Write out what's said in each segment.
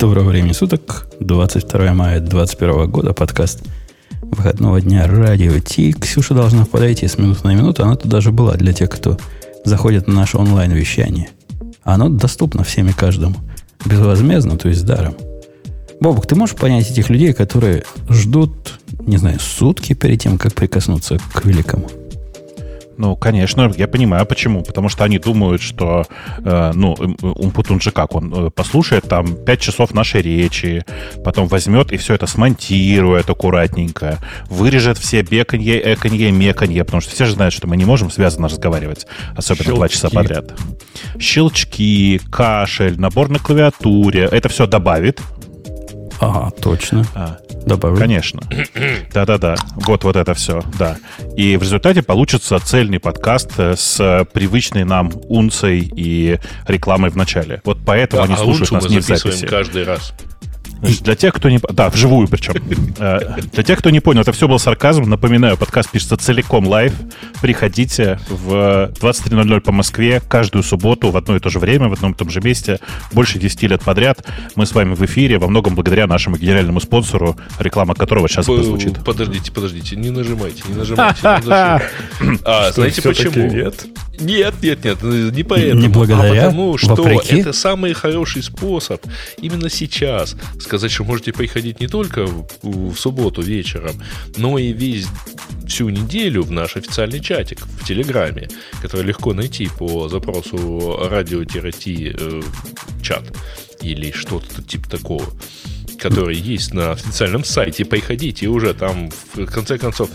Доброго времени суток. 22 мая 2021 года. Подкаст выходного дня радио Ти. Ксюша должна подойти с минуты на минуту. Она тут даже была для тех, кто заходит на наше онлайн-вещание. Оно доступно всем и каждому. Безвозмездно, то есть даром. Бобок, ты можешь понять этих людей, которые ждут, не знаю, сутки перед тем, как прикоснуться к великому? Ну, конечно, я понимаю, почему. Потому что они думают, что, э, ну, Умпутун же как, он э, послушает там 5 часов нашей речи, потом возьмет и все это смонтирует аккуратненько, вырежет все беканье, эканье, меканье, потому что все же знают, что мы не можем связанно разговаривать, особенно Щелчки. 2 часа подряд. Щелчки, кашель, набор на клавиатуре, это все добавит, Ага, точно. А, Добавлю. Конечно. Да-да-да. Вот, вот это все, да. И в результате получится цельный подкаст э, с привычной нам унцией и рекламой в начале. Вот поэтому да, они а слушают нас не в записи. каждый раз. Для тех, кто не... Да, вживую причем. Э, для тех, кто не понял, это все был сарказм. Напоминаю, подкаст пишется целиком live. Приходите в 23.00 по Москве каждую субботу в одно и то же время, в одном и том же месте. Больше 10 лет подряд. Мы с вами в эфире, во многом благодаря нашему генеральному спонсору, реклама которого сейчас прозвучит. Подождите, подождите, не нажимайте, не нажимайте. А, знаете почему? Нет? Нет, нет, нет, не поэтому. Не благодаря, а потому что это самый хороший способ именно сейчас сказать, что можете приходить не только в, в субботу вечером, но и весь всю неделю в наш официальный чатик в Телеграме, который легко найти по запросу радио-ти э, чат или что-то типа такого который есть на официальном сайте, приходите, и уже там, в конце концов,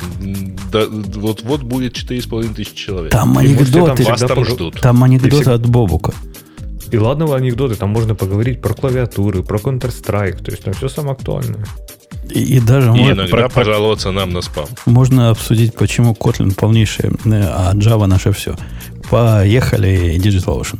вот-вот будет 4,5 тысячи человек. Там анекдоты, там, вас там ждут. Там анекдоты от Бобука. И ладно анекдоты, там можно поговорить про клавиатуры, про Counter-Strike, то есть там все самое актуальное. И, и даже и иногда про, пожаловаться нам на спам. Можно обсудить, почему Kotlin полнейший, э, а Java наше все. Поехали, DigitalOcean.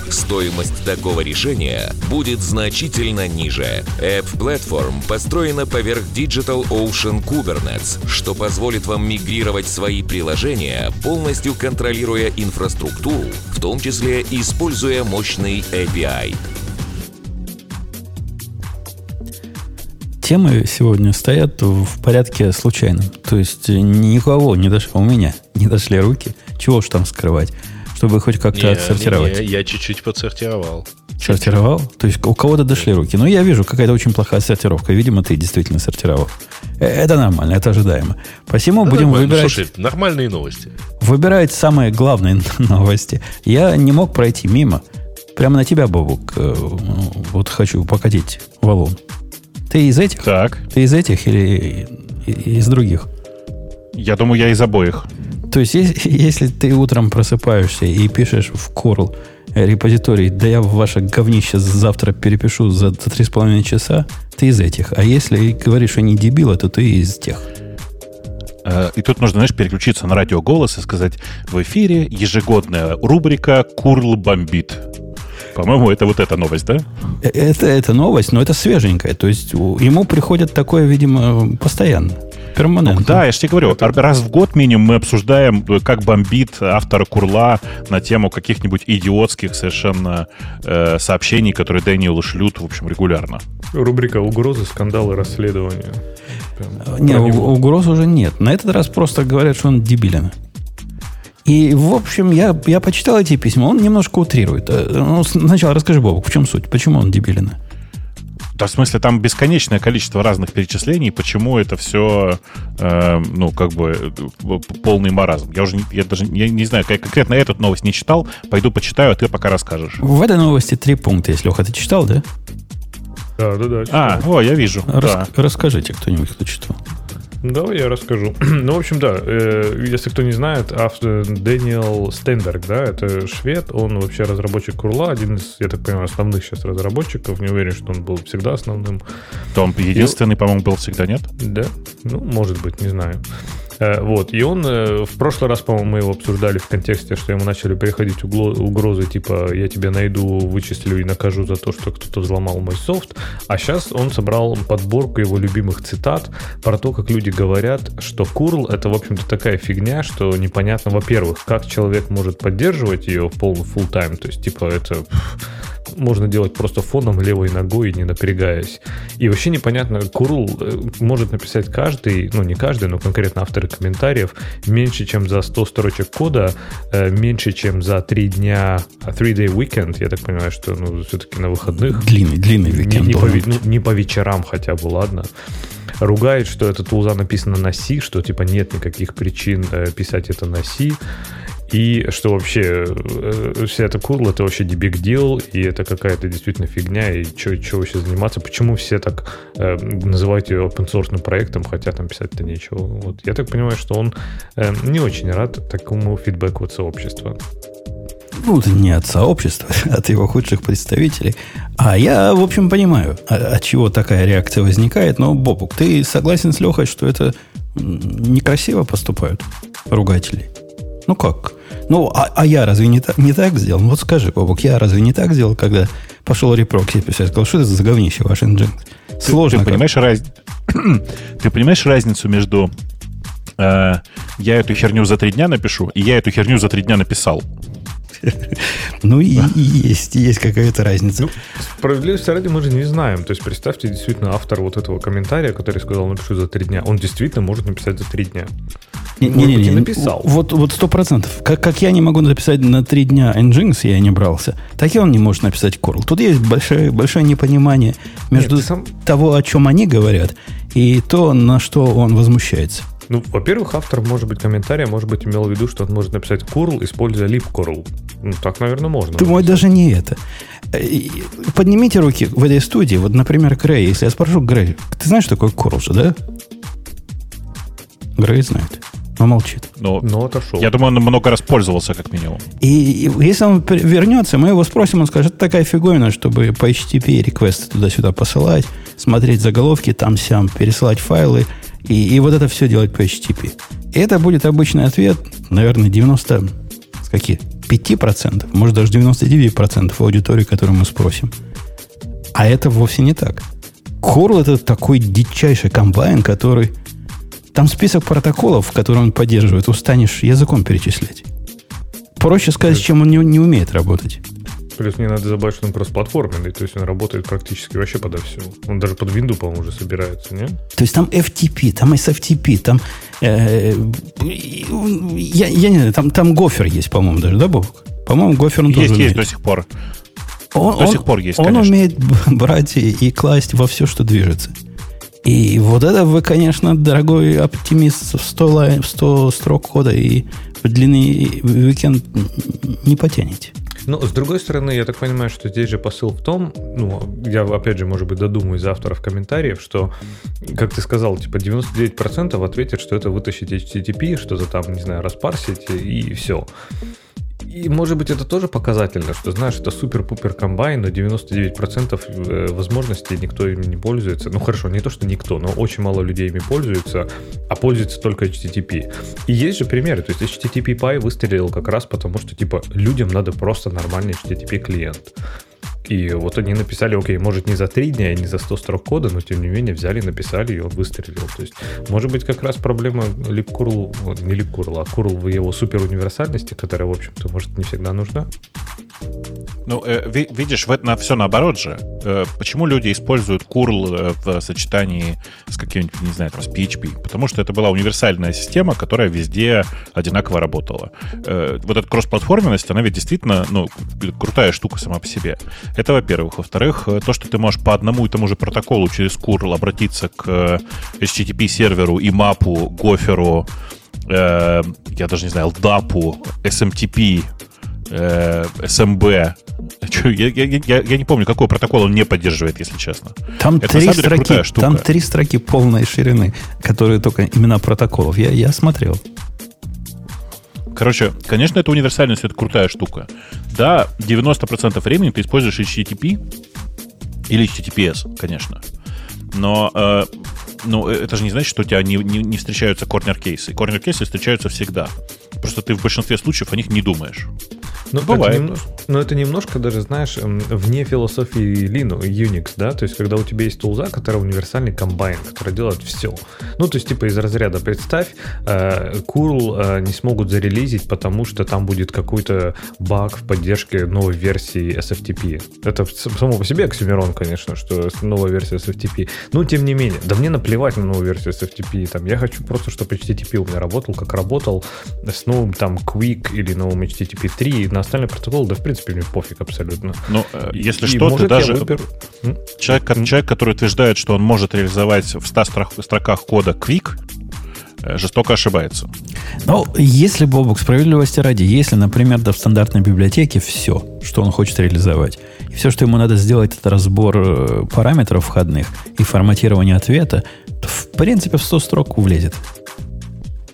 стоимость такого решения будет значительно ниже. App Platform построена поверх Digital Ocean Kubernetes, что позволит вам мигрировать свои приложения, полностью контролируя инфраструктуру, в том числе используя мощный API. темы сегодня стоят в порядке случайном. То есть никого не дошло, у меня не дошли руки. Чего уж там скрывать чтобы хоть как-то не, отсортировать. Не, не, я чуть-чуть подсортировал. Сортировал? То есть у кого-то дошли руки. Но ну, я вижу, какая-то очень плохая сортировка. Видимо, ты действительно сортировал. Э, это нормально, это ожидаемо. Посему да будем нормально. выбирать... Слушай, нормальные новости. Выбирать самые главные новости. Я не мог пройти мимо. Прямо на тебя, Бобук, э, вот хочу покатить валун. Ты из этих? Так. Ты из этих или из других? Я думаю, я из обоих. То есть, если ты утром просыпаешься и пишешь в Coral репозиторий, да я ваше говнище завтра перепишу за, за 3,5 часа, ты из этих. А если говоришь, что не дебила, то ты из тех. Э, и тут нужно, знаешь, переключиться на радиоголос и сказать, в эфире ежегодная рубрика «Курл бомбит». По-моему, это вот эта новость, да? Э, это, это новость, но это свеженькая. То есть ему приходят такое, видимо, постоянно. Перманентно. Да, я же тебе говорю, раз в год минимум мы обсуждаем, э, как бомбит автора Курла на тему каких-нибудь идиотских совершенно э, сообщений, которые Дэниелу шлют, в общем, регулярно. Рубрика «Угрозы, скандалы, расследования». Прям, не, угроз уже нет. На этот раз просто говорят, что он дебилен. И, в общем, я, я почитал эти письма, он немножко утрирует. Э, ну, сначала расскажи, Бобок, в чем суть? Почему он дебилен? Да, в смысле, там бесконечное количество разных перечислений, почему это все, э, ну, как бы, э, полный маразм. Я уже я даже я не знаю, конкретно эту новость не читал, пойду почитаю, а ты пока расскажешь. В этой новости три пункта, если Леха, ты читал, да? Да, да, да. Читал. А, о, я вижу. Рас, да. Расскажите кто-нибудь, кто читал. Давай я расскажу. ну, в общем, да, э, если кто не знает, автор Дэниел Стенберг, да, это швед, он вообще разработчик Курла, один из, я так понимаю, основных сейчас разработчиков, не уверен, что он был всегда основным. То он единственный, И... по-моему, был всегда, нет? Да, ну, может быть, не знаю. Э, вот. И он э, в прошлый раз, по-моему, мы его обсуждали в контексте, что ему начали приходить угрозы, типа, я тебя найду, вычислю и накажу за то, что кто-то взломал мой софт. А сейчас он собрал подборку его любимых цитат про то, как люди говорят, что curl это, в общем-то, такая фигня, что непонятно, во-первых, как человек может поддерживать ее в полный full time, то есть, типа, это можно делать просто фоном левой ногой, не напрягаясь. И вообще непонятно, curl э, может написать каждый, ну не каждый, но конкретно авторы комментариев, меньше, чем за 100 строчек кода, э, меньше, чем за 3 дня, 3-day weekend, я так понимаю, что ну, все-таки на выходных. Длинный, длинный weekend. Не, не, по, ну, не по вечерам хотя бы, ладно ругает, что эта тулза написана на C, что типа нет никаких причин э, писать это на C. И что вообще э, вся эта курл это вообще не deal, и это какая-то действительно фигня, и что вообще заниматься, почему все так э, называют ее open source проектом, хотя там писать-то нечего. Вот. Я так понимаю, что он э, не очень рад такому фидбэку от сообщества. Ну, не от сообщества, от его худших представителей. А я, в общем, понимаю, а, от чего такая реакция возникает. Но, Бобук, ты согласен с Лехой, что это некрасиво поступают ругатели? Ну как? Ну, а, а я разве не, так не так сделал? Ну, вот скажи, Бобок, я разве не так сделал, когда пошел репрокси писать? Сказал, что это за говнище ваш Nginx? Сложно. Ты, ты, понимаешь, раз... ты понимаешь разницу между э, я эту херню за три дня напишу, и я эту херню за три дня написал? Ну, и, и есть, есть какая-то разница. Ну, справедливости ради мы же не знаем. То есть, представьте, действительно, автор вот этого комментария, который сказал, напишу за три дня, он действительно может написать за три дня. Не, не, не, не, написал. Вот, вот сто процентов. Как, как я не могу написать на три дня Nginx, я не брался, так и он не может написать Curl. Тут есть большое, большое непонимание между Нет, сам... того, о чем они говорят, и то, на что он возмущается. Ну, во-первых, автор, может быть, комментария, может быть, имел в виду, что он может написать curl, используя libcurl. Ну, так, наверное, можно. Думаю, даже не это. Э, поднимите руки в этой студии. Вот, например, Грей. Если я спрошу, Грей, ты знаешь, что такое curl же, да? Грей знает. Но молчит. Но, ну, но ну, отошел. Я думаю, он много раз пользовался, как минимум. И, и если он вернется, мы его спросим, он скажет, это такая фиговина, чтобы по HTTP реквесты туда-сюда посылать, смотреть заголовки там-сям, пересылать файлы – и, и вот это все делать по HTTP. И это будет обычный ответ, наверное, 90, с каких? 5%, может даже 99% аудитории, которую мы спросим. А это вовсе не так. Curl это такой дичайший комбайн, который... Там список протоколов, которые он поддерживает, устанешь языком перечислять. Проще сказать, чем он не, не умеет работать. Плюс не надо забывать, что он кроссплатформенный, то есть он работает практически вообще подо все. Он даже под Windows, по-моему, уже собирается, не? То есть там FTP, там SFTP, там... Э, я, я не знаю, там, там гофер есть, по-моему, даже, да, Бог? По-моему, гофер он есть, тоже Есть, умеет. до сих пор. Он, до он, сих пор есть, Он конечно. умеет брать и, и класть во все, что движется. И вот это вы, конечно, дорогой оптимист в 100, лайн, в 100 строк кода и в длинный уикенд не потянете. Ну, с другой стороны, я так понимаю, что здесь же посыл в том, ну, я, опять же, может быть, додумаю из авторов комментариев, что, как ты сказал, типа 99% ответят, что это вытащить HTTP, что-то там, не знаю, распарсить и все. И, может быть, это тоже показательно, что, знаешь, это супер-пупер комбайн, но 99% э, возможностей никто им не пользуется. Ну, хорошо, не то, что никто, но очень мало людей ими пользуются, а пользуется только HTTP. И есть же примеры, то есть HTTP Py выстрелил как раз потому, что, типа, людям надо просто нормальный HTTP клиент. И вот они написали, окей, может не за три дня и не за 100 строк кода, но тем не менее взяли, написали, и он выстрелил. То есть, может быть, как раз проблема липкурл, не липкурл, а курл в его супер универсальности, которая, в общем-то, может не всегда нужна. Ну, э, видишь, в на, все наоборот же. Э, почему люди используют curl э, в сочетании с каким-нибудь, не знаю, там, с PHP? Потому что это была универсальная система, которая везде одинаково работала. Вот эта кроссплатформенность, она ведь действительно, ну, крутая штука сама по себе. Это, во-первых. Во-вторых, то, что ты можешь по одному и тому же протоколу через curl обратиться к э, HTTP серверу и мапу, гоферу, я даже не знаю, LDAP, SMTP, э, SMB. Я, я, я, я не помню, какой протокол он не поддерживает, если честно. Там Это три строки, там три строки полной ширины, которые только имена протоколов. Я, я смотрел. Короче, конечно, это универсальность, это крутая штука. Да, 90% времени ты используешь HTTP или HTTPS, конечно. Но э, ну, это же не значит, что у тебя не, не, не встречаются корнер-кейсы. Корнер-кейсы встречаются всегда. Просто ты в большинстве случаев о них не думаешь. Ну, бывает. Это немножко, но это немножко даже, знаешь, эм, вне философии Linux, Unix, да, то есть когда у тебя есть тулза, которая универсальный комбайн, который делает все. Ну, то есть типа из разряда представь, э, curl э, не смогут зарелизить, потому что там будет какой-то баг в поддержке новой версии SFTP. Это само по себе оксюмерон, конечно, что новая версия SFTP. Но тем не менее, да мне наплевать на новую версию SFTP. Там, я хочу просто, чтобы HTTP у меня работал, как работал с новым там Quick или новым HTTP 3 на остальные протоколы, да в принципе мне пофиг абсолютно. Ну, э, если и, что, ты даже... Выберу... Человек, человек, который утверждает, что он может реализовать в 100 строках кода Quick, э, жестоко ошибается. Ну, если, Бобок, справедливости ради, если, например, да в стандартной библиотеке все, что он хочет реализовать, и все, что ему надо сделать, это разбор э, параметров входных и форматирование ответа, то, в принципе, в 100 строк влезет.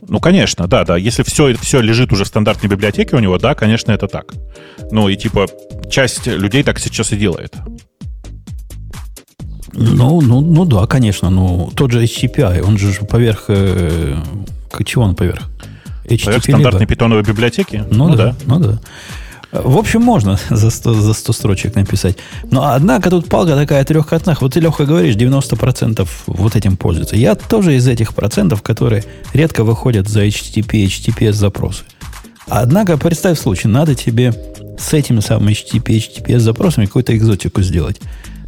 Ну, конечно, да, да. Если все, все лежит уже в стандартной библиотеке у него, да, конечно, это так. Ну, и типа часть людей так сейчас и делает. Ну, ну, ну да, конечно. Ну, тот же HTTPI, он же поверх... Э, чего он поверх? HTTP поверх стандартной либо? питоновой библиотеки? Ну, ну да, да, ну да. В общем, можно за 100, за 100 строчек написать. Но однако тут палка такая трехкатных. Вот ты, Леха, говоришь, 90% вот этим пользуются. Я тоже из этих процентов, которые редко выходят за HTTP, HTTPS запросы. Однако, представь случай, надо тебе с этими самыми HTTP, HTTPS запросами какую-то экзотику сделать.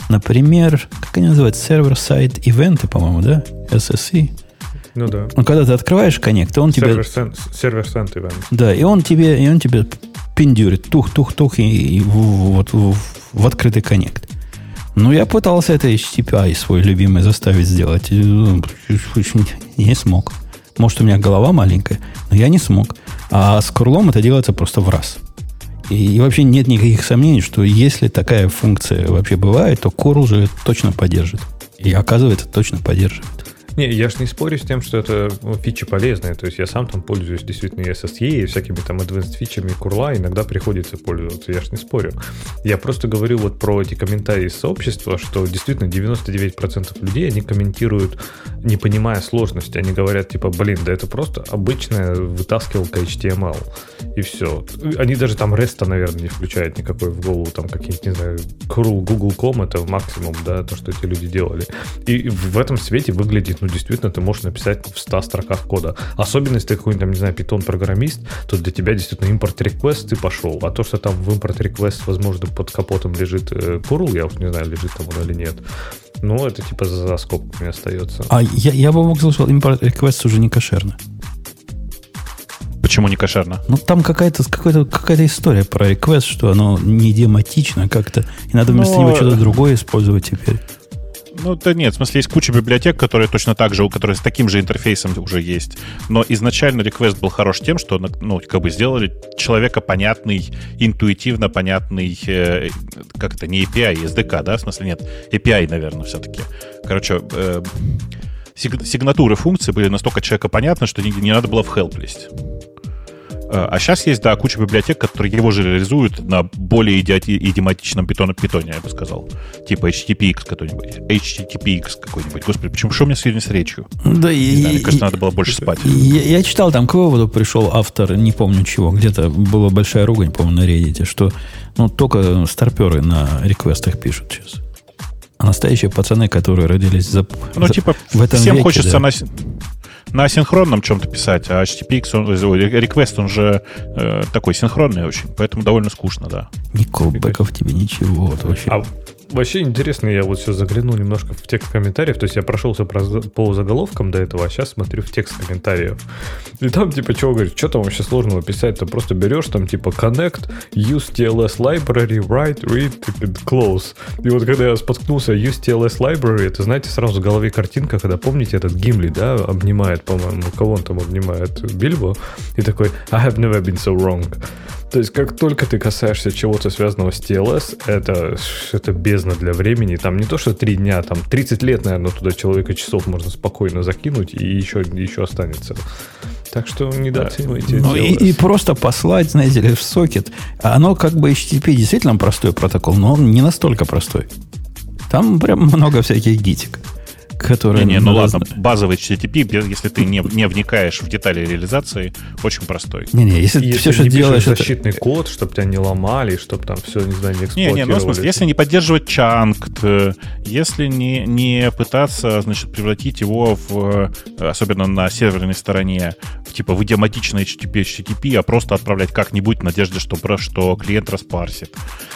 Например, как они называют, сервер-сайт ивенты, по-моему, да? SSE. Ну да. Ну, когда ты открываешь коннект, он тебе... Сервер-сайт ивент. Да, и он тебе, и он тебе пиндюрит, тух-тух-тух, и, и вот в, в открытый коннект. Ну, я пытался это HTTPI свой любимый заставить сделать. Ну, не смог. Может, у меня голова маленькая, но я не смог. А с курлом это делается просто в раз. И, и вообще нет никаких сомнений, что если такая функция вообще бывает, то Curl же точно поддержит. И оказывается, точно поддерживает. Не, я ж не спорю с тем, что это ну, фичи полезные. То есть я сам там пользуюсь действительно и SSE, и всякими там advanced фичами курла, иногда приходится пользоваться, я ж не спорю. Я просто говорю вот про эти комментарии из сообщества, что действительно 99% людей, они комментируют, не понимая сложности. Они говорят, типа, блин, да это просто обычная вытаскивалка HTML. И все. Они даже там REST, наверное, не включают никакой в голову, там какие-нибудь, не знаю, curl Google.com, это максимум, да, то, что эти люди делали. И в этом свете выглядит, ну, действительно ты можешь написать в 100 строках кода. Особенно, если ты какой-нибудь, там, не знаю, питон-программист, то для тебя действительно импорт-реквест ты пошел. А то, что там в импорт-реквест, возможно, под капотом лежит э, я уж не знаю, лежит там он или нет, ну, это типа за скобками остается. А я, я бы мог что импорт-реквест уже не кошерно. Почему не кошерно? Ну, там какая-то какая какая история про реквест, что оно не дематично как-то, и надо вместо Но... него что-то другое использовать теперь. Ну, да нет, в смысле, есть куча библиотек, которые точно так же, у которых с таким же интерфейсом уже есть. Но изначально реквест был хорош тем, что, ну, как бы сделали человека понятный, интуитивно понятный, э, как это, не API, а SDK, да, в смысле нет, API, наверное, все-таки. Короче, э, сигнатуры функции были настолько человека понятны, что не, не надо было в help лезть. А сейчас есть, да, куча библиотек, которые его же реализуют на более идиоти- идиоматичном питоне, питоне, я бы сказал. Типа HTTPX какой-нибудь. HTTPX какой-нибудь. Господи, почему что у меня сегодня с речью? Да, и, знаю, мне кажется, надо было больше спать. Я, я читал, там к выводу пришел автор, не помню чего, где-то была большая ругань, по-моему, на Reddit, что ну, только старперы на реквестах пишут сейчас. А настоящие пацаны, которые родились за, ну, за, типа, в этом всем веке, хочется да. на на асинхронном чем-то писать, а HTTPX, он, request, он же э, такой синхронный очень, поэтому довольно скучно, да. Ни колбеков тебе, ничего. Вот вообще. А Вообще интересно, я вот все заглянул немножко в текст комментариев, то есть я прошелся по заголовкам до этого, а сейчас смотрю в текст комментариев. И там типа чего говорит, что там вообще сложного писать, ты просто берешь там типа connect, use TLS library, write, read, close. И вот когда я споткнулся use TLS library, это знаете сразу в голове картинка, когда помните этот Гимли, да, обнимает, по-моему, кого он там обнимает, Бильбо, и такой I have never been so wrong. То есть, как только ты касаешься чего-то связанного с TLS, это, это бездна для времени. Там не то, что три дня, там 30 лет, наверное, туда человека часов можно спокойно закинуть, и еще, еще останется. Так что недооценивайте. Ну, и, и просто послать, знаете ли, в сокет. Оно как бы HTTP действительно простой протокол, но он не настолько простой. Там прям много всяких гитик которые... Не, не, ну ладно, базовый HTTP, если ты не, не вникаешь в детали реализации, очень простой. Не-не, если, если ты все, что делаешь... защитный это... код, чтобы тебя не ломали, чтобы там все, не знаю, не эксплуатировали. Не, не, ну, в смысле, если не поддерживать чанкт, э, если не, не пытаться, значит, превратить его в, особенно на серверной стороне, типа в идиоматичный HTTP, HTTP, а просто отправлять как-нибудь в надежде, что, что клиент распарсит.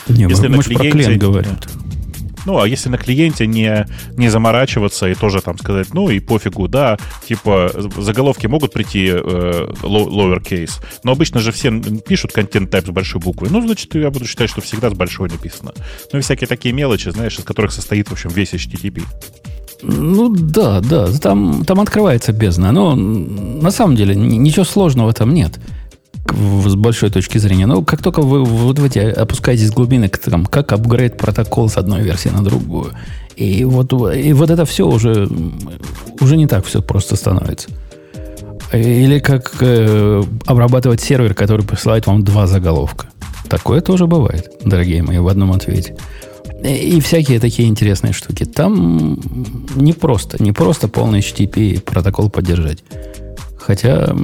Не, если мы, на мы клиенте... про клиент говорим. Ну, а если на клиенте не, не заморачиваться и тоже там сказать, ну и пофигу, да, типа заголовки могут прийти э, lowercase, но обычно же все пишут контент type с большой буквы. Ну, значит, я буду считать, что всегда с большой написано. Ну и всякие такие мелочи, знаешь, из которых состоит, в общем, весь HTTP. Ну да, да, там, там открывается бездна. Но на самом деле ничего сложного там нет с большой точки зрения. Но как только вы вот в эти опускаетесь в глубины, там, как апгрейд протокол с одной версии на другую, и вот, и вот это все уже, уже не так все просто становится. Или как э, обрабатывать сервер, который присылает вам два заголовка. Такое тоже бывает, дорогие мои, в одном ответе. И, и всякие такие интересные штуки. Там не просто, не просто полный HTTP протокол поддержать. Хотя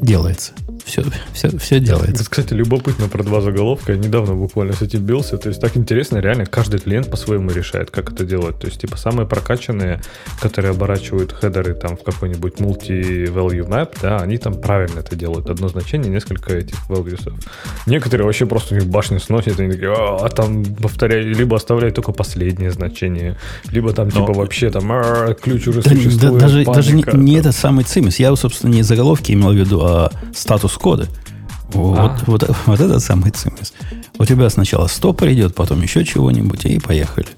делается все, все, все делается. Это, кстати, любопытно про два заголовка. Я недавно буквально с этим бился. То есть так интересно, реально каждый клиент по-своему решает, как это делать. То есть, типа, самые прокачанные, которые оборачивают хедеры там в какой-нибудь multi-value map, да, они там правильно это делают. Одно значение, несколько этих values. Некоторые вообще просто у них башни сносят, они такие, а, там повторяй, либо оставляют только последнее значение, либо там, типа, вообще там а, ключ уже да, существует. Да, даже, даже не, не этот самый цимис. Я, собственно, не заголовки имел в виду, а статус кода. Вот, а. вот, вот, вот это самый цимис. У тебя сначала 100 придет, потом еще чего-нибудь, и поехали.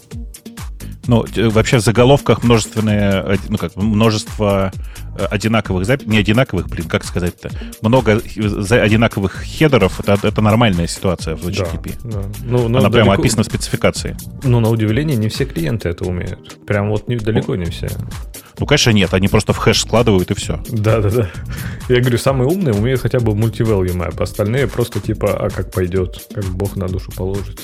Ну, вообще в заголовках множественное, ну как, множество э, одинаковых записей, не одинаковых, блин, как сказать-то, много одинаковых хедеров, это, это нормальная ситуация в HTTP. Да, да. Ну, Она прямо описана в спецификации. Ну, на удивление, не все клиенты это умеют. Прям вот не, далеко ну, не все. Ну, конечно, нет, они просто в хэш складывают и все. Да, да, да. Я говорю, самые умные умеют хотя бы multi-value map, остальные просто типа, а как пойдет, как Бог на душу положит.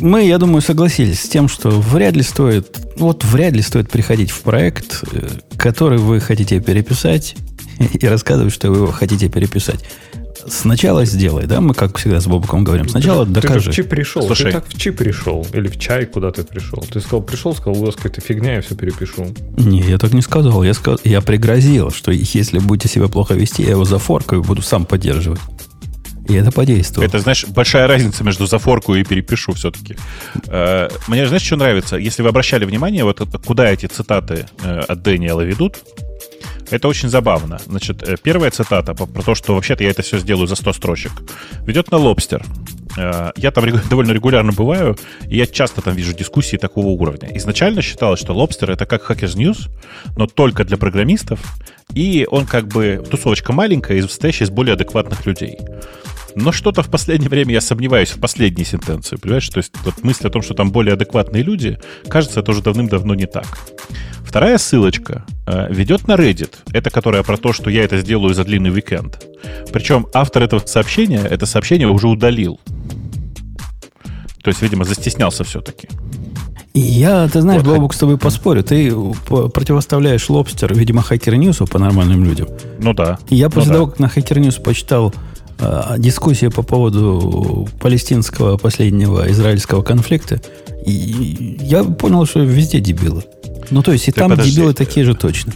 Мы, я думаю, согласились с тем, что вряд ли стоит, вот вряд ли стоит приходить в проект, э, который вы хотите переписать, и рассказывать, что вы его хотите переписать сначала сделай, да, мы как всегда с Бобуком говорим, сначала ты, докажи. Ты в чип пришел, Слушай. ты так в чип пришел, или в чай куда ты пришел. Ты сказал, пришел, сказал, у вас какая-то фигня, я все перепишу. Не, я так не сказал, я, сказал, я пригрозил, что если будете себя плохо вести, я его зафоркаю и буду сам поддерживать. И это подействовало. Это, знаешь, большая разница между зафорку и перепишу все-таки. Э, мне, знаешь, что нравится? Если вы обращали внимание, вот куда эти цитаты э, от Дэниела ведут, это очень забавно. Значит, э, первая цитата про то, что вообще-то я это все сделаю за 100 строчек, ведет на лобстер. Я там довольно регулярно бываю, и я часто там вижу дискуссии такого уровня. Изначально считалось, что лобстер это как Hackers News, но только для программистов, и он как бы тусовочка маленькая, состоящая из более адекватных людей. Но что-то в последнее время я сомневаюсь в последней сентенции. Понимаешь? То есть вот мысль о том, что там более адекватные люди, кажется, это уже давным-давно не так. Вторая ссылочка э, ведет на Reddit. Это которая про то, что я это сделаю за длинный уикенд. Причем автор этого сообщения это сообщение уже удалил. То есть, видимо, застеснялся все-таки. Я, ты знаешь, вот. Бобук, с тобой поспорю. Ты противоставляешь лобстер, видимо, Hacker News по нормальным людям. Ну да. Я после ну, того, да. как на Hacker News почитал э, дискуссию по поводу палестинского последнего израильского конфликта, и я понял, что везде дебилы. Ну, то есть и Ты там подожди. дебилы такие же точно.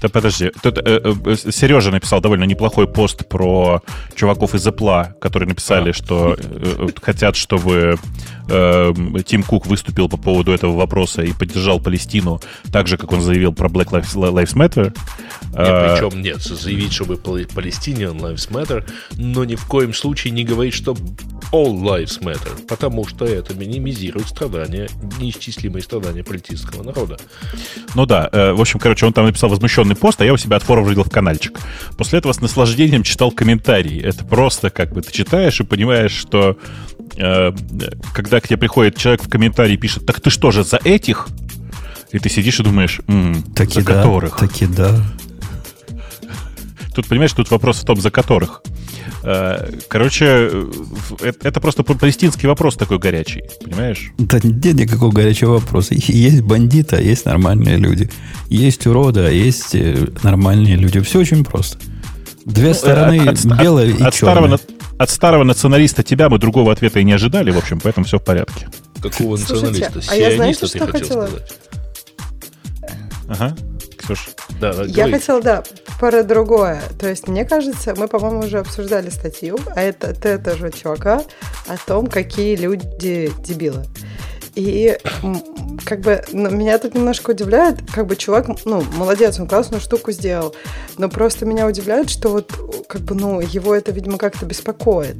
Да подожди, тут э, э, Сережа написал довольно неплохой пост про чуваков из Apple, которые написали, а. что э, э хотят, чтобы э, Тим Кук выступил по поводу этого вопроса и поддержал Палестину, так же, как он заявил про Black Lives, Lives Matter. Нет, а, причем нет, заявить, чтобы Palestinian Lives Matter, но ни в коем случае не говорить, что All Lives Matter, потому что это минимизирует страдания, неисчислимые страдания политического народа. Ну да, э, в общем, короче, он там написал возмущенный пост, а я у себя отфорвардил в каналчик. После этого с наслаждением читал комментарии. Это просто как бы ты читаешь и понимаешь, что э, когда к тебе приходит человек в комментарии и пишет, так ты что же, за этих? И ты сидишь и думаешь, м-м, таки за да, которых? Таки да. Тут, понимаешь, тут вопрос в том, за которых. Э, короче, э, это просто палестинский вопрос такой горячий, понимаешь? Да нет никакого горячего вопроса. Есть бандиты, а есть нормальные люди. Есть уроды, а есть э, нормальные люди. Все очень просто. Две стороны, от, белая от, и от старого, от старого националиста тебя мы другого ответа и не ожидали, в общем, поэтому все в порядке. Какого националиста? Слушайте, а я знаю, что, что хотела? Сказать? Ага. Ксюш. Да, да, я хотела, да, про другое. То есть, мне кажется, мы, по-моему, уже обсуждали статью, а это от этого же чувака, о том, какие люди дебилы. И как бы ну, меня тут немножко удивляет, как бы чувак, ну, молодец, он классную штуку сделал, но просто меня удивляет, что вот, как бы, ну, его это, видимо, как-то беспокоит,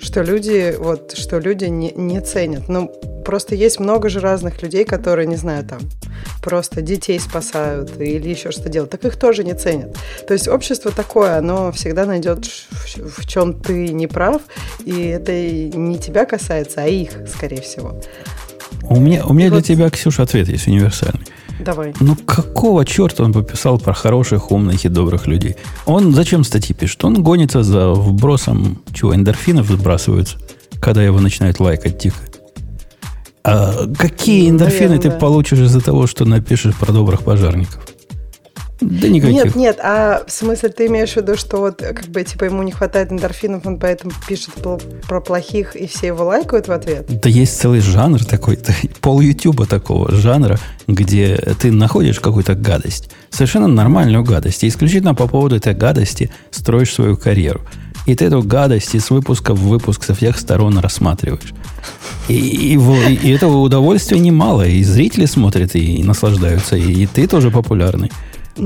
что люди, вот, что люди не, не ценят. Ну, просто есть много же разных людей, которые, не знаю, там, просто детей спасают или еще что делают, так их тоже не ценят. То есть общество такое, оно всегда найдет, в, чем ты не прав, и это не тебя касается, а их, скорее всего. У меня, у меня вот... для тебя, Ксюша, ответ есть универсальный. Давай. Ну, какого черта он пописал про хороших, умных и добрых людей? Он зачем статьи пишет? Он гонится за вбросом, чего, эндорфинов выбрасываются, когда его начинают лайкать тихо. А какие ну, эндорфины Наверное, ты да. получишь из-за того, что напишешь про добрых пожарников? Да никаких. Нет, нет, а в смысле ты имеешь в виду, что вот как бы типа ему не хватает эндорфинов, он поэтому пишет про плохих и все его лайкают в ответ? Да есть целый жанр такой, пол Ютуба такого жанра, где ты находишь какую-то гадость, совершенно нормальную гадость, и исключительно по поводу этой гадости строишь свою карьеру. И ты эту гадость из выпуска в выпуск со всех сторон рассматриваешь. И, и, и, и этого удовольствия немало. И зрители смотрят и, и наслаждаются. И, и ты тоже популярный.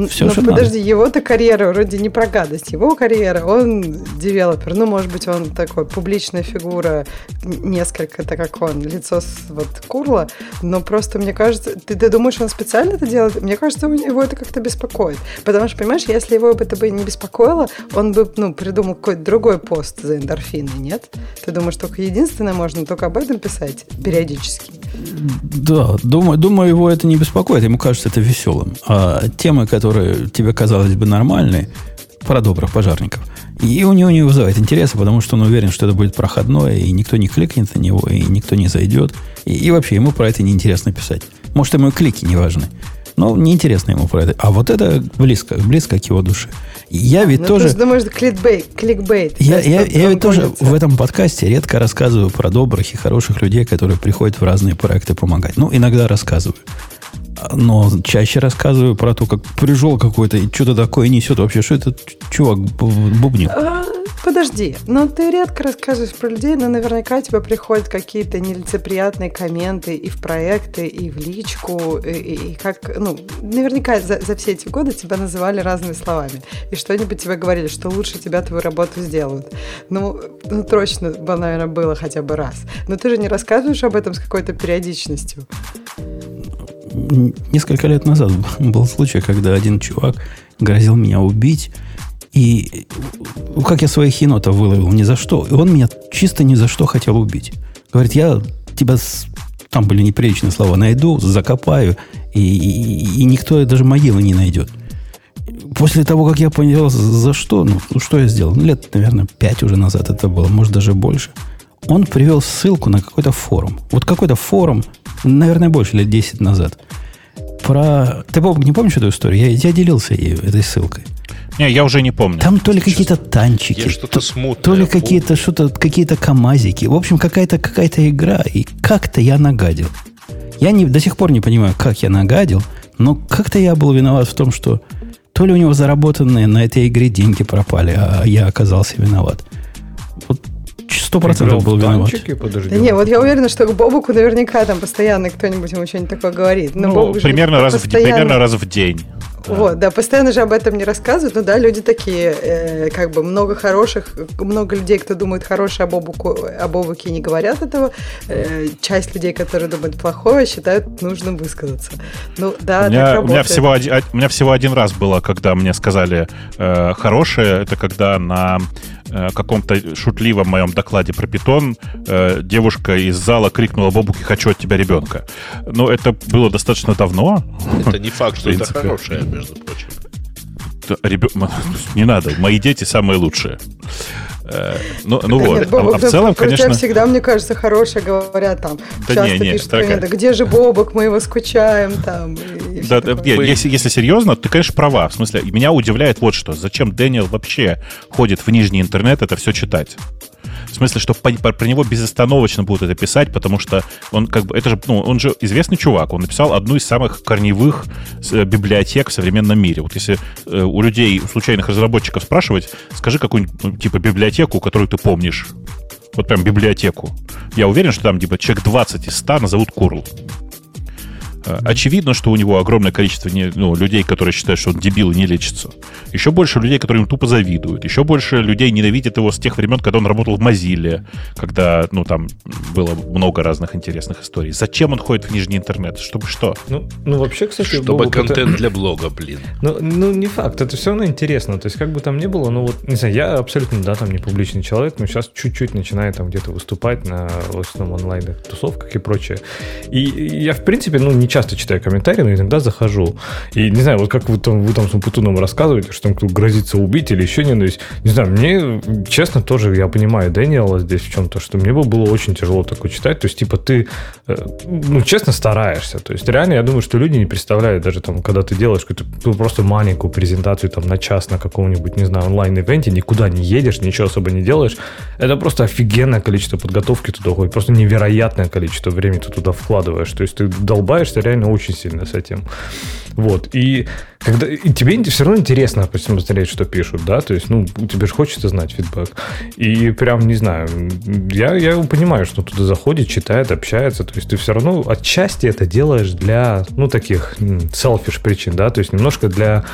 Все, Но подожди, надо. его-то карьера вроде не про гадость. Его карьера, он девелопер. Ну, может быть, он такой публичная фигура, несколько, так как он, лицо с, вот Курла. Но просто, мне кажется, ты, ты думаешь, он специально это делает? Мне кажется, его это как-то беспокоит. Потому что, понимаешь, если его это бы не беспокоило, он бы, ну, придумал какой-то другой пост за эндорфины, нет? Ты думаешь, только единственное можно только об этом писать периодически? Да, думаю, думаю, его это не беспокоит. Ему кажется это веселым. А темы, которые тебе казалось бы нормальные, про добрых пожарников. И у него не вызывает интереса, потому что он уверен, что это будет проходное, и никто не кликнет на него, и никто не зайдет. И, и вообще ему про это неинтересно писать. Может, ему и клики не важны. Но неинтересно ему про это. А вот это близко, близко к его душе. Я ведь ну, тоже... Ты думаешь, кликбейт. кликбейт я, я, я ведь тоже в этом подкасте редко рассказываю про добрых и хороших людей, которые приходят в разные проекты помогать. Ну, иногда рассказываю. Но чаще рассказываю про то, как прижел какой-то и что-то такое несет. Вообще, что этот чувак бубнит? А, подожди, но ты редко рассказываешь про людей, но наверняка тебе приходят какие-то нелицеприятные комменты и в проекты, и в личку, и, и как, ну, наверняка за, за все эти годы тебя называли разными словами. И что-нибудь тебе говорили, что лучше тебя твою работу сделают. Ну, ну точно наверное, было хотя бы раз. Но ты же не рассказываешь об этом с какой-то периодичностью несколько лет назад был случай, когда один чувак грозил меня убить. И как я своих енотов выловил, ни за что. И он меня чисто ни за что хотел убить. Говорит, я тебя, там были неприличные слова, найду, закопаю, и, и, и никто даже могилы не найдет. После того, как я понял, за что, ну, что я сделал, ну, лет, наверное, пять уже назад это было, может, даже больше, он привел ссылку на какой-то форум. Вот какой-то форум наверное, больше лет 10 назад. Про... Ты, Боб, не помнишь эту историю? Я, я делился ею, этой ссылкой. Не, я уже не помню. Там то ли какие-то танчики, что-то смутное, то ли какие-то что-то, какие-то камазики. В общем, какая-то какая-то игра. И как-то я нагадил. Я не, до сих пор не понимаю, как я нагадил, но как-то я был виноват в том, что то ли у него заработанные на этой игре деньги пропали, а я оказался виноват. Сто процентов был виноват. Да не, вот я уверена, что к Бобуку наверняка там постоянно кто-нибудь ему что-нибудь такое говорит. Но ну, Бобук примерно, раз в, примерно раз в день. Да. Вот, да, постоянно же об этом не рассказывают, но да, люди такие, э, как бы много хороших, много людей, кто думает хорошее об, обуку, об обуке, не говорят этого. Э, часть людей, которые думают плохое, считают нужным высказаться. Ну да, у меня, так работает. У меня, всего один, у меня всего один раз было, когда мне сказали э, хорошее, это когда на каком-то шутливом моем докладе про питон э, девушка из зала крикнула Бобуки, хочу от тебя ребенка. Но это было достаточно давно. Это не факт, что это хорошее, между прочим. Ребен... Не надо, мои дети самые лучшие. Э, ну, ну вот, Нет, Бобок, а, в целом, конечно... всегда, мне кажется, хорошие говорят там. Да часто не, не, пишут такая... где же Бобок, мы его скучаем там. Да, да, если, если серьезно, ты, конечно, права. В смысле, меня удивляет вот что. Зачем Дэниел вообще ходит в нижний интернет это все читать? В смысле, что по, по, про него безостановочно будут это писать, потому что он как бы, это же, ну, он же известный чувак, он написал одну из самых корневых э, библиотек в современном мире. Вот если э, у людей, у случайных разработчиков спрашивать, скажи какую-нибудь, ну, типа, библиотеку, которую ты помнишь. Вот прям библиотеку. Я уверен, что там, типа, человек 20 из 100 назовут Курл. Э, очевидно, что у него огромное количество не, ну, людей, которые считают, что он дебил и не лечится. Еще больше людей, которые ему тупо завидуют. Еще больше людей ненавидят его с тех времен, когда он работал в Mozilla, когда, ну, там было много разных интересных историй. Зачем он ходит в нижний интернет? Чтобы что? Ну, ну вообще, кстати... Чтобы Бобок, контент это... для блога, блин. Ну, ну, не факт. Это все равно интересно. То есть, как бы там ни было, ну, вот, не знаю, я абсолютно, да, там не публичный человек, но сейчас чуть-чуть начинаю там где-то выступать на, в основном, онлайн-тусовках и прочее. И я, в принципе, ну, не часто читаю комментарии, но иногда захожу. И не знаю, вот как вы там, вы там с Путуном рассказываете, что там кто грозится убить или еще не, то есть, не знаю, мне, честно, тоже я понимаю Дэниела здесь в чем-то, что мне бы было очень тяжело такое читать. То есть, типа, ты, э, ну, честно, стараешься. То есть, реально, я думаю, что люди не представляют даже там, когда ты делаешь какую-то ну, просто маленькую презентацию там на час на каком-нибудь, не знаю, онлайн-ивенте, никуда не едешь, ничего особо не делаешь. Это просто офигенное количество подготовки туда уходит, просто невероятное количество времени ты туда вкладываешь. То есть, ты долбаешься реально очень сильно с этим. Вот. И когда и тебе все равно интересно посмотреть, что пишут, да, то есть, ну, тебе же хочется знать фидбэк. И прям, не знаю, я, я понимаю, что туда заходит, читает, общается, то есть ты все равно отчасти это делаешь для, ну, таких селфиш причин, да, то есть немножко для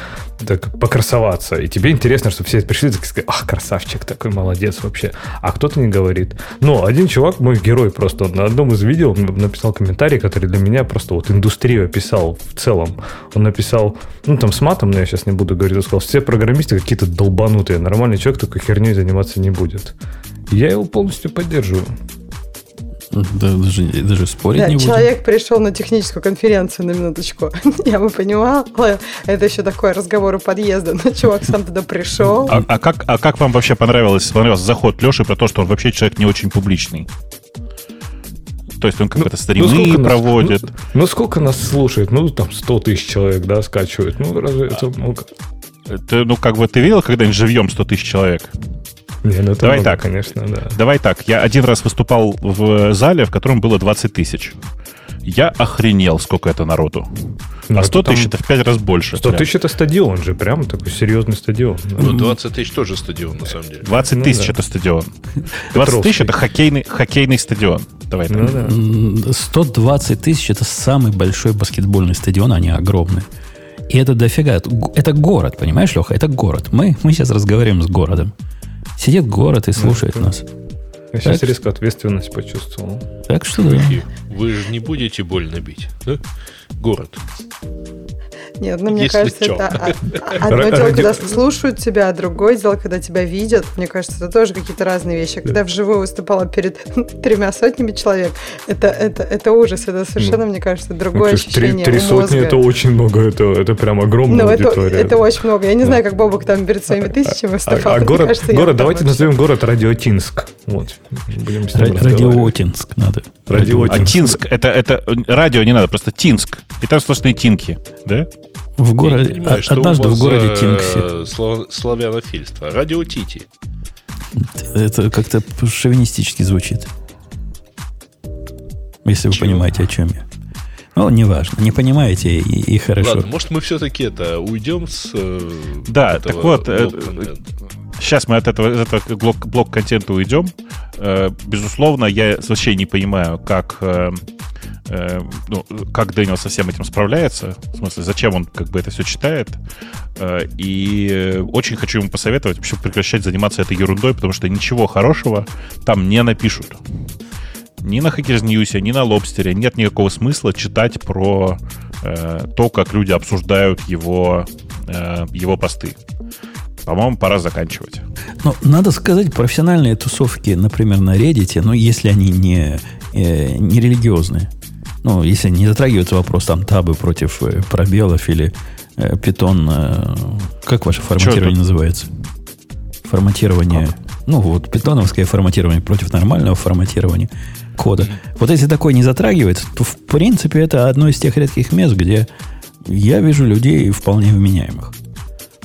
так, покрасоваться. И тебе интересно, что все пришли и сказали, ах, красавчик такой, молодец вообще. А кто-то не говорит. Но один чувак, мой герой просто, на одном из видео написал комментарий, который для меня просто вот индустрию описал в целом. Он написал, ну там с матом, но я сейчас не буду говорить, он сказал, все программисты какие-то долбанутые, нормальный человек такой херней заниматься не будет. я его полностью поддерживаю. Да, даже, даже спорить да, не человек будем. пришел на техническую конференцию на минуточку. Я бы понимала, это еще такой разговор у подъезда, но чувак сам туда пришел. А, а, как, а как вам вообще понравилось, понравился заход Леши про то, что он вообще человек не очень публичный? То есть он как-то ну, стримы ну, проводит. Нас, ну, ну, сколько нас слушает? Ну, там 100 тысяч человек, да, скачивает. Ну, разве это много? Это, ну, как бы ты видел когда-нибудь живьем 100 тысяч человек? Не, ну Давай много, так. конечно, да. Давай так. Я один раз выступал в зале, в котором было 20 тысяч. Я охренел, сколько это народу. Ну, а 100 тысяч это в 5 раз больше. 100 тысяч это стадион же, прям такой серьезный стадион. Ну, 20 тысяч тоже стадион, на самом деле. 20 ну, тысяч да. это стадион. 20 тысяч это хоккейный, хоккейный стадион. Давай ну, да. 120 тысяч это самый большой баскетбольный стадион, они огромные. И это дофига. Это город, понимаешь, Леха? Это город. Мы, мы сейчас разговариваем с городом. Сидит город и слушает ну, нас. Я сейчас так? резко ответственность почувствовал. Так что да. Вы же не будете больно бить, да? Город. Нет, ну мне Если кажется, чё. это одно дело, когда слушают тебя, а другое дело, когда тебя видят. Мне кажется, это тоже какие-то разные вещи. Когда вживую выступала перед тремя сотнями человек, это, это, это ужас. Это совершенно, мне кажется, другое ну, ощущение Три, три сотни это очень много, это, это прям огромная ну, аудитория. Это, это очень много. Я не знаю, как Бобок там перед своими тысячами выступал. А, а город, кажется, город давайте назовем город Радиотинск. Вот. Будем Радиотинск надо. Радиотинск. А Тинск, это, это радио не надо, просто Тинск. И там сплошные тинки, да? В городе, понимаю, однажды в городе Тинкси. Слав, славянофильство. Радио Тити. Это как-то шовинистически звучит. Если Чего? вы понимаете, о чем я. Ну, неважно. Не понимаете, и, и хорошо. Ладно, может, мы все-таки это уйдем с э, Да, так вот, э, сейчас мы от этого, этого блок, блок контента уйдем. Э, безусловно, я вообще не понимаю, как э, ну, как Дэниел со всем этим справляется, в смысле, зачем он как бы это все читает. Э, и очень хочу ему посоветовать вообще прекращать заниматься этой ерундой, потому что ничего хорошего там не напишут. Ни на Hackers News, ни на Лобстере нет никакого смысла читать про э, то, как люди обсуждают его, э, его посты. По-моему, пора заканчивать. Ну, надо сказать, профессиональные тусовки, например, на Reddit, ну, если они не, э, не религиозные, ну, если не затрагивается вопрос там табы против э, пробелов или э, питон, э, как ваше форматирование называется? Форматирование, ну, вот питоновское форматирование против нормального форматирования кода. Mm-hmm. Вот если такое не затрагивается, то, в принципе, это одно из тех редких мест, где я вижу людей вполне вменяемых.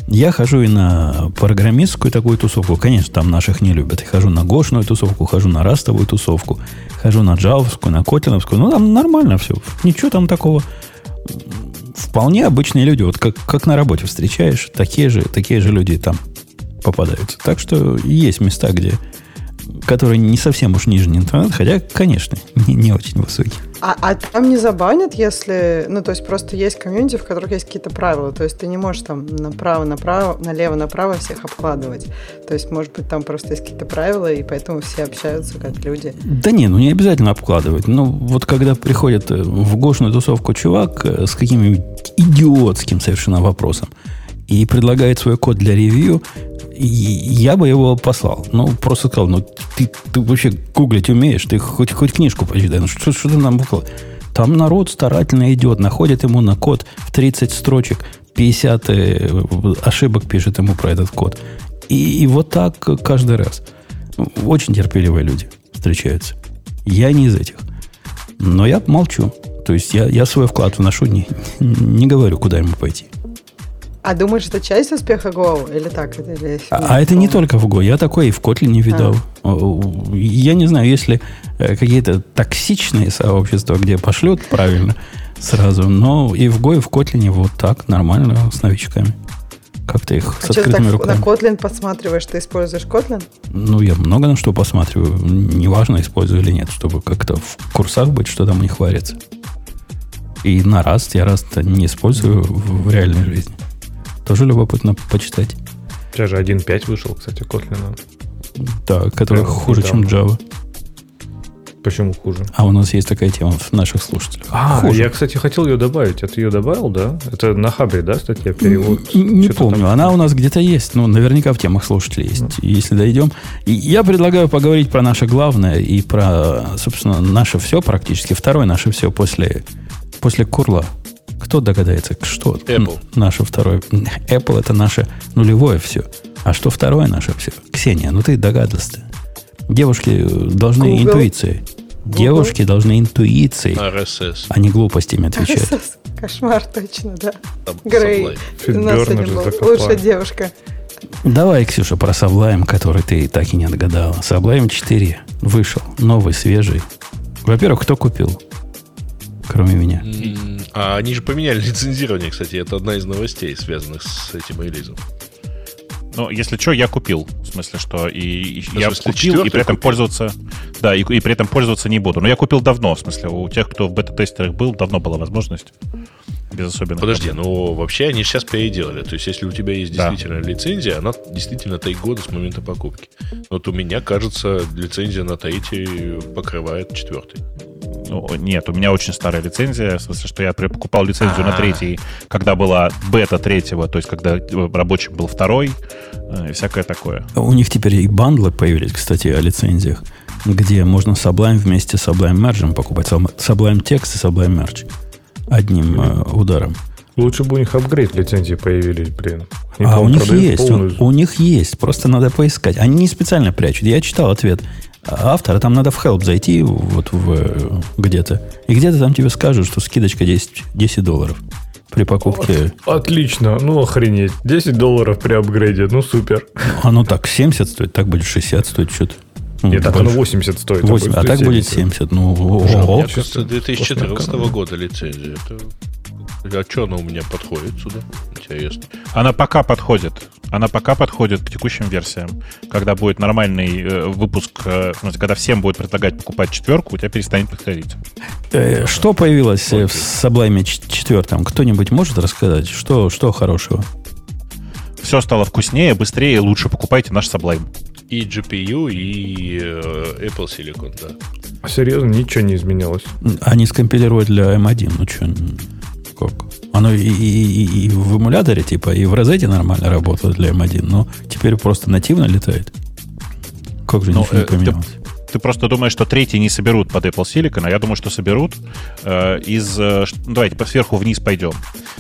Я хожу и на программистскую такую тусовку. Конечно, там наших не любят. Хожу на гошную тусовку, хожу на растовую тусовку, хожу на джавовскую, на котлиновскую. Ну, там нормально все. Ничего там такого. Вполне обычные люди. Вот как, как на работе встречаешь, такие же, такие же люди там попадаются. Так что есть места, где которые не совсем уж нижний интернет, хотя, конечно, не, не очень высокий. А, а там не забанят, если... Ну, то есть просто есть комьюнити, в которых есть какие-то правила. То есть ты не можешь там направо-направо, налево-направо всех обкладывать. То есть, может быть, там просто есть какие-то правила, и поэтому все общаются как люди. Да не, ну не обязательно обкладывать. Ну, вот когда приходит в гошную тусовку чувак э, с каким-нибудь идиотским совершенно вопросом, и предлагает свой код для ревью, я бы его послал. Ну, просто сказал, ну, ты, ты вообще гуглить умеешь, ты хоть, хоть книжку почитай. Ну, что, что ты нам выкладываешь? Там народ старательно идет, находит ему на код в 30 строчек, 50 э, ошибок пишет ему про этот код. И, и вот так каждый раз. Очень терпеливые люди встречаются. Я не из этих. Но я молчу. То есть я, я свой вклад вношу, не, не говорю, куда ему пойти. А думаешь, это часть успеха Go? Или так? Или а, а это не только в Go. Я такой и в Kotlin не видал. А. Я не знаю, если э, какие-то токсичные сообщества, где пошлют правильно сразу, но и в Go, и в Kotlin вот так, нормально, с новичками. Как-то их а с открытыми ты так руками. на Kotlin подсматриваешь? Ты используешь Kotlin? Ну, я много на что посматриваю. Неважно, использую или нет, чтобы как-то в курсах быть, что там у них варится. И на Rust я Rust не использую в реальной жизни. Тоже любопытно почитать. Сейчас же 1.5 вышел, кстати, Kotlin. Да, который Прямо хуже, недавно. чем Java. Почему хуже? А у нас есть такая тема в наших слушателях. А, хуже. я, кстати, хотел ее добавить. Это ее добавил, да? Это на Хабре, да, статья? Перевод? Не, не помню. Там... Она у нас где-то есть. Ну, наверняка в темах слушателей есть. Mm. Если дойдем. И я предлагаю поговорить про наше главное и про, собственно, наше все практически. Второе наше все после, после Курла. Кто догадается, что Apple. наше второе? Apple это наше нулевое все. А что второе наше все? Ксения, ну ты догадался. Девушки должны Google. интуицией. Google. Девушки должны интуицией, RSS. а не глупостями отвечать. RSS. Кошмар, точно, да. Там Грей. Лучшая девушка. Давай, Ксюша, про Sublime, который ты так и не отгадала. Sublime 4 вышел, новый, свежий. Во-первых, кто купил? Кроме меня. А они же поменяли лицензирование, кстати. Это одна из новостей, связанных с этим релизом. Ну, если что, я купил. В смысле, что и, и я купил, и при этом купил? пользоваться. Да, и, и при этом пользоваться не буду. Но я купил давно. В смысле, у тех, кто в бета-тестерах был, давно была возможность. Без особенных. Подожди, проблем. ну вообще они сейчас переделали. То есть, если у тебя есть действительно да. лицензия, она действительно три года с момента покупки. Вот у меня, кажется, лицензия на третий покрывает четвертый. Ну, нет, у меня очень старая лицензия, в смысле, что я покупал лицензию А-а-а. на третий, когда была бета третьего, то есть когда рабочим был второй, э, и всякое такое. У них теперь и бандлы появились, кстати, о лицензиях, где можно Sublime вместе с Sublime Merge покупать. Sublime Text и Sublime Merge одним э, ударом. Лучше бы у них апгрейд лицензии появились, блин. Они, а у них есть, полную... у, у них есть, просто надо поискать. Они не специально прячут. Я читал ответ автора, там надо в help зайти вот в где-то. И где-то там тебе скажут, что скидочка 10, 10 долларов при покупке. Отлично, ну охренеть. 10 долларов при апгрейде, ну супер. Оно так 70 стоит, так будет 60 стоить что-то. Ну, Нет, так оно 80 стоит. 8, а, а так будет 70. Ну, ого. Мне кажется, 2014 года лицензия. Это А что она у меня подходит сюда? Интересно. Она пока подходит. Она пока подходит к текущим версиям. Когда будет нормальный э, выпуск, э, когда всем будет предлагать покупать четверку, у тебя перестанет подходить. Э, что появилось okay. в Sublime 4? Кто-нибудь может рассказать? Что, что хорошего? Все стало вкуснее, быстрее и лучше. Покупайте наш Sublime. И GPU, и э, Apple Silicon, да. А серьезно, ничего не изменилось? Они скомпилировали для M1, ну что, как? Оно и, и, и, и в эмуляторе, типа, и в розете нормально работает для M1, но теперь просто нативно летает. Как же ну, ничего не э, поменялось? Ты, просто думаешь, что третий не соберут под Apple Silicon, а я думаю, что соберут э, из... Э, ну, давайте по сверху вниз пойдем.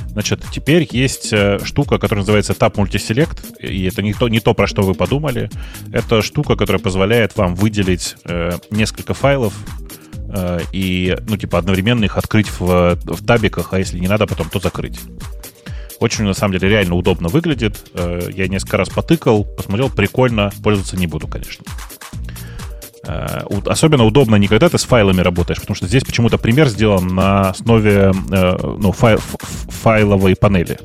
Значит, теперь есть э, штука, которая называется Tab Multiselect, и это не то, не то, про что вы подумали. Это штука, которая позволяет вам выделить э, несколько файлов Э, и, ну, типа, одновременно их открыть в, в табиках, а если не надо, потом то закрыть. Очень, на самом деле, реально удобно выглядит. Э, я несколько раз потыкал, посмотрел, прикольно, пользоваться не буду, конечно. Э, особенно удобно не когда ты с файлами работаешь, потому что здесь почему-то пример сделан на основе ну, файл, файловой панели.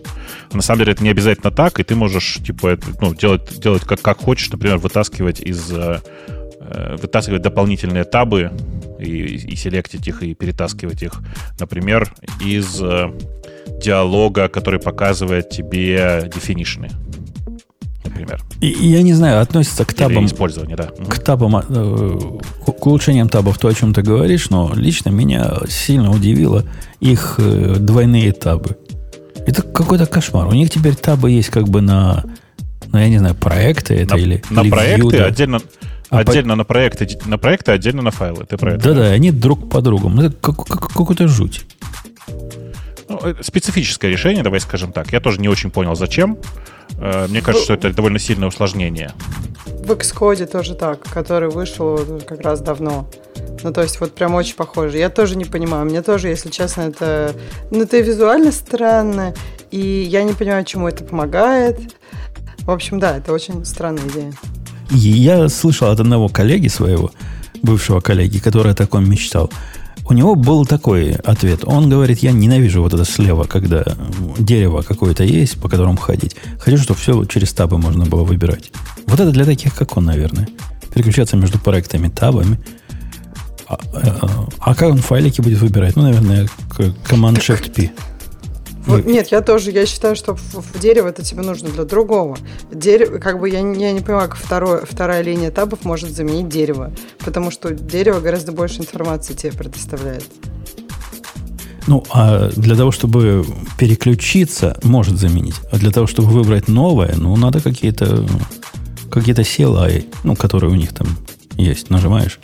На самом деле это не обязательно так, и ты можешь типа, ну, делать, делать как, как хочешь, например, вытаскивать из вытаскивать дополнительные табы и, и селектить их, и перетаскивать их. Например, из э, диалога, который показывает тебе definition. Например. И, я не знаю, относится к табам... Или использование, да. К табам, э, к улучшениям табов, то, о чем ты говоришь, но лично меня сильно удивило их э, двойные табы. Это какой-то кошмар. У них теперь табы есть как бы на, ну, я не знаю, проекты это на, или... На или проекты view, да? отдельно... А отдельно по... на проекты, на проекты, отдельно на файлы. Ты про это? Да-да, они друг по другу. Это как, как, какой-то жуть. Ну, э, специфическое решение, давай скажем так. Я тоже не очень понял, зачем. Э, мне кажется, что это довольно сильное усложнение. В Xcode тоже так, который вышел как раз давно. Ну, то есть, вот прям очень похоже. Я тоже не понимаю. Мне тоже, если честно, это... Ну, это визуально странно, и я не понимаю, чему это помогает. В общем, да, это очень странная идея. Я слышал от одного коллеги своего, бывшего коллеги, который о таком мечтал. У него был такой ответ. Он говорит, я ненавижу вот это слева, когда дерево какое-то есть, по которому ходить. Хочу, чтобы все через табы можно было выбирать. Вот это для таких, как он, наверное. Переключаться между проектами, табами. А, а, а как он файлики будет выбирать? Ну, наверное, Command Shift P. Вот, нет, я тоже, я считаю, что в, в дерево это тебе нужно для другого. Дерево, как бы я, я не понимаю, как второе, вторая линия табов может заменить дерево, потому что дерево гораздо больше информации тебе предоставляет. Ну, а для того, чтобы переключиться, может заменить. А для того, чтобы выбрать новое, ну, надо какие-то какие-то CLI, ну, которые у них там есть. Нажимаешь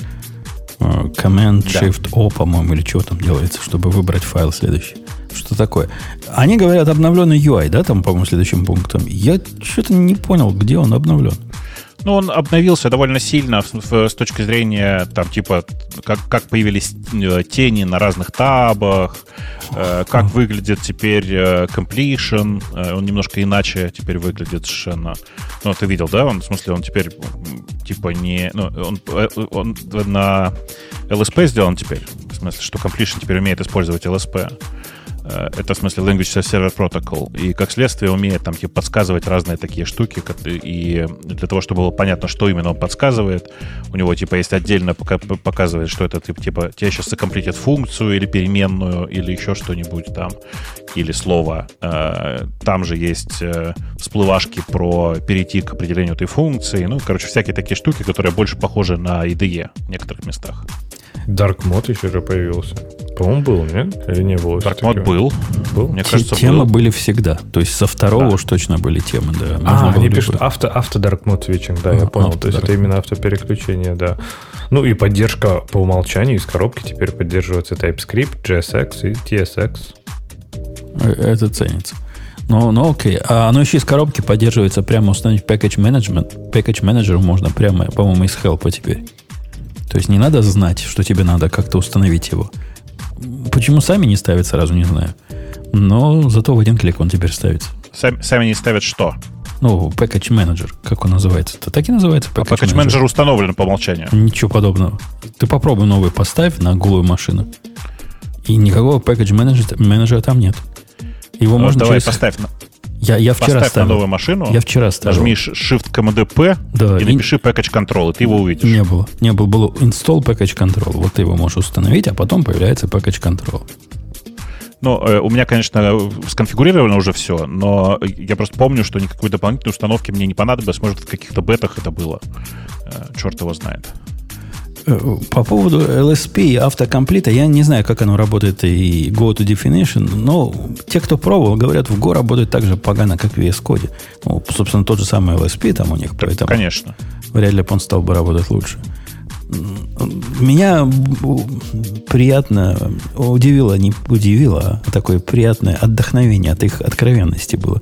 э, Command, Shift, O, по-моему, или что там делается, чтобы выбрать файл следующий. Что такое? Они говорят обновленный UI, да, там, по-моему, следующим пунктом. Я что-то не понял, где он обновлен. Ну, он обновился довольно сильно с точки зрения, там, типа, как, как появились э, тени на разных табах, э, как выглядит теперь э, completion, э, он немножко иначе теперь выглядит совершенно. Ну, ты видел, да? Он, в смысле, он теперь, типа, не... Ну, он, э, он на LSP сделан теперь. В смысле, что completion теперь умеет использовать LSP. Э, это, в смысле, Language Server Protocol. И, как следствие, умеет там типа, подсказывать разные такие штуки. И для того, чтобы было понятно, что именно он подсказывает, у него, типа, есть отдельно показывает, что это, типа, типа тебе сейчас закомплитит функцию или переменную, или еще что-нибудь там, или слово. Э, там же есть э, всплывашки про перейти к определению этой функции. Ну, короче, всякие такие штуки, которые больше похожи на IDE в некоторых местах. Dark Mode еще же появился. По-моему, был, нет? Или не было? Dark Mode был. был. Мне кажется, темы был. были всегда. То есть со второго да. уж точно были темы, да. а, они пишут авто, авто Dark Mode switching, да, а, я понял. То есть это именно автопереключение, да. Ну и поддержка по умолчанию из коробки теперь поддерживается TypeScript, JSX и TSX. Это ценится. Ну, ну окей. А оно еще из коробки поддерживается прямо установить Package Management. Package Manager можно прямо, по-моему, из Help теперь. То есть не надо знать, что тебе надо как-то установить его. Почему сами не ставят, сразу не знаю. Но зато в один клик он теперь ставится. Сами, сами не ставят что? Ну, Package Manager, как он называется? Это так и называется Package, а Package Manager. Manager установлен по умолчанию. Ничего подобного. Ты попробуй новый поставь на голую машину. И никакого Package Manager, менеджера там нет. Его Ну, можно Давай через- поставь, Я, я вчера поставь на ставил. новую машину. Я вчера ставил. Нажми Shift Command P Да, и и- напиши package control, и ты его увидишь. Не было. Не было. Было install package control. Вот ты его можешь установить, а потом появляется package control. Ну, э, у меня, конечно, сконфигурировано уже все, но я просто помню, что никакой дополнительной установки мне не понадобилось. Может, в каких-то бетах это было. Э, Черт его знает. Э, По поводу LSP и автокомплита, я не знаю, как оно работает и Go to Definition, но те, кто пробовал, говорят, в Go работает так же погано, как в VS Code. Ну, собственно, тот же самый LSP там у них, поэтому Конечно. вряд ли бы он стал бы работать лучше. Меня приятно удивило, не удивило, а такое приятное отдохновение от их откровенности было.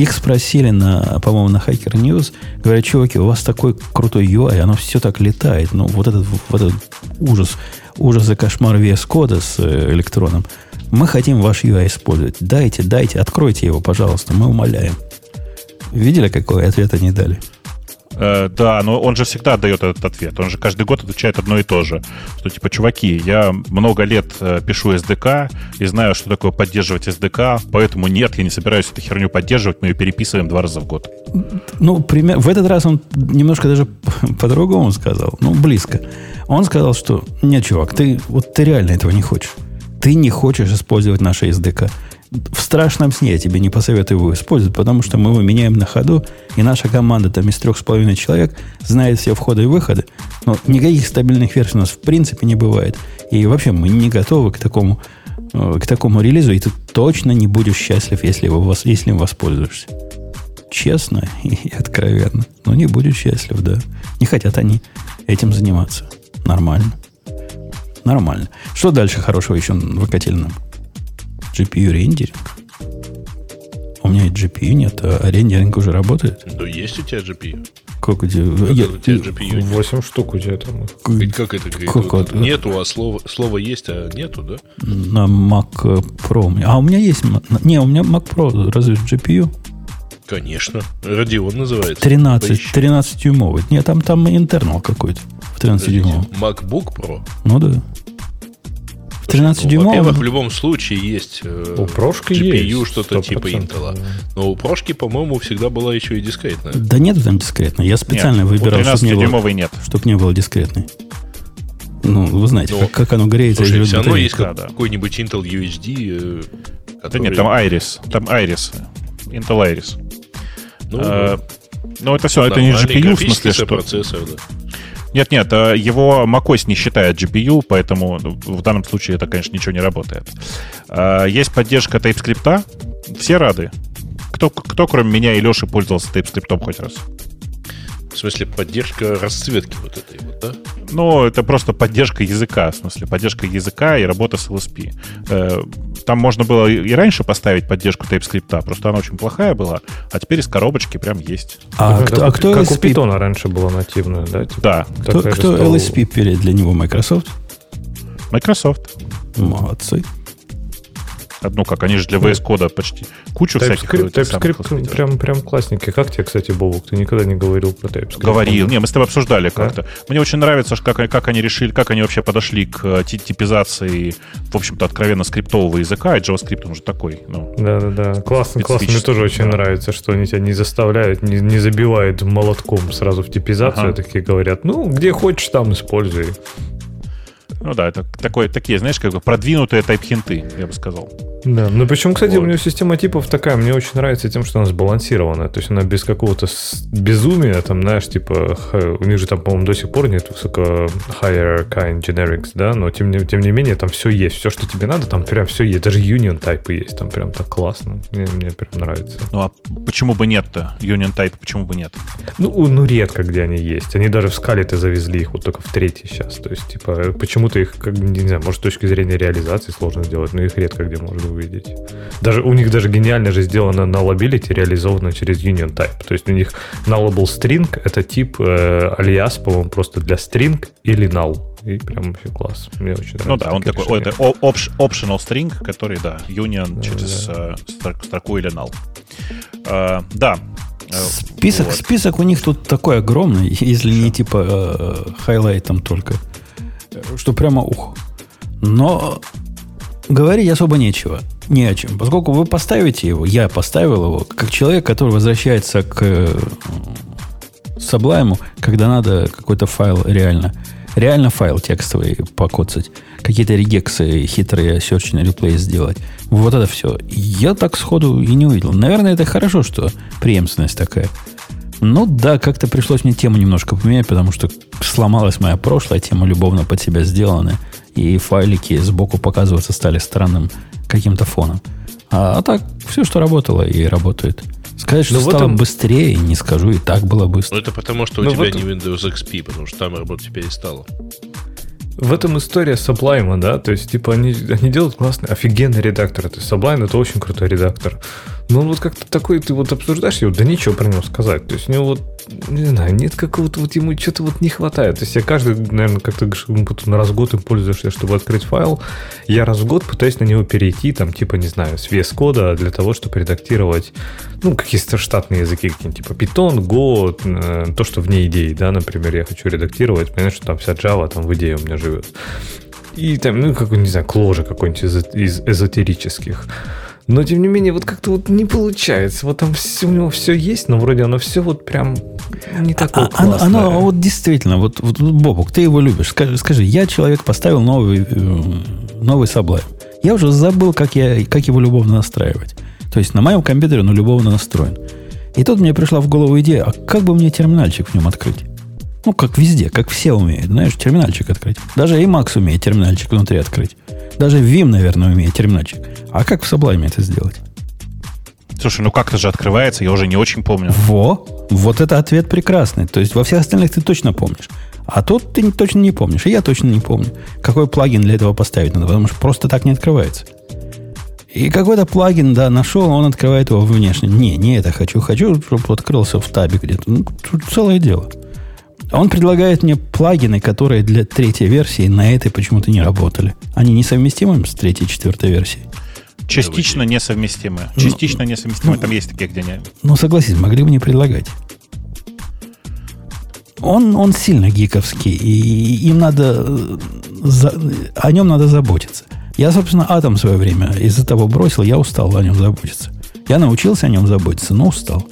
Их спросили на, по-моему, на Hacker News, говорят, чуваки, у вас такой крутой UI, оно все так летает, ну вот этот, вот этот ужас, ужас и кошмар VS кода с э, электроном. Мы хотим ваш UI использовать. Дайте, дайте, откройте его, пожалуйста, мы умоляем. Видели, какой ответ они дали? Э, да, но он же всегда дает этот ответ. Он же каждый год отвечает одно и то же. Что типа, чуваки, я много лет э, пишу SDK и знаю, что такое поддерживать SDK, поэтому нет, я не собираюсь эту херню поддерживать, мы ее переписываем два раза в год. Ну, пример, в этот раз он немножко даже по-другому сказал. Ну, близко. Он сказал, что нет, чувак, ты, вот ты реально этого не хочешь. Ты не хочешь использовать наше SDK. В страшном сне я тебе не посоветую его использовать, потому что мы его меняем на ходу, и наша команда там из трех с половиной человек знает все входы и выходы. Но никаких стабильных версий у нас в принципе не бывает. И вообще мы не готовы к такому, э, к такому релизу, и ты точно не будешь счастлив, если, его, если им воспользуешься честно и откровенно. Но не будут счастлив, да. Не хотят они этим заниматься. Нормально. Нормально. Что дальше хорошего еще выкатили нам? GPU рендеринг. У меня и GPU нет, а рендеринг уже работает. Да есть у тебя GPU? Как у тебя? Я- у тебя GPU? нет? 8 штук у тебя там. Как это? Как Вот это? Нету, а слово, слово есть, а нету, да? На Mac Pro. А у меня есть... Не, у меня Mac Pro разве GPU? Конечно. Радион называется. 13, Поищи. 13 дюймовый. Нет, там, там интернал какой-то. В 13 Подождите. дюймовом. MacBook Pro. Ну да. В 13 Ну, дюймовом. Во-первых, в любом случае есть э, У прошки GPU, что-то типа 100%, Intel. Но у прошки, по-моему, всегда была еще и дискретная. Да нет там дискретно. Я специально Нет, выбирал, чтобы не, было, 13-дюймовой нет. чтоб не было дискретной. Ну, вы знаете, Ну, как, как оно греется. Слушай, все равно есть да, как- да. какой-нибудь Intel UHD, э, Да который... нет, там Iris. Там Iris. Intel Iris. Ну, Э, Ну, это все, это не GPU, в смысле, что... процессор, да. Нет, нет, э, его macOS не считает GPU, поэтому в данном случае это, конечно, ничего не работает. Э, Есть поддержка TypeScript. Все рады. Кто, кто кроме меня и Леши, пользовался TypeScript хоть раз? В смысле, поддержка расцветки вот этой вот, да? Ну, это просто поддержка языка, в смысле, поддержка языка и работа с LSP. Там можно было и раньше поставить поддержку TypeScript, просто она очень плохая была, а теперь из коробочки прям есть. А, Ну, кто, а кто как у LSP, Питона раньше было нативное, да? типа, Да, кто, кто LSP перед для него Microsoft? Microsoft. Молодцы. Ну как, они же для VS кода почти кучу всяких TypeScript, самых TypeScript прям, прям классненький. Как тебе, кстати, Бобук? Ты никогда не говорил про TypeScript. Говорил. Не, мы с тобой обсуждали как-то. Мне очень нравится, как, как они решили, как они вообще подошли к э, ти- типизации, в общем-то, откровенно скриптового языка, и JavaScript он же такой, ну, Да-да-да. Классно, классно. Мне тоже очень да. нравится, что они тебя не заставляют, не, не забивают молотком сразу в типизацию, Ага. такие говорят, ну, где хочешь, там используй. Ну да, это такое, такие, знаешь, как бы продвинутые тайп-хинты, я бы сказал. Да, ну причем, кстати, Вот. у нее система типов такая, мне очень нравится тем, что она сбалансированная. То есть она без какого-то безумия, там, знаешь, типа, у них же там, по-моему, до сих пор нет высоко higher kind generics, да, но тем не, тем не менее там все есть, все, что тебе надо, там прям все есть, даже union тайпы есть, там прям так классно, мне, мне прям нравится. Ну а почему бы нет-то? Union Type, почему бы нет? Ну, ну, редко где они есть. Они даже в скале-то завезли их вот только в третий сейчас. То есть, типа, почему-то их, как, не знаю, может, с точки зрения реализации сложно сделать, но их редко где можно увидеть. Даже у них даже гениально же сделано nullability, реализовано через union type. То есть у них nullable string — это тип э, алиас, по-моему, просто для string или null. И прям вообще класс. Мне очень нравится. Ну да, он такой, решения. это option- optional string, который, да, union Да, через э, строк- строку или null. Э, да. Э, Список, вот. список у них тут такой огромный, если не типа э, хайлайтом только, э, что прямо ух. Но говорить особо нечего. Не о чем. Поскольку вы поставите его, я поставил его, как человек, который возвращается к э, Sublime, когда надо какой-то файл реально, реально файл текстовый покоцать, какие-то регексы хитрые search and replay сделать. Вот это все. Я так сходу и не увидел. Наверное, это хорошо, что преемственность такая. Ну да, как-то пришлось мне тему немножко поменять, потому что сломалась моя прошлая тема, любовно под себя сделанная, и файлики сбоку показываться стали странным каким-то фоном. А, а так, все, что работало, и работает. Сказать, что Но стало этом... быстрее, не скажу, и так было быстро. Ну, это потому, что Но у тебя этом... не Windows XP, потому что там работать перестало. В этом история Sublime, да, то есть, типа, они, они делают классный, офигенный редактор. То есть, Sublime это очень крутой редактор. Но он вот как-то такой, ты вот обсуждаешь его, да ничего про него сказать. То есть, у него вот, не знаю, нет какого-то вот ему что-то вот не хватает. То есть, я каждый, наверное, как ты говоришь, на раз в год им пользуешься, чтобы открыть файл. Я раз в год пытаюсь на него перейти, там, типа, не знаю, с VS кода для того, чтобы редактировать, ну, какие-то штатные языки, какие-нибудь, типа Python, Go, э, то, что вне идеи, да, например, я хочу редактировать, понимаешь, что там вся Java там в идее у меня живет. И там, ну, какой, не знаю, кложа какой-нибудь из, из эзотерических. Но, тем не менее, вот как-то вот не получается. Вот там все, у него все есть, но вроде оно все вот прям не такое а, классное. Оно, оно вот действительно, вот, вот, Бобок, ты его любишь. Скажи, скажи, я человек поставил новый, э, новый Sublime. Я уже забыл, как, я, как его любовно настраивать. То есть на моем компьютере он любовно настроен. И тут мне пришла в голову идея, а как бы мне терминальчик в нем открыть? Ну, как везде, как все умеют, знаешь, терминальчик открыть. Даже и Max умеет терминальчик внутри открыть. Даже Vim, наверное, умеет терминальчик. А как в Sublime это сделать? Слушай, ну как это же открывается, я уже не очень помню. Во, вот это ответ прекрасный. То есть во всех остальных ты точно помнишь. А тут ты точно не помнишь, и я точно не помню. Какой плагин для этого поставить надо, потому что просто так не открывается. И какой-то плагин, да, нашел, он открывает его внешне. Не, не это хочу. Хочу, чтобы открылся в табе где-то. Ну, тут целое дело. Он предлагает мне плагины, которые для третьей версии на этой почему-то не работали. Они несовместимы с третьей и четвертой версией? Частично несовместимы. Ну, Частично несовместимы. Ну, Там есть такие, где не... Ну, согласись, могли бы не предлагать. Он, он сильно гиковский, и им надо... Э, за, о нем надо заботиться. Я, собственно, атом в свое время из-за того бросил, я устал о нем заботиться. Я научился о нем заботиться, но устал.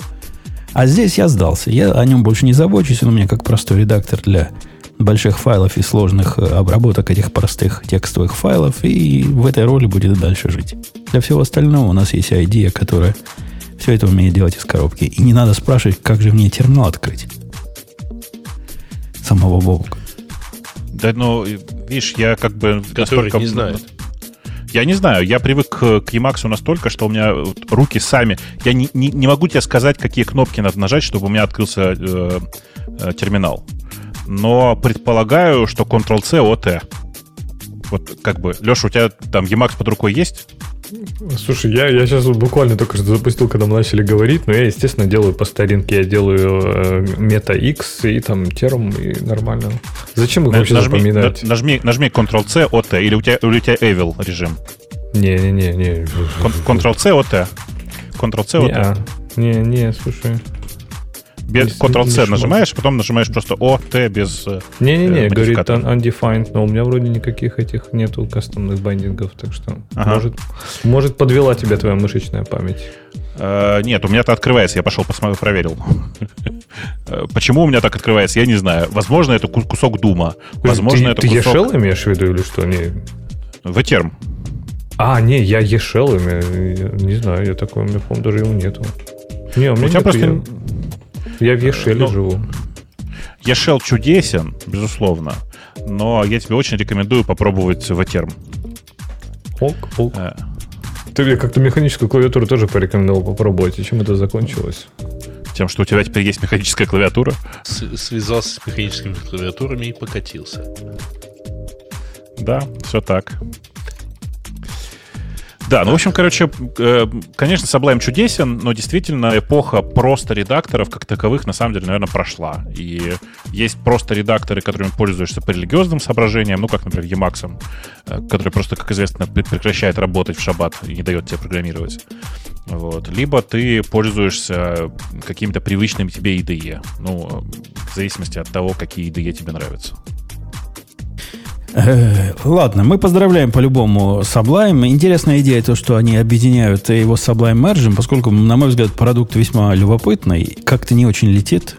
А здесь я сдался. Я о нем больше не забочусь. Он у меня как простой редактор для больших файлов и сложных э, обработок этих простых текстовых файлов. И в этой роли будет и дальше жить. Для всего остального у нас есть идея, которая все это умеет делать из коробки. И не надо спрашивать, как же мне терминал открыть. Самого Бобука. Да, ну, видишь, я как бы... Который не знает. Я не знаю, я привык к, Emacs настолько, что у меня руки сами... Я не, не, не могу тебе сказать, какие кнопки надо нажать, чтобы у меня открылся э, э, терминал. Но предполагаю, что Ctrl-C, OT. Вот как бы, Леша, у тебя там Emacs под рукой есть? Слушай, я, я сейчас буквально только что запустил, когда мы начали говорить, но я, естественно, делаю по старинке, я делаю э, Meta X и там терм, и нормально. Зачем их вообще нажми, запоминать? Нажми, нажми Ctrl-C, OT, или у тебя, или у тебя Evil режим? Не-не-не. не. Ctrl-C, OT. Ctrl-C, OT. Не-не, слушай. Без Ctrl-C нажимаешь, потом нажимаешь просто O, T без э, Не-не-не, э, говорит undefined, но у меня вроде никаких этих нету кастомных байдингов, так что ага. может, может подвела тебя твоя мышечная память. Uh, нет, у меня это открывается, я пошел посмотрел, проверил. Почему у меня так открывается, я не знаю. Возможно, это кусок дума. Возможно, ты, это кусок... Ты имеешь в виду или что? Не... В терм. А, не, я Ешел имею. Не знаю, я такой, у меня, по-моему, даже его нету. Не, у меня у тебя просто... Я... Я в Ешеле ну, живу. Ешел чудесен, безусловно, но я тебе очень рекомендую попробовать Ватерм. Ок, ок. А. Ты мне как-то механическую клавиатуру тоже порекомендовал попробовать. И чем это закончилось? Тем, что у тебя теперь есть механическая клавиатура? С связался с механическими клавиатурами и покатился. Да, все так. Да, ну, в общем, короче, э, конечно, Sublime чудесен, но действительно эпоха просто редакторов как таковых на самом деле, наверное, прошла. И есть просто редакторы, которыми пользуешься по религиозным соображениям, ну, как, например, Emacs, э, который просто, как известно, прекращает работать в шаббат и не дает тебе программировать. Вот. Либо ты пользуешься какими-то привычными тебе IDE. Ну, в зависимости от того, какие IDE тебе нравятся. Э, ладно, мы поздравляем по-любому Sublime. Интересная идея то, что они объединяют его с Sublime Merge, поскольку, на мой взгляд, продукт весьма любопытный, как-то не очень летит.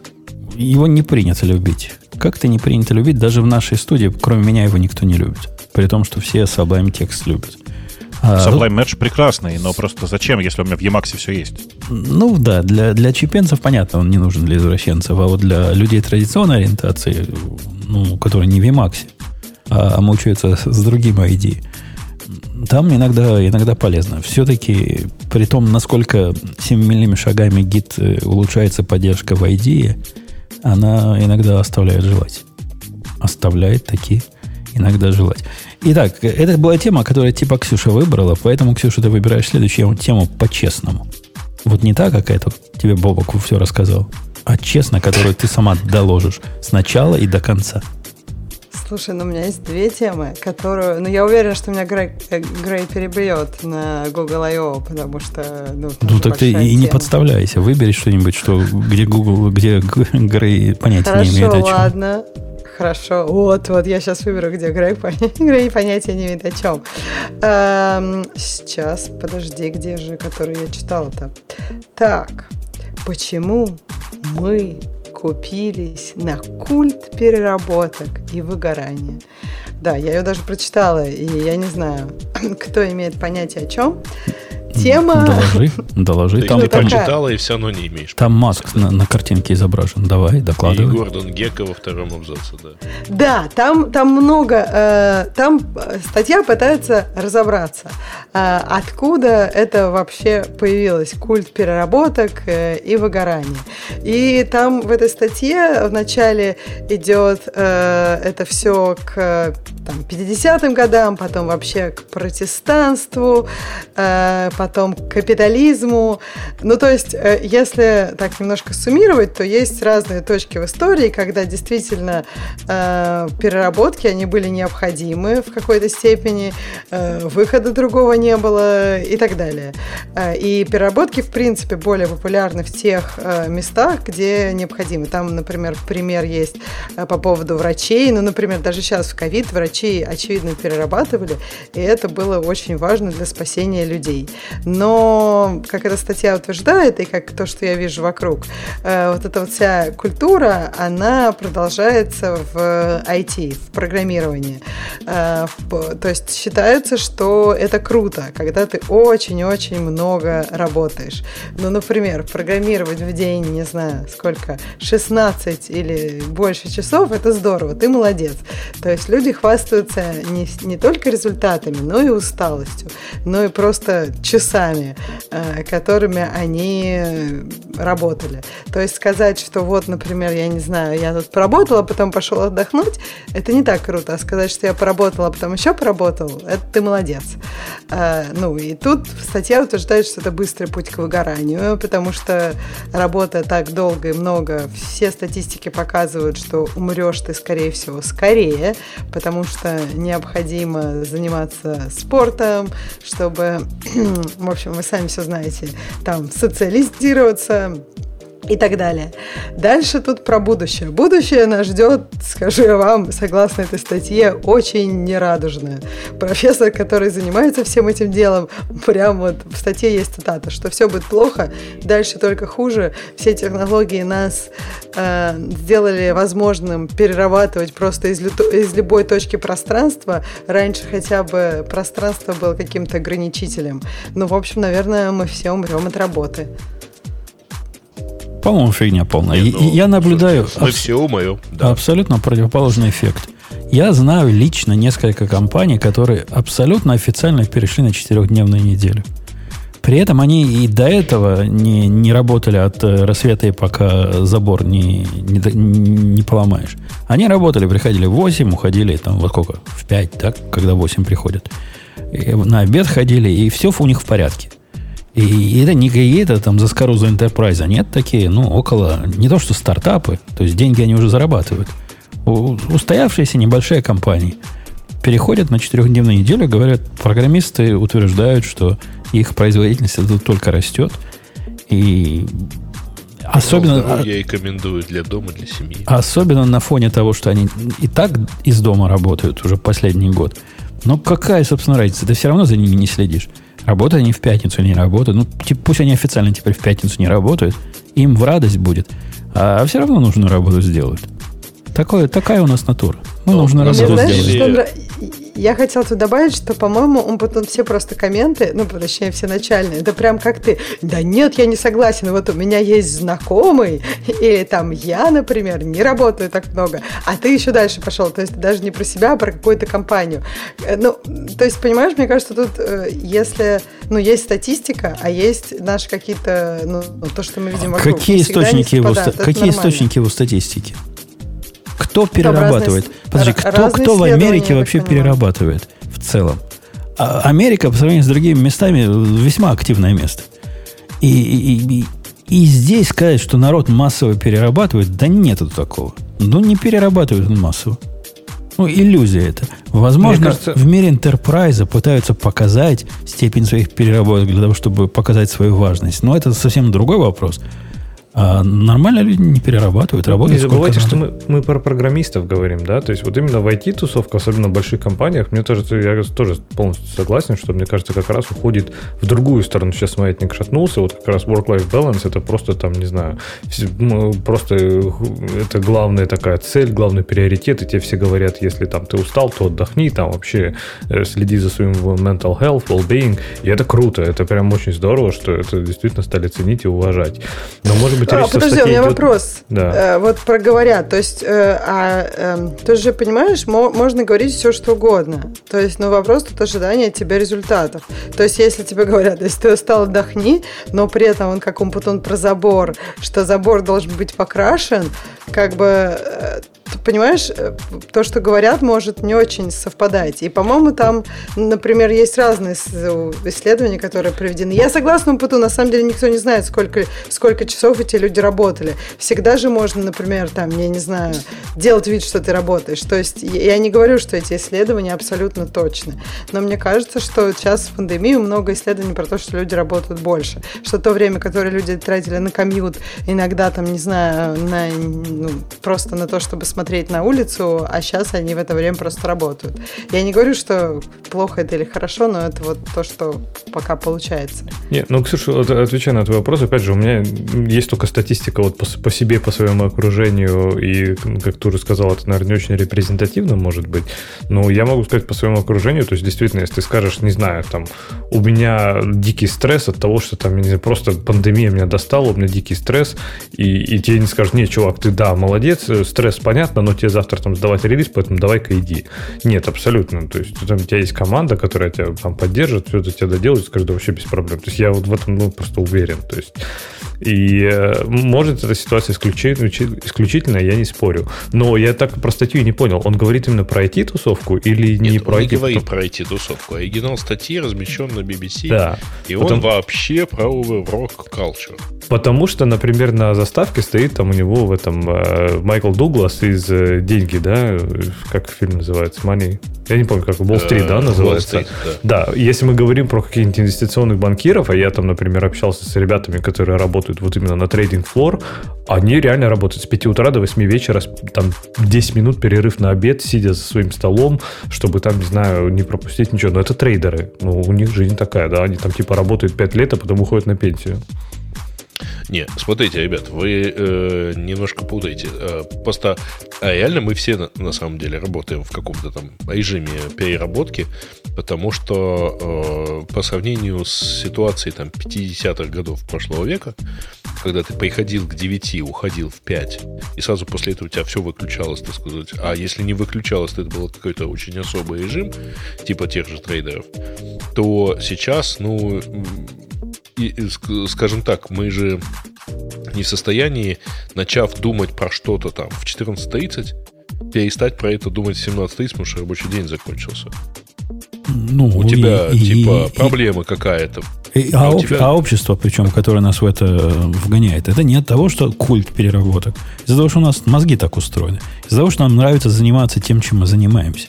Его не принято любить. Как-то не принято любить. Даже в нашей студии, кроме меня, его никто не любит. При том, что все Sublime текст любят. А, Sublime Merge прекрасный, но просто зачем, если у меня в Emacs все есть? Ну да, для, для чипенцев понятно, он не нужен для извращенцев, а вот для людей традиционной ориентации, ну, которые не в Emacs, а, а мучаются с другим ID, там иногда, иногда полезно. Все-таки, при том, насколько семимильными шагами гид э, улучшается поддержка в ID, она иногда оставляет желать. Оставляет такие иногда желать. Итак, это была тема, которую типа Ксюша выбрала, поэтому, Ксюша, ты выбираешь следующую тему по-честному. Вот не так, как это тебе Бобок все рассказал, а честно, которую ты сама доложишь с начала и до конца. Слушай, ну у меня есть две темы, которую... Ну, я уверена, что меня Грей, э, Грей перебьет на Google I.O., потому что... Ну, ну так ты и не подставляйся. Выбери что-нибудь, что, где Google, где Грей понятия Хорошо, не имеет о чем. ладно. Хорошо. Вот, вот, я сейчас выберу, где Грей, Грей понятия не имеет о чем. Эм, сейчас, подожди, где же, который я читала-то? Так, почему мы купились на культ переработок и выгорания. Да, я ее даже прочитала, и я не знаю, кто имеет понятие о чем. Тема... Доложи, доложи. Ты там, там прочитала и все равно не имеешь. Там Маск на, на картинке изображен. Давай, докладывай. И Гордон Гекко во втором абзаце, да. Да, там, там много... Э, там статья пытается разобраться, э, откуда это вообще появилось. Культ переработок э, и выгорания. И там в этой статье вначале идет э, это все к там, 50-м годам, потом вообще к протестанству, э, потом к капитализму. Ну, то есть, э, если так немножко суммировать, то есть разные точки в истории, когда действительно э, переработки, они были необходимы в какой-то степени, э, выхода другого не было и так далее. Э, и переработки, в принципе, более популярны в тех э, местах, где необходимы. Там, например, пример есть по поводу врачей. Ну, например, даже сейчас в ковид врачи, очевидно, перерабатывали, и это было очень важно для спасения людей. Но, как эта статья утверждает, и как то, что я вижу вокруг, э, вот эта вот вся культура, она продолжается в IT, в программировании. Э, то есть считается, что это круто, когда ты очень-очень много работаешь. Ну, например, программировать в день, не знаю, сколько, 16 или больше часов, это здорово, ты молодец. То есть люди хвастаются не, не только результатами, но и усталостью, но и просто часами, э, которыми они работали. То есть сказать, что вот, например, я не знаю, я тут поработала, потом пошел отдохнуть, это не так круто. А сказать, что я поработала, потом еще поработал, это ты молодец. Э, ну и тут статья утверждает, что это быстрый путь к выгоранию, потому что работа так долго и много, все статистики показывают, что умрешь ты, скорее всего, скорее, потому что необходимо заниматься спортом, чтобы, в общем, вы сами все знаете, там социализироваться, и так далее. Дальше тут про будущее. Будущее нас ждет, скажу я вам, согласно этой статье, очень нерадужное. Профессор, который занимается всем этим делом, прям вот в статье есть цитата, что все будет плохо, дальше только хуже. Все технологии нас э, сделали возможным перерабатывать просто из, из любой точки пространства. Раньше хотя бы пространство было каким-то ограничителем. Ну, в общем, наверное, мы все умрем от работы. По-моему, фигня полная. Нет, ну, я наблюдаю... Мы аб- все умоем. Да. Абсолютно противоположный эффект. Я знаю лично несколько компаний, которые абсолютно официально перешли на четырехдневную неделю. При этом они и до этого не, не работали от э, рассвета, и пока забор не, не, не поломаешь. Они работали, приходили в 8, уходили там во сколько? В 5, так, когда 8 приходят. И на обед ходили, и все у них в порядке. И это не какие-то там заскорузу Enterprise, нет такие, ну, около, не то что стартапы, то есть деньги они уже зарабатывают. Устоявшиеся небольшие компании переходят на четырехдневную неделю, говорят, программисты утверждают, что их производительность тут только растет. И Особенно, я рекомендую для дома, для семьи. особенно на фоне того, что они и так из дома работают уже последний год. Но какая, собственно, разница? Ты все равно за ними не следишь. Работают они в пятницу не работают. Ну, типа, пусть они официально теперь в пятницу не работают. Им в радость будет. А все равно нужную работу сделают. Такое, такая у нас натура. Мы Ну, на Мне работу знаешь, сделаем. что Я хотела тут добавить, что, по-моему, он потом все просто комменты, ну, точнее, все начальные, это прям как ты, да нет, я не согласен, вот у меня есть знакомый, или там я, например, не работаю так много, а ты еще дальше пошел, то есть даже не про себя, а про какую-то компанию. Э, Ну, то есть, понимаешь, мне кажется, тут, э, если, ну, есть статистика, а есть наши какие-то, ну, то, что мы видим вокруг. Какие источники, его, ста- какие нормально. источники его статистики? Кто перерабатывает? Подожди, кто, кто в Америке вообще перерабатывает в целом? А Америка по сравнению с другими местами весьма активное место. И, и- и- и здесь сказать, что народ массово перерабатывает, да нету такого. Ну, не перерабатывает он массово. Ну, иллюзия это. Возможно, Мне кажется- в мире интерпрайза пытаются показать степень своих переработок для того, чтобы показать свою важность. Но это совсем другой вопрос. А нормально люди не перерабатывают, Не работают сколько забывайте, что мы, мы про программистов говорим, да, то есть вот именно в IT-тусовка, особенно в больших компаниях, мне кажется, я тоже полностью согласен, что мне кажется, как раз уходит в другую сторону. Сейчас маятник шатнулся, вот как раз work-life balance, это просто там, не знаю, ну, просто это главная такая цель, главный приоритет, и тебе все говорят, если там ты устал, то отдохни, там вообще э, следи за своим mental health, well-being, и это круто, это прям очень здорово, что это действительно стали ценить и уважать. Но, может быть, А, речь со подожди, у меня идет- вопрос. Да. Э, вот про говорят, то есть, э, а, эм, ты же понимаешь, мо- можно говорить все, что угодно. То есть, ну, вопрос тут ожидания от тебя результатов. То есть, если тебе говорят, если ты устал, отдохни, но при этом он как он потом про забор, что забор должен быть покрашен, как бы, э, понимаешь, э, то, что говорят, может не очень совпадать. И, по-моему, там, например, есть разные с- исследования, которые проведены. Я согласна, Путу, на самом деле никто не знает, сколько, сколько часов эти люди работали. Всегда же можно, например, там, я не знаю, делать вид, что ты работаешь. То есть я не говорю, что эти исследования абсолютно точны. Но мне кажется, что сейчас в пандемию много исследований про то, что люди работают больше. Что то время, которое люди тратили на комьют, иногда там, не знаю, на, ну, просто на то, чтобы смотреть на улицу, а сейчас они в это время просто работают. Я не говорю, что плохо это или хорошо, но это вот то, что пока получается. Нет, ну, Ксюша, отвечая на твой вопрос, опять же, у меня есть только статистика вот по, по себе, по своему окружению, и, как ты уже сказал, это, наверное, не очень репрезентативно, может быть, но я могу сказать по своему окружению, то есть, действительно, если ты скажешь, не знаю, там, у меня дикий стресс от того, что там, не знаю, просто пандемия меня достала, у меня дикий стресс, и, и тебе не скажут, не, чувак, ты, да, молодец, э, стресс понятно, но тебе завтра там сдавать релиз, поэтому давай-ка иди. Нет, абсолютно, то есть, там, у тебя есть команда, которая тебя там поддержит, все это тебя доделает, скажет, да вообще без проблем. То есть, я вот в этом, ну, просто уверен, то есть, и э, может эта ситуация исключи- исключи- исключительная, я не спорю. Но я так про статью не понял. Он говорит именно про IT-тусовку или не Нет, про он не IT? говорит про IT-тусовку. Оригинал статьи размещен на BBC. Да. И Потом- он вообще про рок culture. Потому что, например, на заставке стоит там у него в этом э, Майкл Дуглас из э, «Деньги», да? Как фильм называется? «Money». Я не помню, как «Уолл-стрит», да, называется? Wall Street, да. Да, если мы говорим про каких-нибудь инвестиционных банкиров, а я там, например, общался с ребятами, которые работают вот именно на трейдинг флор, они реально работают с 5 утра до 8 вечера, там 10 минут перерыв на обед, сидя за своим столом, чтобы там, не знаю, не пропустить ничего. Но это трейдеры. Ну, у них жизнь такая, да, они там типа работают 5 лет, а потом уходят на пенсию. Не, смотрите, ребят, вы э, немножко путаете. Э, просто а реально мы все на, на самом деле работаем в каком-то там режиме переработки, потому что э, по сравнению с ситуацией там 50-х годов прошлого века, когда ты приходил к 9, уходил в 5, и сразу после этого у тебя все выключалось, так сказать. А если не выключалось, то это был какой-то очень особый режим, типа тех же трейдеров, то сейчас, ну, и, ск- скажем так, мы же не в состоянии, начав думать про что-то там в 14.30, перестать про это думать в 17.30, потому что рабочий день закончился. Ну, У и- тебя, и- типа, и- проблема какая-то. и- а а, об- тебя- а общество, причем, которое нас в это э, вгоняет, это не от того, что культ переработок. Из-за того, что у нас мозги так устроены. Из-за того, что нам нравится заниматься тем, чем мы занимаемся.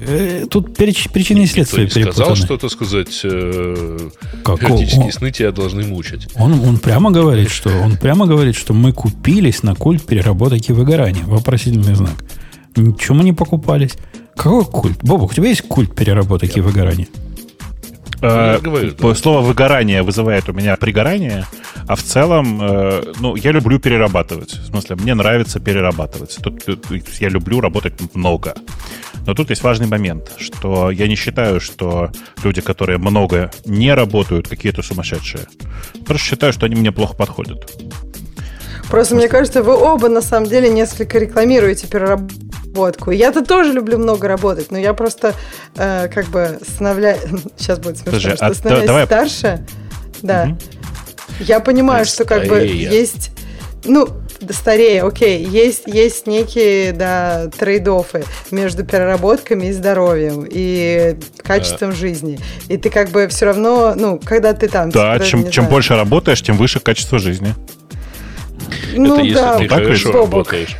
Э, тут причины и следствия Никто не сказал, что, так сказать, э, Как? эротические Он- сны тебя должны мучить. Он, он прямо говорит, что он прямо говорит, что мы купились на культ переработки и выгорания. Вопросительный знак. Ничего мы не покупались. Какой культ? Бобок, у тебя есть культ переработки и выгорания? Э, говорю, по- Слово выгорание вызывает у меня пригорание, а в целом, э, ну, я люблю перерабатывать. В смысле, мне нравится перерабатывать. Тут, тут я люблю работать много. Но тут есть важный момент, что я не считаю, что люди, которые много не работают, какие-то сумасшедшие. Просто считаю, что они мне плохо подходят. Просто мне кажется, вы оба на самом деле несколько рекламируете переработку. Я-то тоже люблю много работать, но я просто э, как бы становляюсь... Сейчас будет смешно, Подожди, что а становляюсь давай- старше. Да. Мгм. Я понимаю, что как бы есть... Ну, да, старее, окей, есть, есть некие, да, трейдофы между переработками и здоровьем, и качеством жизни. И ты как бы все равно, ну, когда ты там... Да, даже чем, чем знаю, больше работаешь, тем выше качество жизни. Ну, это если да, ты так хорошо Бобок. работаешь.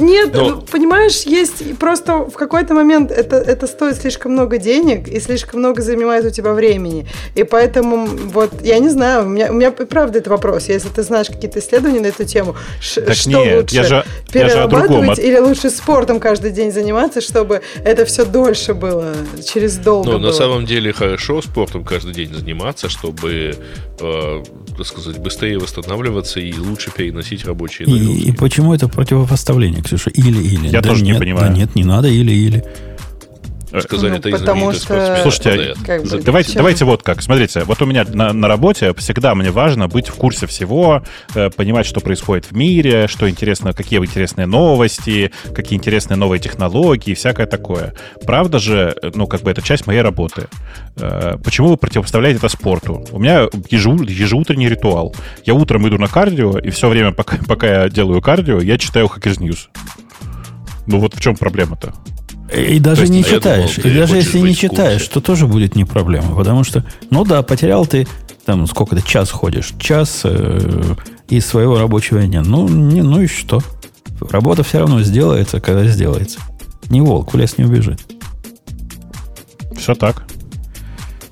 Нет, Но- ну, понимаешь, есть просто в какой-то момент это, это стоит слишком много денег и слишком много занимает у тебя времени. И поэтому вот, я не знаю, у меня, у меня правда это вопрос. Если ты знаешь какие-то исследования на эту тему, Так что нет, лучше? я же- я же перерабатывать или лучше спортом каждый день заниматься, чтобы это все дольше было, через долго было? на самом деле хорошо спортом каждый день заниматься, чтобы, э, так сказать, быстрее восстанавливаться и лучше переносить рабочие нагрузки. И, и почему это противопоставление, Ксюша? Или-или. Я да тоже не нет, понимаю. Да нет, не надо или-или. Сказали, Ну, это потому что- спортсмен. Слушайте. Как бы, Давайте, чем- давайте вот как. Смотрите, вот у меня на, на работе всегда мне важно быть в курсе всего, э, понимать, что происходит в мире, что интересно, какие интересные новости, какие интересные новые технологии и всякое такое. Правда же, э, ну, как бы это часть моей работы. Э, Почему вы противопоставляете это спорту? У меня ежеу- ежеутренний ритуал. Я утром иду на кардио, и все время, пока, пока я делаю кардио, я читаю Hackers News. Ну вот в чем проблема-то? И даже не а читаешь. думал, и даже если не читаешь, то тоже будет не проблема. Потому что, ну да, потерял ты, там, сколько ты, час ходишь, час э, из своего рабочего дня. Ну, не, ну и что? Работа все равно сделается, когда сделается. Ни волк в лес не убежит. Все так.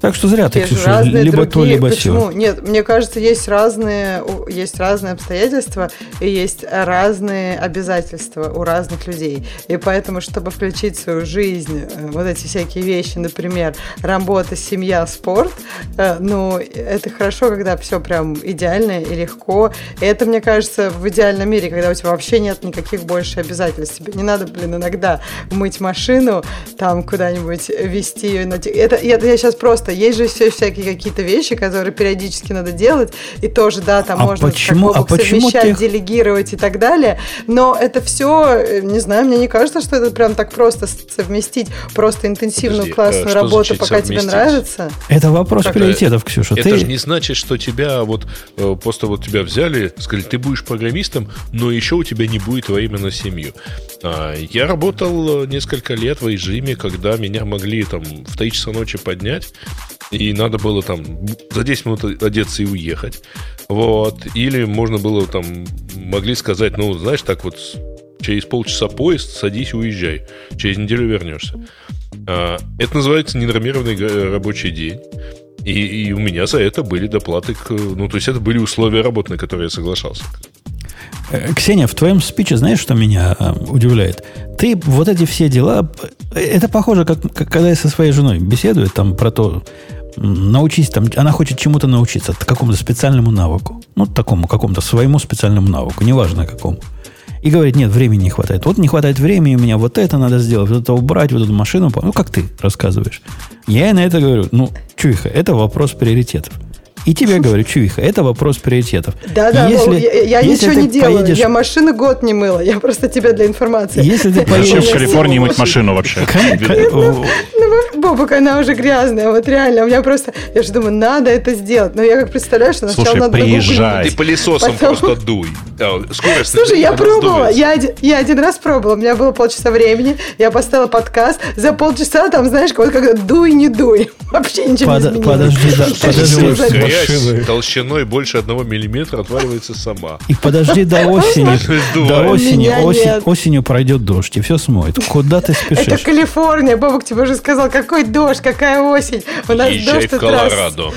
Так что зря ты, Ксюша, либо другие. то, либо Почему? все. Нет, мне кажется, есть разные, есть разные обстоятельства и есть разные обязательства у разных людей. И поэтому, чтобы включить в свою жизнь э, вот эти всякие вещи, например, работа, семья, спорт, э, ну, это хорошо, когда все прям идеально и легко. И это, мне кажется, в идеальном мире, когда у тебя вообще нет никаких больше обязательств. Тебе не надо, блин, иногда мыть машину, там куда-нибудь вести ее. Это, это я сейчас просто... Есть же все всякие какие-то вещи, которые периодически надо делать, и тоже, да, там А можно почему- как а почему совмещать, тех- делегировать и так далее. Но это все, не знаю, мне не кажется, что это прям так просто совместить просто интенсивную Подожди, классную э, что работу, пока тебе совместить? нравится. Это вопрос Как- приоритетов, Ксюша. Это ты... же не значит, что тебя вот э, просто вот тебя взяли, сказали, ты будешь программистом, но еще у тебя не будет времени на семью. А, я работал э, несколько лет в режиме, когда меня могли там в 3 часа ночи поднять, и надо было там за 10 минут одеться и уехать. Вот. Или можно было там, могли сказать, ну, знаешь, так вот через полчаса поезд, садись уезжай. Через неделю вернешься. А, Это называется ненормированный рабочий день. И, и у меня за это были доплаты к... Ну, то есть это были условия работы, на которые я соглашался. Э, Ксения, в твоем спиче знаешь, что меня э, удивляет? Ты вот эти все дела... э, Это похоже, как, как когда я со своей женой беседую там про то, научись там, она хочет чему-то научиться, какому-то специальному навыку. Ну, такому какому-то своему специальному навыку, неважно какому. И говорит, нет, времени не хватает. Вот не хватает времени, у меня вот это надо сделать, вот это убрать, вот эту машину. Ну, как ты рассказываешь. Я ей на это говорю, ну, чуиха, это вопрос приоритетов. И тебе говорю, чуиха, это вопрос приоритетов. Да-да, Если- Вов, я, я если ничего не делаю. поедешь- Я машину год не мыла. Я просто тебе для информации. Если ты Зачем поедешь... в Калифорнии мыть машину вообще? Ну, Боб, Бобок, она уже грязная. Вот реально, у меня просто... Я же думаю, надо это сделать. Но я как представляю, что сначала Слушай, надо приезжай. Ты пылесосом просто дуй. Да, Скорость Слушай, я пробовала, я один, я один раз пробовала, у меня было полчаса времени, я поставила подкаст, за полчаса там, знаешь, вот как дуй, не дуй, вообще ничего не изменилось. подожди, да, подожди. Грязь толщиной больше одного миллиметра отваливается сама. И подожди до осени. До осени, осенью пройдет дождь, и все смоет. Куда ты Это спешишь? Калифорния, Бобок тебе уже сказал, какой дождь, какая осень. У нас дождь в. Колорадо.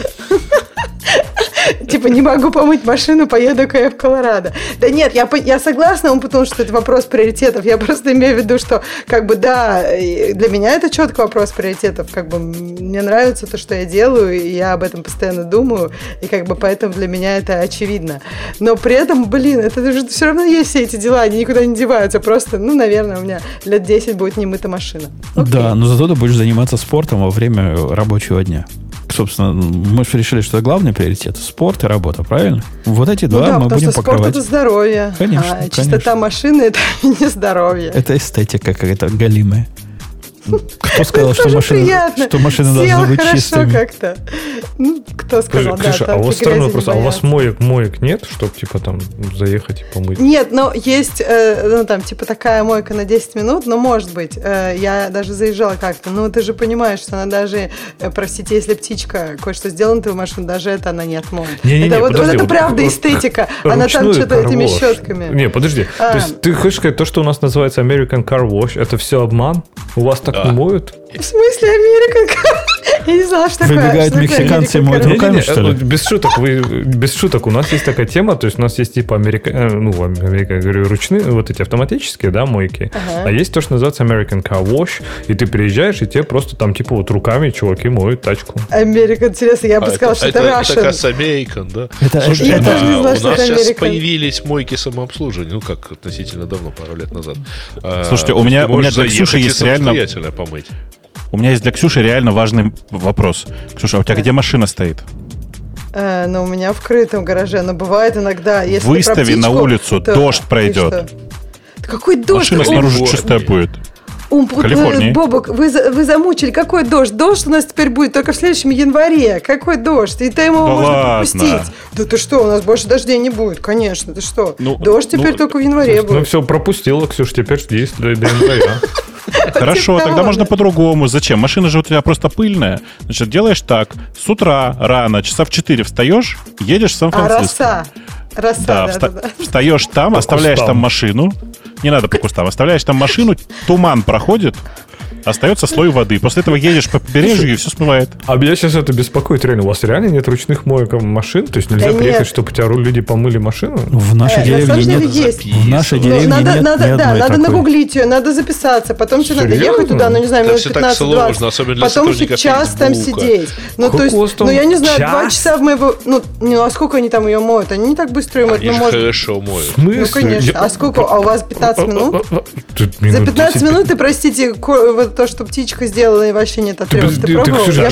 Типа, не могу помыть машину, поеду-ка я в Колорадо. Да нет, я, я согласна, он потому что это вопрос приоритетов. Я просто имею в виду, что, как бы, да, для меня это четко вопрос приоритетов. Как бы, мне нравится то, что я делаю, и я об этом постоянно думаю, и как бы поэтому для меня это очевидно. Но при этом, блин, это же все равно есть все эти дела, они никуда не деваются. Просто, ну, наверное, у меня лет 10 будет не мыта машина. Окей. Да, но зато ты будешь заниматься спортом во время рабочего дня. Собственно, мы же решили, что главный приоритет. Спорт и работа, правильно? Вот эти Ну два да, мы будем что спорт покрывать. это здоровье. Конечно, а чистота конечно. машины это не здоровье. Это эстетика какая-то галимая. Кто сказал, что приятно. что машины Сел должны быть хорошо чистыми? как-то. Ну, кто сказал, да, Ксюша, а там у вас странный вопрос, а у вас моек, моек нет, чтобы типа там заехать и помыть? Нет, но есть, э, ну, там, типа, такая мойка на 10 минут, но может быть. Э, я даже заезжала как-то. Ну, ты же понимаешь, что она даже, э, простите, если птичка кое-что сделала на твою машину, даже это она не отмоет. Не-не-не, это вот, вот это вот- правда вот эстетика. Она там что-то этими щетками. Не, подожди. А. То есть ты хочешь сказать, то, что у нас называется American Car Wash, это все обман? У вас так Да. моют? В смысле, Америка? Я не знала, что такое. Выбегают мексиканцы и American моют руками, что ли? э, Без шуток, вы, без шуток. У нас есть такая тема, то есть у нас есть типа Америка, э, ну, Америка, я говорю, ручные, вот эти автоматические, да, мойки. Ага. А есть то, что называется American Car Wash, и ты приезжаешь, и тебе просто там типа вот руками чуваки моют тачку. Америка, интересно, я бы А, сказала, что это это Russian. как Американ, да? Это- Слушайте, Я тоже не знала, у что нас это сейчас появились мойки самообслуживания, ну как относительно давно, пару лет назад. А, Слушайте, у меня- у меня для Ксюши есть реально- самостоятельно помыть. У меня есть для Ксюши реально важный вопрос. Ксюша, а у тебя где машина стоит? Э, но у меня в крытом гараже, но бывает иногда, если ты про Выстави на птичку, улицу, то- дождь пройдет. что? Да Какой дождь? Машина снаружи Ой, чистая будет. Ум- Калифорнии. э, Бобок, вы, вы замучили. Какой дождь? Дождь у нас теперь будет только в следующем январе. Какой дождь? И то ему Да можно ладно. пропустить. Да ты что, у нас больше дождей не будет, конечно. Ты что? Ну, дождь теперь ну, только в январе Ну будет. все, пропустила, Ксюш, теперь жди до, до января. Хорошо, Типа тогда того, можно по-другому. Зачем? Машина же у тебя просто пыльная. Значит, делаешь так. С утра рано, часа в 4 встаешь, едешь в А Сан-Франциско. Роса, Да, да, вста- да, да. встаешь там, По оставляешь кустам. там машину. Не надо по кустам. Оставляешь там машину, туман проходит, остается слой воды. После этого едешь по побережью и все смывает. А меня сейчас это беспокоит реально. У вас реально нет ручных моек машин? То есть нельзя Да приехать, нет. чтобы у тебя люди помыли машину? В нашей Э, деревне нет. есть. В нашей Ну, деревне надо, нет надо, ни да, одной надо такой. нагуглить ее, надо записаться, потом тебе надо ехать туда, ну не знаю, минут все так 15-20. сложно, особенно для Потом еще час там сидеть. Ну, то есть, ну я не знаю, два час? часа в моего, ну, ну, а сколько они там ее моют? Они не так быстро ее моют, Они ну, же хорошо моют. ну, конечно. А сколько? А у вас 15 минут? За минут 15 10. минут, ты, простите, то, что птичка сделала, и вообще нет от Ты Ты ты- пробовал? Я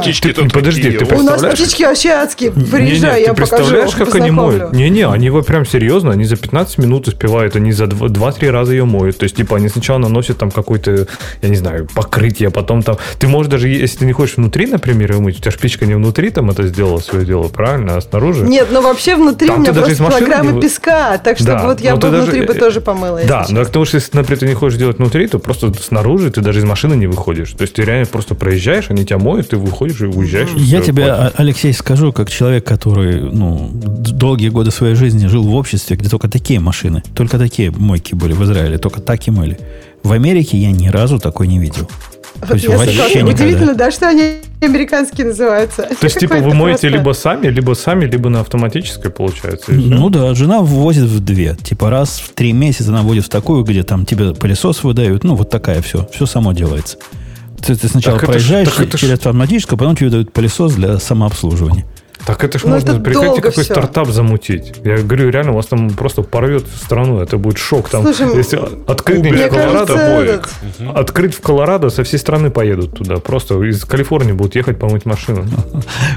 птички тут подожди, У У нас птички вообще адские. Приезжай, я ты покажу. представляешь, как они моют? Не-не, они вот прям серьезно, они за 15 минут успевают, они за 2-3 раза ее моют. То есть, типа, они сначала наносят там какое-то, я не знаю, покрытие, потом там... Ты можешь даже, если ты не хочешь внутри, например, ее мыть, у тебя же печка не внутри там это сделала свое дело, правильно, а снаружи? Нет, ну вообще внутри Там у меня просто килограммы не песка, так что Да, вот я бы ты даже- внутри бы тоже помыла. Да, но потому что если, например, ты не хочешь делать внутри, то просто снаружи ты даже из машины не выходишь. То есть ты реально просто проезжаешь, они тебя моют, ты выходишь и уезжаешь. и Я тебе, хватит. А- Алексей, скажу, как человек, который ну, долгие годы своей жизни жил в обществе, где только такие машины, только такие мойки были в Израиле, только так и мыли. В Америке я ни разу такой не видел. То есть Я вообще никогда. Удивительно, да, что они американские называются. То есть, типа, вы моете либо сами, либо сами, либо на автоматической, получается. Ну да, жена ввозит в две. Типа раз в три месяца она вводит в такую, где там тебе пылесос выдают. Ну, вот такая все. Все само делается. Ты, ты сначала Так это ж- проезжаешь это ж- через автоматическую, потом тебе дают пылесос для самообслуживания. Так это ж ну, можно, прекратить какой все. стартап замутить. Я говорю, реально, у вас там просто порвет страну, это будет шок. Там, Слушай, если открыть в Колорадо, этот... открыть в Колорадо, со всей страны поедут туда. Просто из Калифорнии будут ехать помыть машину.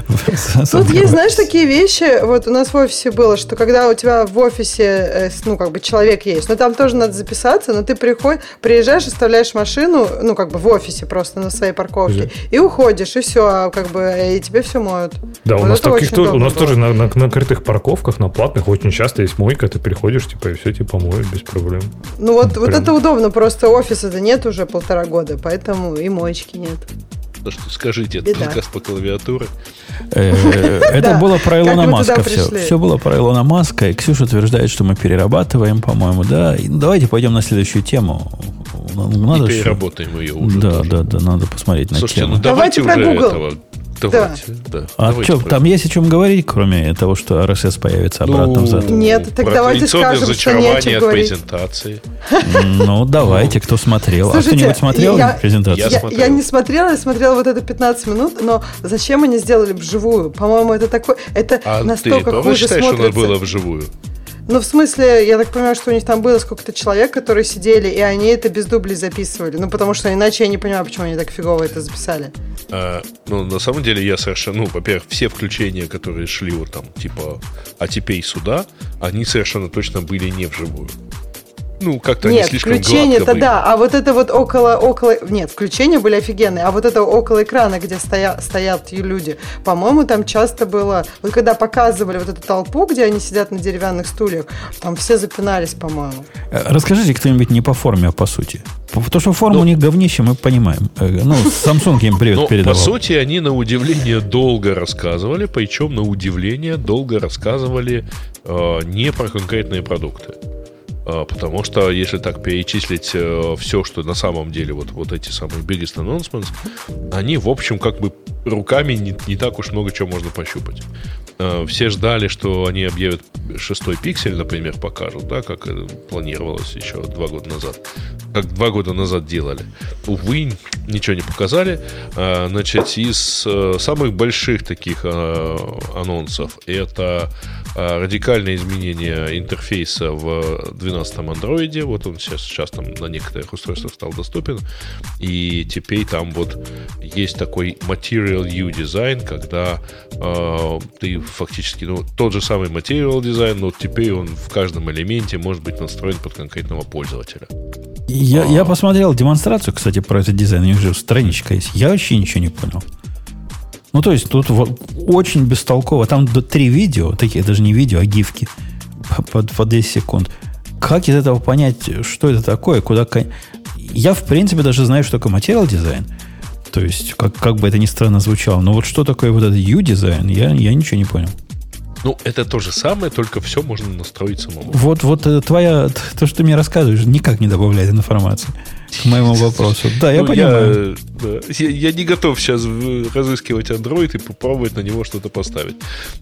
Тут есть, знаешь, такие вещи, вот у нас в офисе было, что когда у тебя в офисе, э, ну, как бы человек есть, но там тоже надо записаться, но ты приходишь, приезжаешь, оставляешь машину, ну, как бы в офисе просто на своей парковке, и уходишь, и все, а как бы, и тебе все моют. Да, у нас таких у нас тоже на, на, на крытых парковках, на платных очень часто есть мойка, ты приходишь, типа, и все тебе помоют без проблем. Ну вот, вот это удобно, просто офиса-то нет уже полтора года, поэтому и моечки нет. Да что скажите, это подкаст по клавиатуре. Э, это было про Илона Маска все. Все было про Илона Маска. И Ксюша утверждает, что мы перерабатываем, по-моему, да. Давайте пойдем на следующую тему. Надо и переработаем ее уже. Да, да, да, надо посмотреть на Слушайте, тему. ну давайте, давайте уже этого Давайте, да. да. А давайте что, там есть о чем говорить, кроме того, что RSS появится обратно ну, взад? Нет, так давайте скажем, что не о чем от презентации. Ну, давайте, кто смотрел. а кто-нибудь смотрел презентацию? Я, не смотрела, я смотрела вот это 15 минут, но зачем они сделали вживую? По-моему, это такой, это а настолько ты хуже считаешь, смотрится. что нас было вживую? Ну, в смысле, я так понимаю, что у них там было сколько-то человек, которые сидели, и они это без дублей записывали. Ну, потому что иначе я не понимаю, почему они так фигово это записали. А, ну, на самом деле, я совершенно... Ну, во-первых, все включения, которые шли вот там, типа, а теперь сюда, они совершенно точно были не вживую. Ну, как-то Нет, они слишком включение-то да, а вот это вот около, около... Нет, включения были офигенные, а вот это около экрана, где стоя, стоят люди, по-моему, там часто было... Вот когда показывали вот эту толпу, где они сидят на деревянных стульях, там все запинались, по-моему. Э, расскажите кто-нибудь не по форме, а по сути. Потому что форма ну, у них говнище, мы понимаем. Э, ну, Samsung им привет ну, передавал. По сути, они на удивление долго рассказывали, причем на удивление долго рассказывали э, не про конкретные продукты. А, потому что если так перечислить э, все, что на самом деле вот, вот эти самые biggest announcements, они, в общем, как бы руками не, не так уж много чего можно пощупать. А, все ждали, что они объявят шестой пиксель, например, покажут, да, как планировалось еще два года назад. Как два года назад делали. Увы, ничего не показали. А, значит, из э, самых больших таких анонсов это радикальное изменение интерфейса в 12-м андроиде. Вот он сейчас, сейчас там на некоторых устройствах стал доступен. И теперь там вот есть такой Material U дизайн, когда э, ты фактически, ну, тот же самый Material дизайн, но теперь он в каждом элементе может быть настроен под конкретного пользователя. Я, а... я посмотрел демонстрацию, кстати, про этот дизайн. У них же страничка есть. Я вообще ничего не понял. Ну, то есть, тут очень бестолково. Там до три видео, такие даже не видео, а гифки по, по 10 секунд. Как из этого понять, что это такое, куда... Я, в принципе, даже знаю, что такое материал дизайн. То есть, как, как бы это ни странно звучало. Но вот что такое вот этот U-дизайн, я, я ничего не понял. Ну, это то же самое, только все можно настроить самому. Вот, вот э, твоя, то, что ты мне рассказываешь, никак не добавляет информации к моему вопросу. Да, я ну, понимаю. Я, я не готов сейчас разыскивать Android и попробовать на него что-то поставить.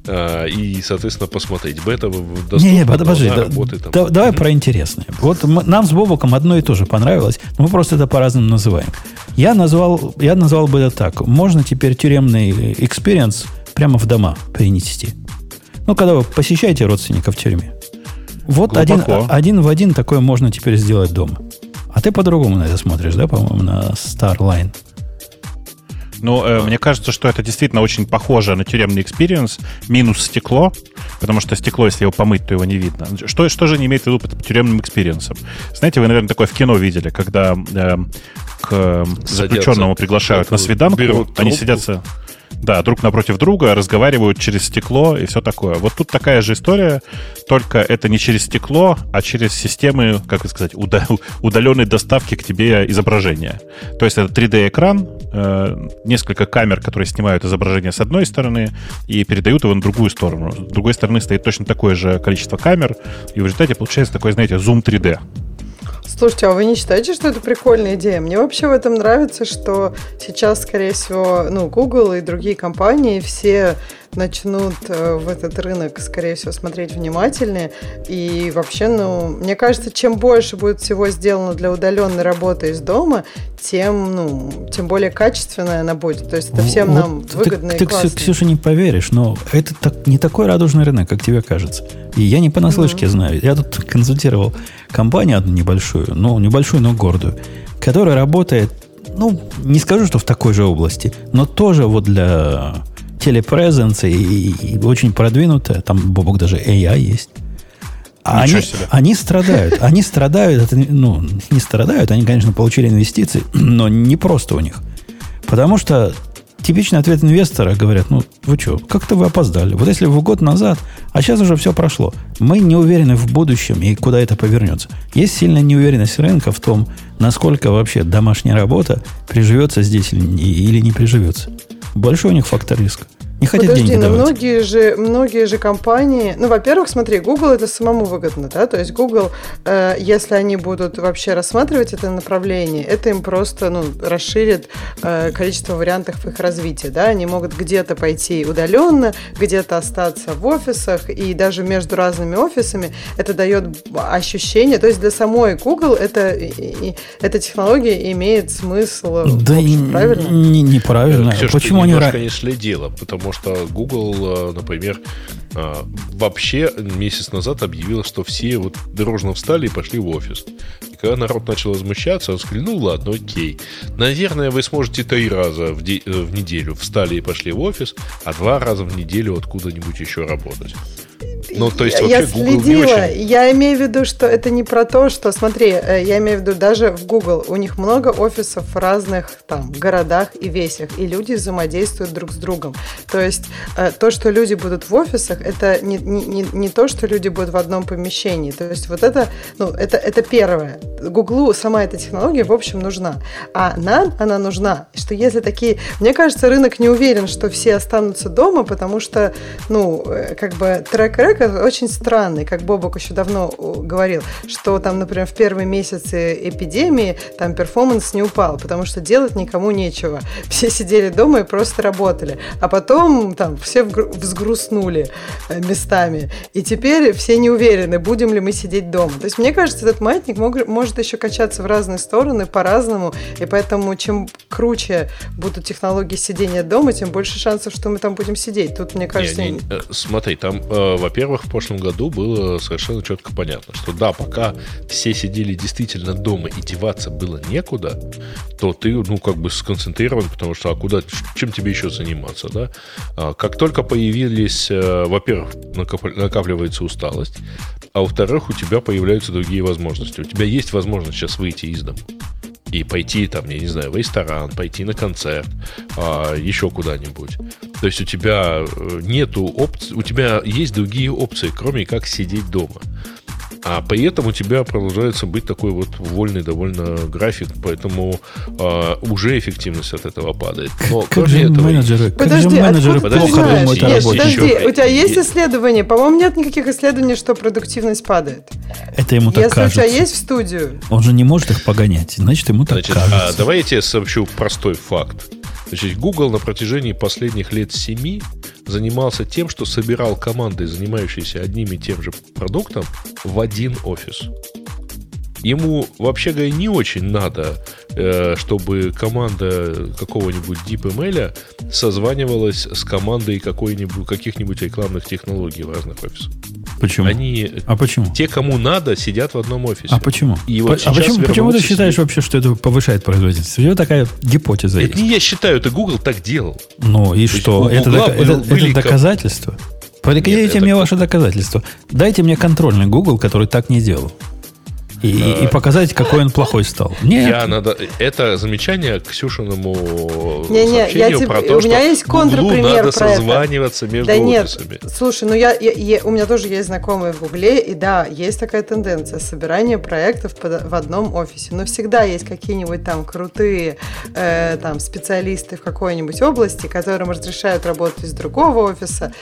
А, и, соответственно, посмотреть. Бета не, не, подожди, да, работает. Да, давай про интересное. Вот мы, нам с Бобоком одно и то же понравилось, но мы просто это по-разному называем. Я назвал, я назвал бы это так. Можно теперь тюремный experience прямо в дома принести. Ну, когда вы посещаете родственников в тюрьме. Вот один, один в один такое можно теперь сделать дома. А ты по-другому на это смотришь, да, по-моему, на Starline? Ну, э, мне кажется, что это действительно очень похоже на тюремный experience, минус стекло, потому что стекло, если его помыть, то его не видно. Что, что же не имеет в виду под тюремным экспириенсом? Знаете, вы, наверное, такое в кино видели, когда э, к заключенному приглашают на свиданку, они сидятся да, друг напротив друга, разговаривают через стекло и все такое. Вот тут такая же история, только это не через стекло, а через системы, как сказать, удаленной доставки к тебе изображения. То есть это 3D-экран, э, несколько камер, которые снимают изображение с одной стороны и передают его на другую сторону. С другой стороны стоит точно такое же количество камер, и в результате получается такой, знаете, зум 3D. Слушайте, а вы не считаете, что это прикольная идея? Мне вообще в этом нравится, что сейчас, скорее всего, ну, Google и другие компании все начнут э, в этот рынок, скорее всего, смотреть внимательнее. И вообще, ну, мне кажется, чем больше будет всего сделано для удаленной работы из дома, тем, ну, тем более качественная она будет. То есть это всем вот нам выгодно ты, и классно. Ты, Ксюша, не поверишь, но это так, не такой радужный рынок, как тебе кажется. И я не понаслышке mm-hmm. знаю. Я тут консультировал компанию одну небольшую, ну, небольшую, но гордую, которая работает, ну, не скажу, что в такой же области, но тоже вот для телепрезенса и, и, и очень продвинутая, там, Бобок, даже AI есть. А они, они страдают. Они страдают, это, ну, не страдают, они, конечно, получили инвестиции, но не просто у них. Потому что типичный ответ инвестора говорят, ну, вы что, как-то вы опоздали. Вот если вы год назад, а сейчас уже все прошло. Мы не уверены в будущем и куда это повернется. Есть сильная неуверенность рынка в том, насколько вообще домашняя работа приживется здесь или не приживется. Большой у них фактор риска. Не хотят Подожди, деньги но давать. многие же, многие же компании... Ну, во-первых, смотри, Google это самому выгодно, да? То есть Google, э, если они будут вообще рассматривать это направление, это им просто, ну, расширит э, количество вариантов их развития, да? Они могут где-то пойти удаленно, где-то остаться в офисах, и даже между разными офисами это дает ощущение... То есть для самой Google это, и, эта технология имеет смысл... Да общем, правильно? Не, неправильно. Ксюша, Почему они... Немножко не следила, потому потому что Google, э, например, э, вообще месяц назад объявил, что все вот дорожно встали и пошли в офис. И когда народ начал возмущаться, он сказал, ну ладно, окей. Наверное, вы сможете три раза в, де- э, в неделю встали и пошли в офис, а два раза в неделю откуда-нибудь еще работать. Ну, то есть вообще я Google следила. не очень... Я имею в виду, что это не про то, что, смотри, э, я имею в виду даже в Google, у них много офисов в разных там городах и весях, и люди взаимодействуют друг с другом. То есть э, то, что люди будут в офисах, это не, не, не то, что люди будут в одном помещении. То есть вот это, ну, это, это первое. Гуглу сама эта технология, в общем, нужна. А нам она нужна, что если такие... Мне кажется, рынок не уверен, что все останутся дома, потому что, ну, э, как бы трек-рек очень странный, как Бобок еще давно говорил, что там, например, в первые месяцы эпидемии там перформанс не упал, потому что делать никому нечего. Все сидели дома и просто работали. А потом там все взгрустнули э, местами. И теперь все не уверены, будем ли мы сидеть дома. То есть, мне кажется, этот маятник мог, может еще качаться в разные стороны по-разному. И поэтому, чем круче будут технологии сидения дома, тем больше шансов, что мы там будем сидеть. Тут, мне кажется... Не, не, э, смотри, там, э, во-первых, в прошлом году было совершенно четко понятно, что да, пока все сидели действительно дома и деваться было некуда, то ты, ну, как бы сконцентрирован, потому что, а куда, чем тебе еще заниматься, да? А, как только появились, э, во-первых, накапливается усталость, а во-вторых, у тебя появляются другие возможности. У тебя есть возможность сейчас выйти из дома и пойти там, я не знаю, в ресторан, пойти на концерт, а, еще куда-нибудь. То есть у тебя э, нету опций, у тебя есть другие опции, кроме как сидеть дома. А при этом у тебя продолжается быть такой вот вольный довольно график, поэтому э, уже эффективность от этого падает. Но как же этого... менеджеры, подожди, как же менеджеры плохо думают о работе? Подожди, еще, у тебя есть исследования? По-моему, нет никаких исследований, что продуктивность падает. Это ему так Если кажется. у тебя есть в студию. Он же не может их погонять, значит, ему так значит, кажется. А, давайте я сообщу простой факт. Значит, Google на протяжении последних лет семи занимался тем, что собирал команды, занимающиеся одним и тем же продуктом, в один офис. Ему, вообще говоря, не очень надо, э, чтобы команда какого-нибудь DeepML созванивалась с командой каких-нибудь рекламных технологий в разных офисах. Почему? Они, а почему? Те, кому надо, сидят в одном офисе. А почему? И вот а почему, почему ты считаешь сидит... вообще, что это повышает производительность? У тебя такая гипотеза Это есть. не я считаю, это Google так делал. Ну и То что? Это, дока- это, это доказательство? Предъявите мне это... ваше доказательство. Дайте мне контрольный Google, который так не делал и, и показать, какой он плохой стал. Нет. Я надо... Это замечание к Ксюшиному не, не, сообщению я про то, у меня есть контрпример надо про созваниваться это. между да офисами. Нет. Слушай, ну я, я, я, у меня тоже есть знакомые в Гугле, и да, есть такая тенденция собирания проектов под, в одном офисе. Но всегда есть какие-нибудь там крутые э, там специалисты в какой-нибудь области, которым разрешают работать из другого офиса.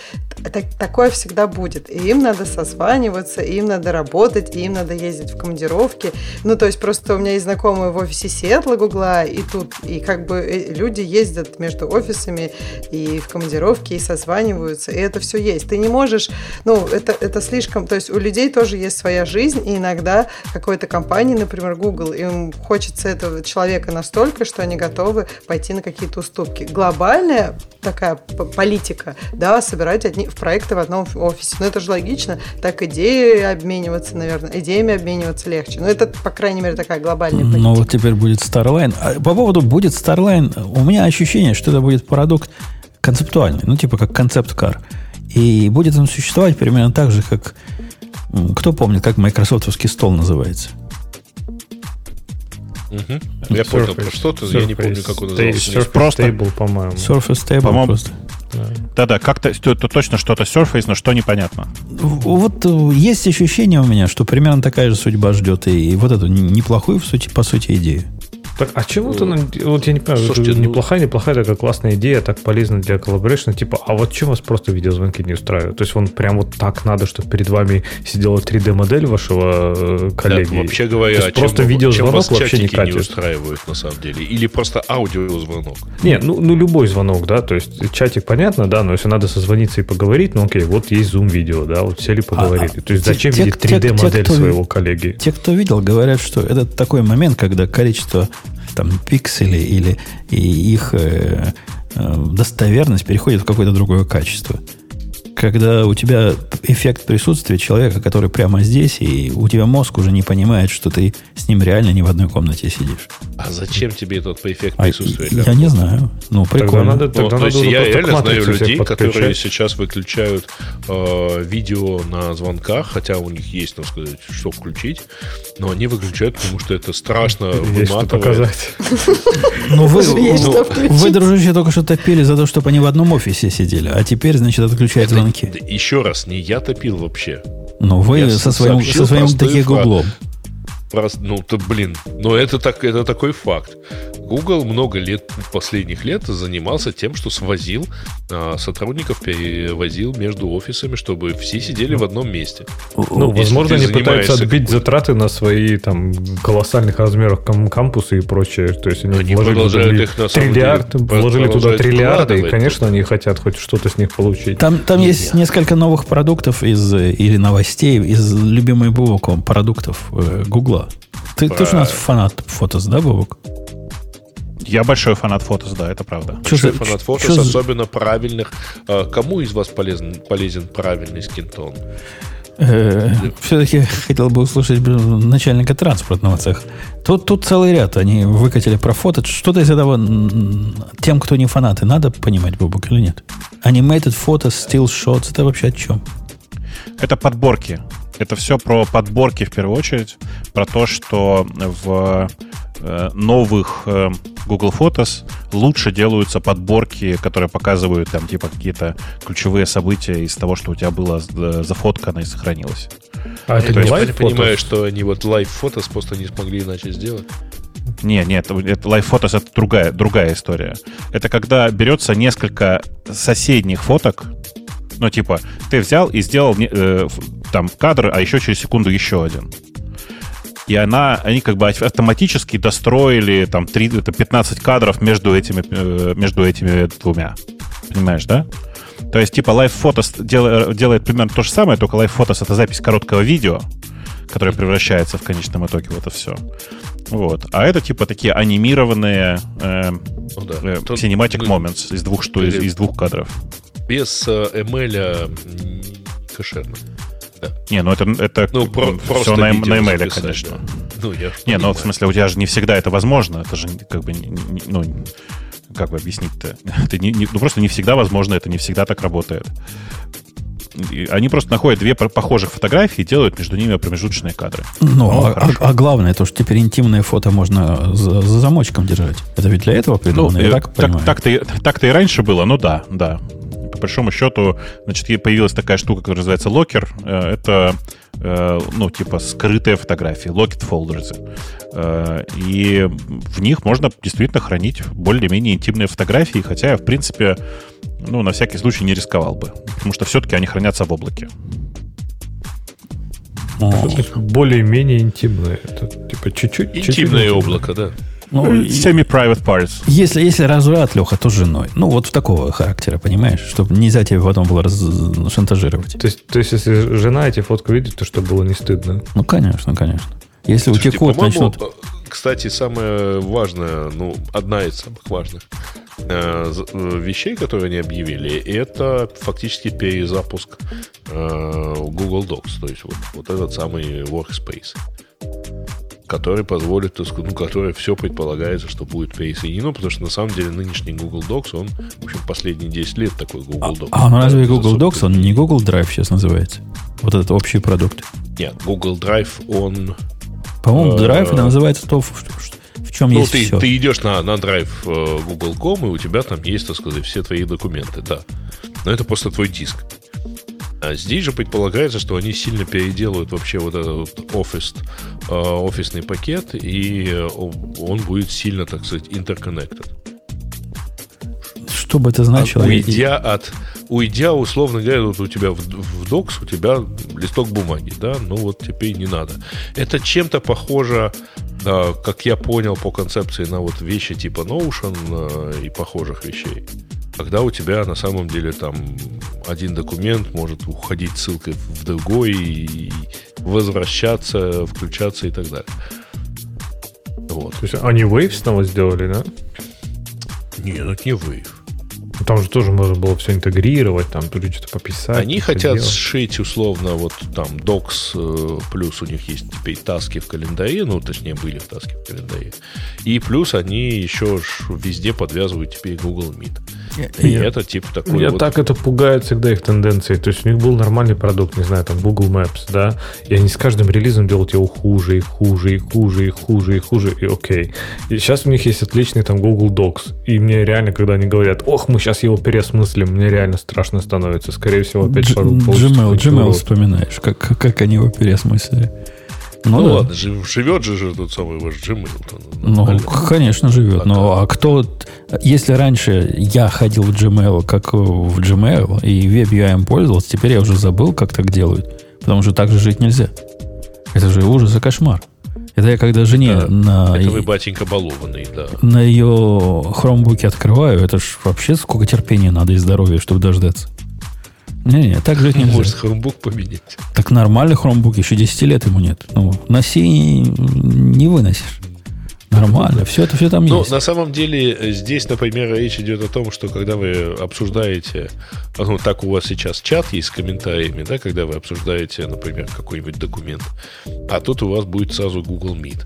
Так, такое всегда будет. И им надо созваниваться, и им надо работать, и им надо ездить в командировку командировки. Ну, то есть просто у меня есть знакомые в офисе Сиэтла Гугла, и тут, и как бы э, люди ездят между офисами и в командировке, и созваниваются, и это все есть. Ты не можешь, ну, это, это слишком, то есть у людей тоже есть своя жизнь, и иногда какой-то компании, например, Google, им хочется этого человека настолько, что они готовы пойти на какие-то уступки. Глобальная такая политика, да, собирать одни, в проекты в одном офисе. Но это же логично, так идеи обмениваться, наверное, идеями обмениваться легче. Ну, это, по крайней мере, такая глобальная политика. Ну, вот теперь будет Starline. А по поводу будет Starline, у меня ощущение, что это будет продукт концептуальный, ну, типа как концепт-кар. И будет он существовать примерно так же, как... Кто помнит, как майкрософтовский стол называется? Угу. Я понял про что-то, я не помню, как он назывался. Surface просто... Table, по-моему. Surface Table по-моему, просто. Да-да, как-то это точно что-то Surface, но что непонятно. Вот э, есть ощущение у меня, что примерно такая же судьба ждет и, и вот эту неплохую, в сути, по сути, идею. Так, а чему то вот я не понимаю, Слушайте, ну... неплохая, неплохая такая классная идея, так полезна для коллаборейшна, типа, а вот чем вас просто видеозвонки не устраивают? То есть он прям вот так надо, чтобы перед вами сидела 3D-модель вашего э, коллеги? Да, вообще говоря, чем, просто видеозвонок чем вообще не катит. не устраивают на самом деле? Или просто аудиозвонок? Не, ну, ну любой звонок, да, то есть чатик понятно, да, но если надо созвониться и поговорить, ну окей, вот есть Zoom-видео, да, вот сели поговорили. А, то есть зачем те, видеть 3D-модель своего коллеги? Те, кто видел, говорят, что это такой момент, когда количество там пиксели или и их э, э, достоверность переходит в какое-то другое качество когда у тебя эффект присутствия человека, который прямо здесь, и у тебя мозг уже не понимает, что ты с ним реально не в одной комнате сидишь. А зачем тебе этот эффект а присутствия? А, я не знаю. Ну, прикольно. Тогда надо, тогда ну, надо то есть я реально знаю людей, которые сейчас выключают э, видео на звонках, хотя у них есть, так сказать, что включить, но они выключают, потому что это страшно есть что показать. Ну, вы, вы, дружище, только что топили за то, чтобы они в одном офисе сидели, а теперь, значит, отключают звонки банки. Еще раз, не я топил вообще. Ну, вы я со своим, со своим таким гуглом. Просто, ну, то, блин, но это, так, это такой факт. Google много лет, последних лет занимался тем, что свозил а, сотрудников, перевозил между офисами, чтобы все сидели в одном месте. Ну, возможно, они пытаются отбить затраты на свои там колоссальных размерах кам- кампусы и прочее. То есть они, они вложили туда их, на триллиард, деле, вложили туда триллиарды, и, конечно, они хотят хоть что-то с них получить. Там, там есть несколько новых продуктов из или новостей из любимой Бубоком продуктов э, Google было. Ты Про... тоже у нас фанат фотос, да, Бобок? Я большой фанат фотос, да, это правда. Большой что фанат фотос, что особенно правильных. А, кому из вас полезен, полезен правильный скинтон? Э, Все-таки хотел бы услышать начальника транспортного цеха. Тут, тут целый ряд. Они выкатили про фото. Что-то из этого тем, кто не фанаты, надо понимать, Бобок, или нет? Animated photos, still shots, это вообще о чем? Это подборки. Это все про подборки в первую очередь, про то, что в э, новых э, Google Photos лучше делаются подборки, которые показывают там типа какие-то ключевые события из того, что у тебя было э, зафоткано и сохранилось. А это не live понимаю, что они вот Live Photo просто не смогли иначе сделать. Не, нет, это Live Photos это другая, другая история. Это когда берется несколько соседних фоток, ну, типа, ты взял и сделал э, там кадр, а еще через секунду еще один. И она, они как бы автоматически достроили там 3, это 15 кадров между этими, э, между этими двумя. Понимаешь, да? То есть, типа, Live Photos дел, делает примерно то же самое, только Live Photos — это запись короткого видео, которое превращается в конечном итоге в это все. Вот. А это, типа, такие анимированные э, ну, да. э, cinematic ну, moments из двух, что, из, из двух кадров без э, ML кошерно. Да. Не, ну это, это ну, про, все на, на ML, конечно. Да. Ну, я не, понимаю. ну в смысле, у тебя же не всегда это возможно. Это же как бы, ну, как бы объяснить-то? Это не, не, ну, просто не всегда возможно, это не всегда так работает. Они просто находят две похожих фотографии и делают между ними промежуточные кадры. Ну, ну а, а, а главное, то, что теперь интимное фото можно за, за замочком держать. Это ведь для этого придумано, ну, я так, так, так-то, так-то и раньше было, ну да, да по большому счету, значит, появилась такая штука, которая называется локер. Э, это, э, ну, типа скрытые фотографии, locked folders. Э, и в них можно действительно хранить более-менее интимные фотографии, хотя я, в принципе, ну, на всякий случай не рисковал бы, потому что все-таки они хранятся в облаке. Более-менее интимное. Это типа чуть-чуть. Интимное чуть-чуть облако, да. Ну, Semi-private parts. Если, если разврат, Леха, то с женой. Ну, вот такого характера, понимаешь? Чтобы нельзя тебе потом было раз... шантажировать. То есть, то есть, если жена эти фотку видит, то чтобы было не стыдно? Ну, конечно, конечно. Если утекут, начнут... Кстати, самое важное, ну, одна из самых важных э, э, вещей, которые они объявили, это фактически перезапуск э, Google Docs, то есть вот, вот этот самый Workspace который позволит, ну, который все предполагается, что будет пересоединено, потому что на самом деле нынешний Google Docs, он, в общем, последние 10 лет такой Google Docs. А, а ну разве Google Docs, он не Google Drive сейчас называется? Вот этот общий продукт. Нет, Google Drive, он по-моему, э, драйв это называется то, в, в чем ну, есть ты, все. ты идешь на, на драйв э, Google.com, и у тебя там есть, так сказать, все твои документы, да. Но это просто твой диск. А здесь же предполагается, что они сильно переделают вообще вот этот вот офис, э, офисный пакет, и он будет сильно, так сказать, interconnected. Что бы это значило? Уйдя от уйдя, условно говоря, вот у тебя в, в Docs у тебя листок бумаги, да, ну вот теперь не надо. Это чем-то похоже, да, как я понял по концепции, на вот вещи типа Notion э, и похожих вещей. Когда у тебя на самом деле там один документ может уходить ссылкой в другой и возвращаться, включаться и так далее. Вот. То есть они Wave снова сделали, да? Нет, это не Wave. Там же тоже можно было все интегрировать, там тут что-то пописать. Они хотят делать. сшить условно вот там Docs, э, плюс у них есть теперь таски в календаре, ну, точнее, были в таски в календаре. И плюс они еще везде подвязывают теперь Google Meet. И я, это типа такой Я вот... так это пугает всегда их тенденции. То есть у них был нормальный продукт, не знаю, там Google Maps, да, и они с каждым релизом делают его хуже и хуже и хуже и хуже и хуже, и окей. И сейчас у них есть отличный там Google Docs. И мне реально, когда они говорят, ох, мы сейчас его переосмыслим, мне реально страшно становится. Скорее всего, опять G- Gmail, Gmail вспоминаешь, как, как они его переосмыслили. Ну, ну да. ладно, живет же, же тот самый ваш Gmail. Ну, ну конечно, живет. А но а кто... Если раньше я ходил в Gmail как в Gmail и WebUI пользовался, теперь я уже забыл, как так делают. Потому что так же жить нельзя. Это же ужас и кошмар. Это я когда жене это, на... Это вы, батенька, балованный, да. На ее хромбуке открываю. Это ж вообще сколько терпения надо и здоровья, чтобы дождаться. Не-не, так жить нельзя. Может, хромбук поменять. Так нормальный хромбук, еще 10 лет ему нет. Ну, носи не выносишь. Нормально, все это все там Но есть. на самом деле э, здесь, например, речь идет о том, что когда вы обсуждаете, ну, так у вас сейчас чат есть с комментариями, да, когда вы обсуждаете, например, какой-нибудь документ, а тут у вас будет сразу Google Meet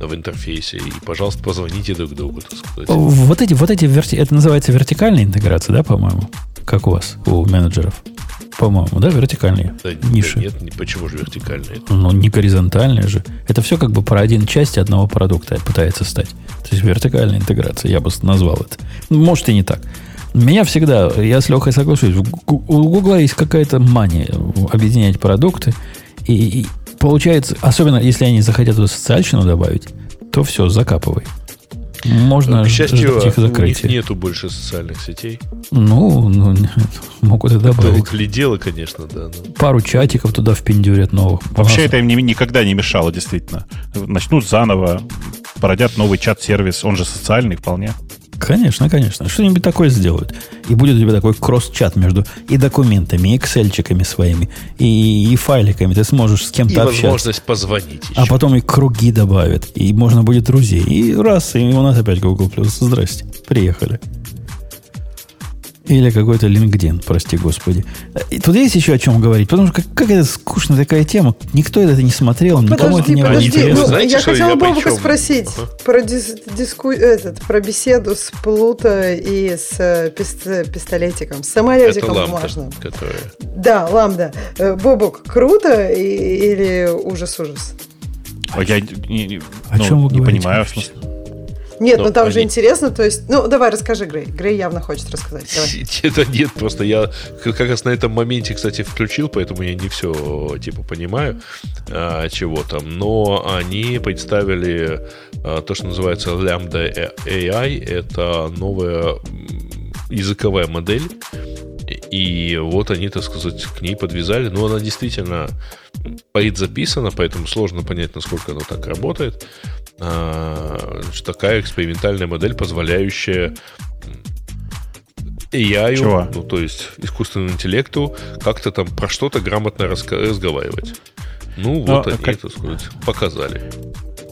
в интерфейсе, и, пожалуйста, позвоните друг другу, так сказать. Вот эти, вот эти, верти... это называется вертикальная интеграция, да, по-моему? Как у вас, у менеджеров? По-моему, да, вертикальные да, ниши. Нет, почему же вертикальные? Ну, не горизонтальные же. Это все как бы про один части одного продукта пытается стать. То есть вертикальная интеграция, я бы назвал это. Может и не так. Меня всегда, я с Лехой соглашусь, у Гугла есть какая-то мания объединять продукты. И, и получается, особенно если они захотят эту социальщину добавить, то все, закапывай. Можно К счастью, их закрыть. у них нету больше социальных сетей. Ну, ну могут и добавить. Долг ли дело, конечно, да. Но... Пару чатиков туда впендюрят новых. Вообще это им никогда не мешало, действительно. Начнут заново, породят новый чат-сервис, он же социальный вполне. Конечно, конечно. Что-нибудь такое сделают. И будет у тебя такой кросс-чат между и документами, и excel своими, и, и файликами. Ты сможешь с кем-то и общаться. Возможность позвонить еще. А потом и круги добавят. И можно будет друзей. И раз, и у нас опять Google+. Здрасте. Приехали. Или какой-то LinkedIn, прости господи. И тут есть еще о чем говорить, потому что как, как это скучная такая тема. Никто это не смотрел, никому подожди, это не подожди. Ну, Знаете, я хотела Бобука спросить ага. про, дис, диску, этот, про беседу с Плуто и с э, пистолетиком, с самолетиком это бумажным. Которая... Да, ламда. Э, Бобук, круто или ужас-ужас? А я не, о ну, чем вы не понимаю. В смысле. Нет, но, ну там они... же интересно, то есть... Ну, давай, расскажи, Грей. Грей явно хочет рассказать. Давай. Это нет, просто я как раз на этом моменте, кстати, включил, поэтому я не все, типа, понимаю, а, чего там. Но они представили а, то, что называется Lambda AI. Это новая языковая модель, И вот они, так сказать, к ней подвязали. Но она действительно поит записана, поэтому сложно понять, насколько она так работает. А, такая экспериментальная модель, позволяющая AI, Чего? ну то есть искусственному интеллекту, как-то там про что-то грамотно разговаривать. Ну, вот Но, они, как... так сказать, показали.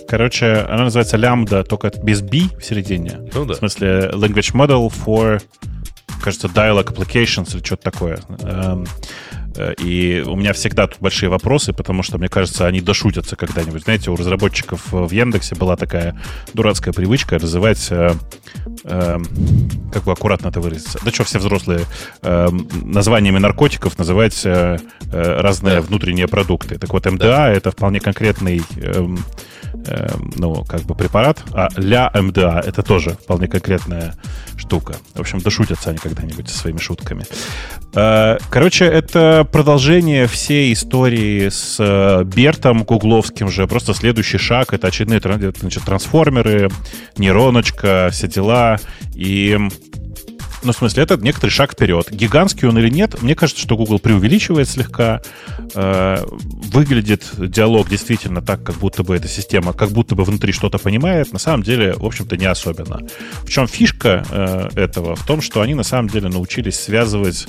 Короче, она называется лямбда, только без B в середине. Ну да. В смысле, language model for, кажется, dialog applications или что-то такое. Эм, Э, и у меня всегда тут большие вопросы, потому что, мне кажется, они дошутятся когда-нибудь. Знаете, у разработчиков в Яндексе была такая дурацкая привычка называть, э, э, как бы аккуратно это выразиться, да что, все взрослые, э, названиями наркотиков называть э, э разные да. внутренние продукты. Так вот, МДА да. это вполне конкретный э, э, ну, как бы препарат, а ля МДА это тоже вполне конкретная штука. В общем, дошутятся они когда-нибудь со своими шутками. Э, короче, это продолжение всей истории с э, Бертом Гугловским же. Просто следующий шаг — это очередные значит, трансформеры, нейроночка, все дела. И ну, в смысле, это некоторый шаг вперед. Гигантский он или нет, мне кажется, что Google преувеличивает слегка. Э, выглядит диалог действительно так, как будто бы эта система, как будто бы внутри что-то понимает. На самом деле, в общем-то, не особенно. В чем фишка э, этого? В том, что они на самом деле научились связывать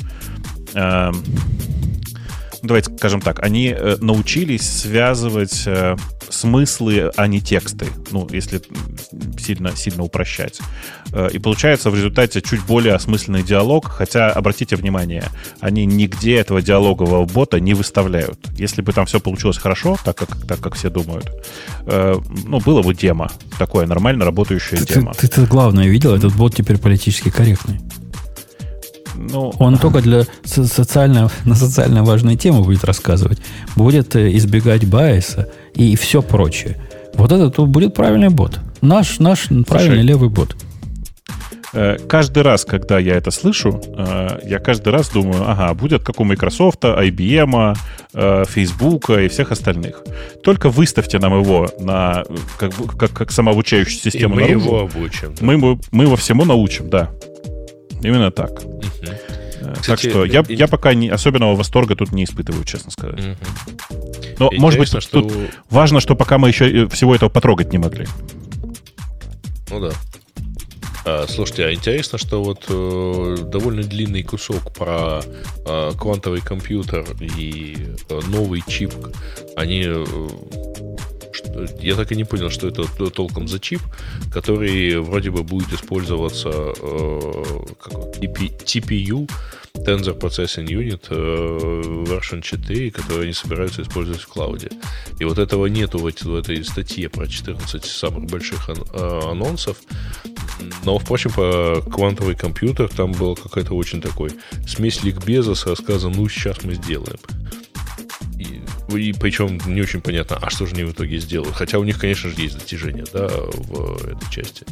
э, давайте скажем так, они научились связывать смыслы, а не тексты, ну, если сильно, сильно упрощать. Э, и получается в результате чуть более осмысленный диалог, хотя, обратите внимание, они нигде этого диалогового бота не выставляют. Если бы там все получилось хорошо, так как, так как все думают, ну, было бы демо, такое нормально работающее ты, демо. Ты, ты, ты главное видел, этот бот теперь политически корректный. Ну, Он только для социально, на социально важные темы будет рассказывать. Будет э, избегать байса и все прочее. Вот это будет правильный бот. Наш, наш Слушай, правильный левый бот. Э, каждый раз, когда я это слышу, э, я каждый раз думаю, ага, будет как у Microsoft, IBM, Facebook и всех остальных. Только выставьте нам его на, как, как, как самообучающую систему и мы наружу. его обучим. Да. Мы, мы его всему научим, да. Именно так. Угу. Кстати, так что я, я пока не, особенного восторга тут не испытываю, честно сказать. Угу. Но, и может быть, что... тут важно, что пока мы еще э, всего этого потрогать не могли. Ну да. А, слушайте, а интересно, что вот э, довольно длинный кусок про э, квантовый компьютер и э, новый чип, они э, я так и не понял, что это толком за чип, который вроде бы будет использоваться э, как, TPU, Tensor Processing Unit version 4, который они собираются использовать в клауде. И вот этого нету в, этой статье про 14 самых больших э, анонсов. Но, впрочем, по квантовый компьютер там был какой-то очень такой смесь ликбеза с рассказом «ну, сейчас мы сделаем». И причем не очень понятно, а что же они в итоге сделают. Хотя у них, конечно же, есть достижения, да, в этой части.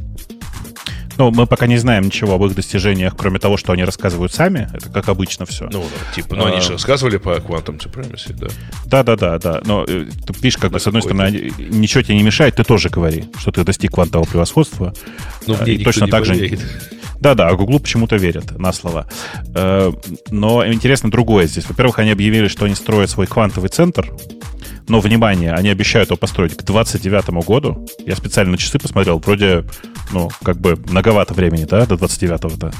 Ну, мы пока не знаем ничего об их достижениях, кроме того, что они рассказывают сами. Это как обычно все. Ну, да, типа, ну, а, они же рассказывали по Quantum Supremacy, да? Да, да, да, да. Но э, ты видишь, как бы, с одной стороны, ничего тебе не мешает, ты тоже говори, что ты достиг квантового превосходства. Ну, мне и точно так же. Да-да, а Гуглу почему-то верят на слово. Э, но интересно другое здесь. Во-первых, они объявили, что они строят свой квантовый центр, но, внимание, они обещают его построить к 29 году. Я специально на часы посмотрел. Вроде, ну, как бы многовато времени, да, до 29-го-то.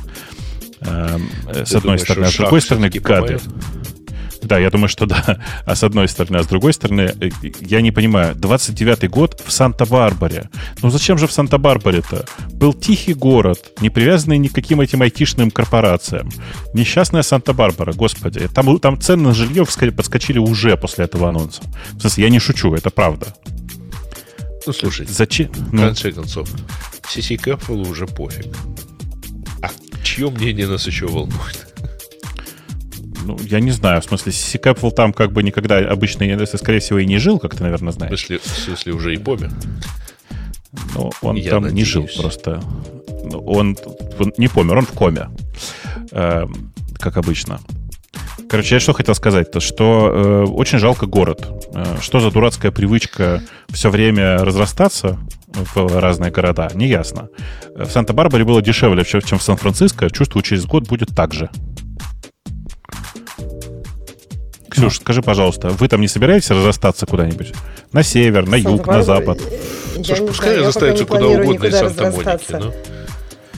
Эм, с одной думаешь, стороны. А с другой стороны, гады. Да, я думаю, что да. А с одной стороны. А с другой стороны, э, я не понимаю. 29-й год в Санта-Барбаре. Ну зачем же в Санта-Барбаре-то? Был тихий город, не привязанный ни к каким этим айтишным корпорациям. Несчастная Санта-Барбара, господи. Там, там цены на жилье подскочили уже после этого анонса. В смысле, я не шучу, это правда. Ну, слушай, зачем? В ну. конце концов, CC Capital уже пофиг. А чье мнение нас еще волнует? Ну, я не знаю. В смысле, Кэпфул там как бы никогда обычно, скорее всего, и не жил, как ты, наверное, знаешь. В смысле, в смысле уже и помер? Ну, он я там надеюсь. не жил просто. Ну, он, он не помер, он в коме. Э, как обычно. Короче, я что хотел сказать-то, что э, очень жалко город. Э, что за дурацкая привычка все время разрастаться в разные города, неясно. В Санта-Барбаре было дешевле, чем в Сан-Франциско. Чувствую, через год будет так же. Ксюш, скажи, пожалуйста, вы там не собираетесь разрастаться куда-нибудь? На север, на юг, на запад? Я Слушай, пускай разрастаются куда угодно из Санта-Моники.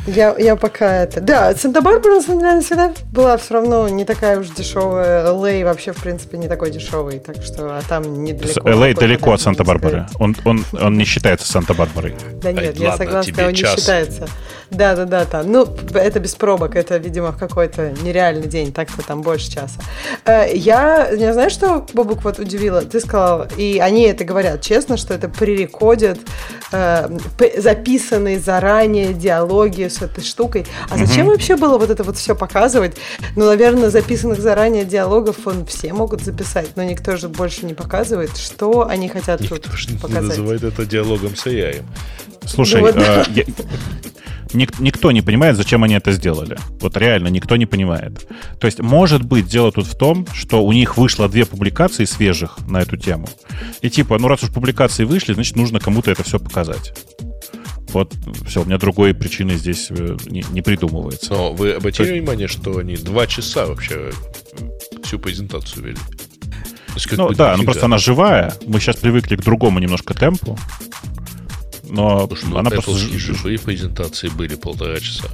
Я, я пока это... Да, Санта-Барбара, на самом деле, всегда была все равно не такая уж дешевая. Л.А. вообще, в принципе, не такой дешевый, так что... А там недалеко. Л.А. далеко от Санта-Барбары. Он, он, он не считается Санта-Барбарой. Да нет, Ай, я ладно, согласна, он час. не считается. Да, да, да, там. Ну, это без пробок, это, видимо, в какой-то нереальный день, так-то там больше часа. Э, я, не знаю, что, Бобук, вот удивила, ты сказал, и они это говорят честно, что это пререкодят э, записанные заранее диалоги с этой штукой. А зачем угу. вообще было вот это вот все показывать? Ну, наверное, записанных заранее диалогов он все могут записать, но никто же больше не показывает, что они хотят никто тут же показать. называет это диалогом с AI. Слушай, ну, вот, э, я, ник, никто не понимает, зачем они это сделали. Вот реально никто не понимает. То есть, может быть, дело тут в том, что у них вышло две публикации свежих на эту тему. И типа, ну раз уж публикации вышли, значит, нужно кому-то это все показать. Вот, все, у меня другой причины здесь э, не, не придумывается. Но вы обратили есть... внимание, что они два часа вообще э, всю презентацию вели? Ну да, ну просто она живая. Мы сейчас привыкли к другому немножко темпу но Слушай, ну, она просто... живые презентации были полтора часа.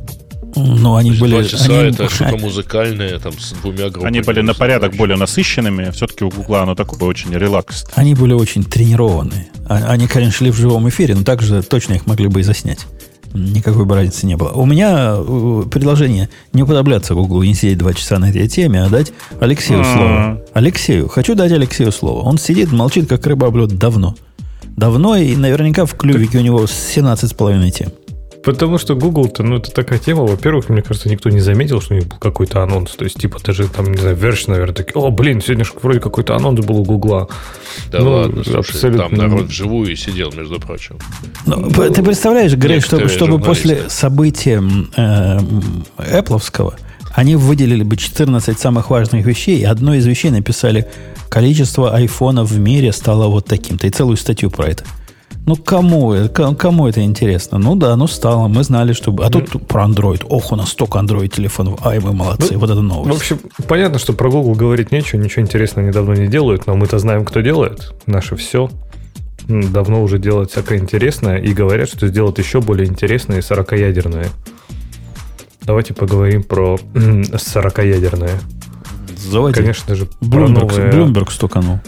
Ну, они были... Два часа они... это что-то музыкальное, там, с двумя группами. Они были на порядок более насыщенными. Все-таки у Гугла оно такое очень релакс. Они были очень тренированные. А, они, конечно, шли в живом эфире, но также точно их могли бы и заснять. Никакой бы разницы не было. У меня э, предложение не уподобляться Гуглу и не сидеть два часа на этой теме, а дать Алексею mm-hmm. слово. Алексею. Хочу дать Алексею слово. Он сидит, молчит, как рыба об лед давно давно, и наверняка в клювике у него 17,5 тем. Потому что Google-то, ну, это такая тема. Во-первых, мне кажется, никто не заметил, что у них был какой-то анонс. То есть, типа, даже там, не знаю, Verge, наверное, такие, о, блин, сегодня вроде какой-то анонс был у Гугла. Да ну, ладно, слушай, абсолютно... там народ вживую сидел, между прочим. Ну, ты представляешь, Грей, чтобы, чтобы после события э, Apple, они выделили бы 14 самых важных вещей, и одной из вещей написали количество айфонов в мире стало вот таким-то, и целую статью про это. Ну, кому, кому это интересно? Ну да, ну стало. Мы знали, что... А тут про Android. Ох, у нас столько Android телефонов. Ай, мы молодцы. Ну, вот это новость. В общем, понятно, что про Google говорить нечего. Ничего интересного недавно не делают. Но мы-то знаем, кто делает. Наше все. Давно уже делают всякое интересное. И говорят, что сделают еще более интересное и 40-ядерное. Давайте поговорим про 40-ядерное. Заводи. Конечно же, Bloomberg, новые... Bloomberg стуканул.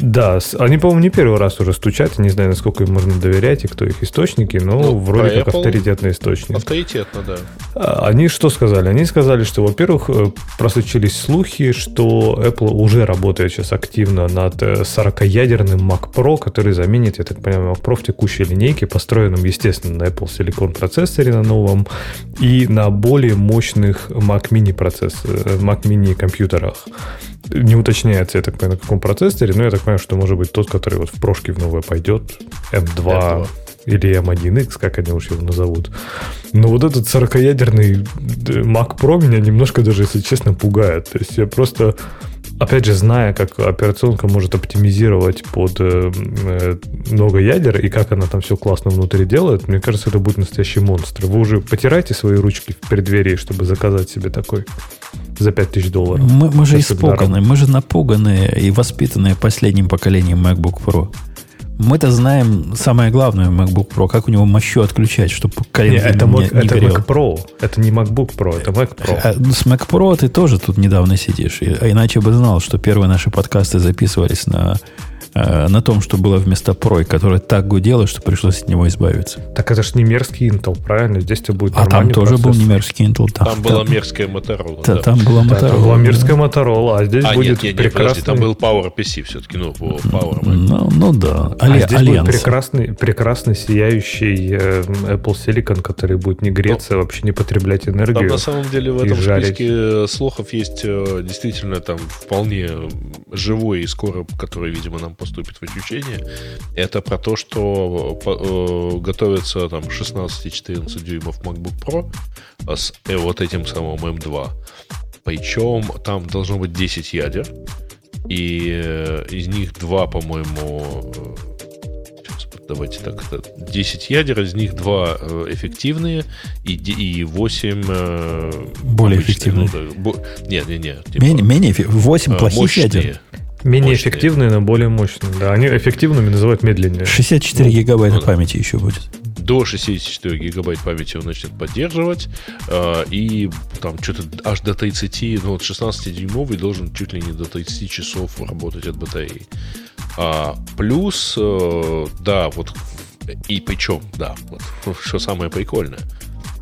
Да, они, по-моему, не первый раз уже стучат. Не знаю, насколько им можно доверять и кто их источники, но ну, вроде как Apple авторитетный источник. Авторитетно, да. А, они что сказали? Они сказали, что, во-первых, э, просочились слухи, что Apple уже работает сейчас активно над 40-ядерным э, Mac Pro, который заменит, я так понимаю, Mac Pro в текущей линейке, построенном, естественно, на Apple Silicon процессоре на новом и на более мощных Mac Mini процессорах, э, Mac Mini компьютерах. Не уточняется, я так понимаю, на каком процессоре, но я так понимаю, что может быть тот, который вот в прошке в новое пойдет, M2, M2. или M1X, как они уж его назовут. Но вот этот 40-ядерный Mac Pro меня немножко даже, если честно, пугает. То есть я просто опять же, зная, как операционка может оптимизировать под э, э, много ядер и как она там все классно внутри делает, мне кажется, это будет настоящий монстр. Вы уже потирайте свои ручки в преддверии, чтобы заказать себе такой за 5000 долларов. Мы, мы же испуганы, мы же напуганные и воспитанные последним поколением MacBook Pro. Мы-то знаем самое главное в MacBook Pro, как у него мощу отключать, чтобы коленки не, это, не, Mac, не это горел. Mac Pro, это не MacBook Pro, это Mac Pro. А, ну, с Mac Pro ты тоже тут недавно сидишь, а иначе бы знал, что первые наши подкасты записывались на Э, на том, что было вместо Pro, которое так гудело, что пришлось от него избавиться. Так это же не мерзкий Intel, правильно? Здесь тебе будет А там тоже процесс. был не мерзкий Intel. Там, там была мерзкая Motorola. Да, да. Там была Motorola. Там была мерзкая Motorola, а здесь а, будет нет, нет, прекрасный... Подожди, там был PowerPC все-таки, ну, Power ну, ну да, а Али... а здесь Альянс. будет прекрасный, прекрасный сияющий э, Apple Silicon, который будет не греться, ну, вообще не потреблять энергию. Там на самом деле в этом жарить. списке слухов есть э, действительно там вполне живой и скоро, который, видимо, нам поступит в обсуждение, это про то, что э, готовится там 16-14 дюймов MacBook Pro с э, вот этим самым M2. Причем там должно быть 10 ядер, и э, из них два, по-моему, давайте так, 10 ядер, из них два эффективные и, и 8 более эффективные. Ну, да, бо, нет, нет, нет. Типа, менее, менее, 8 плохих мощные. ядер. Менее мощные. эффективные, но более мощные. Да, они эффективными называют медленнее. 64 ну, гигабайта ну, памяти еще будет. До 64 гигабайт памяти он начнет поддерживать. Э, и там что-то аж до 30, ну вот 16-дюймовый должен чуть ли не до 30 часов работать от батареи. А, плюс, э, да, вот и причем, да, вот, что самое прикольное,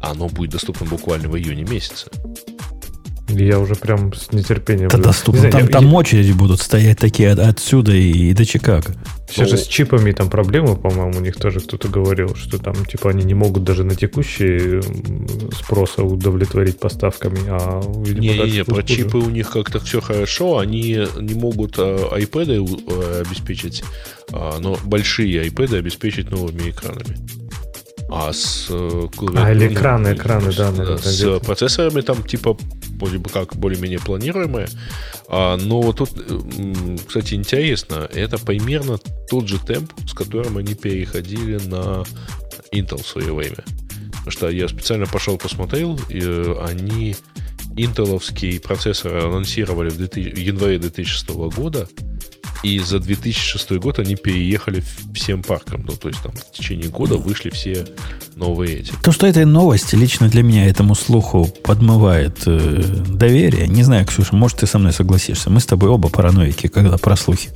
оно будет доступно буквально в июне месяце. Я уже прям с нетерпением... Это доступно. Знаю, там, я, там я... очереди будут стоять такие от, отсюда и, и до Чикаго. Сейчас же с чипами там проблемы, по-моему, у них тоже кто-то говорил, что там, типа, они не могут даже на текущие спроса удовлетворить поставками, а, видимо, Не, не, про чипы у них как-то все хорошо, они не могут а, iPad а, обеспечить, а, но большие iPad обеспечить новыми экранами. А с э, А, или экраны, экраны, да. Наверное, с процессорами там типа вроде бы как более-менее планируемые. А, но тут, кстати, интересно, это примерно тот же темп, с которым они переходили на Intel в свое время. Потому что я специально пошел посмотрел, и э, они интеловский процессор анонсировали в, 2000, в январе 2006 года, и за 2006 год они переехали всем паркам. Ну, то есть там в течение года вышли все новые эти. То, что этой новости лично для меня этому слуху подмывает э, доверие. Не знаю, Ксюша, может, ты со мной согласишься. Мы с тобой оба параноики, когда про слухи.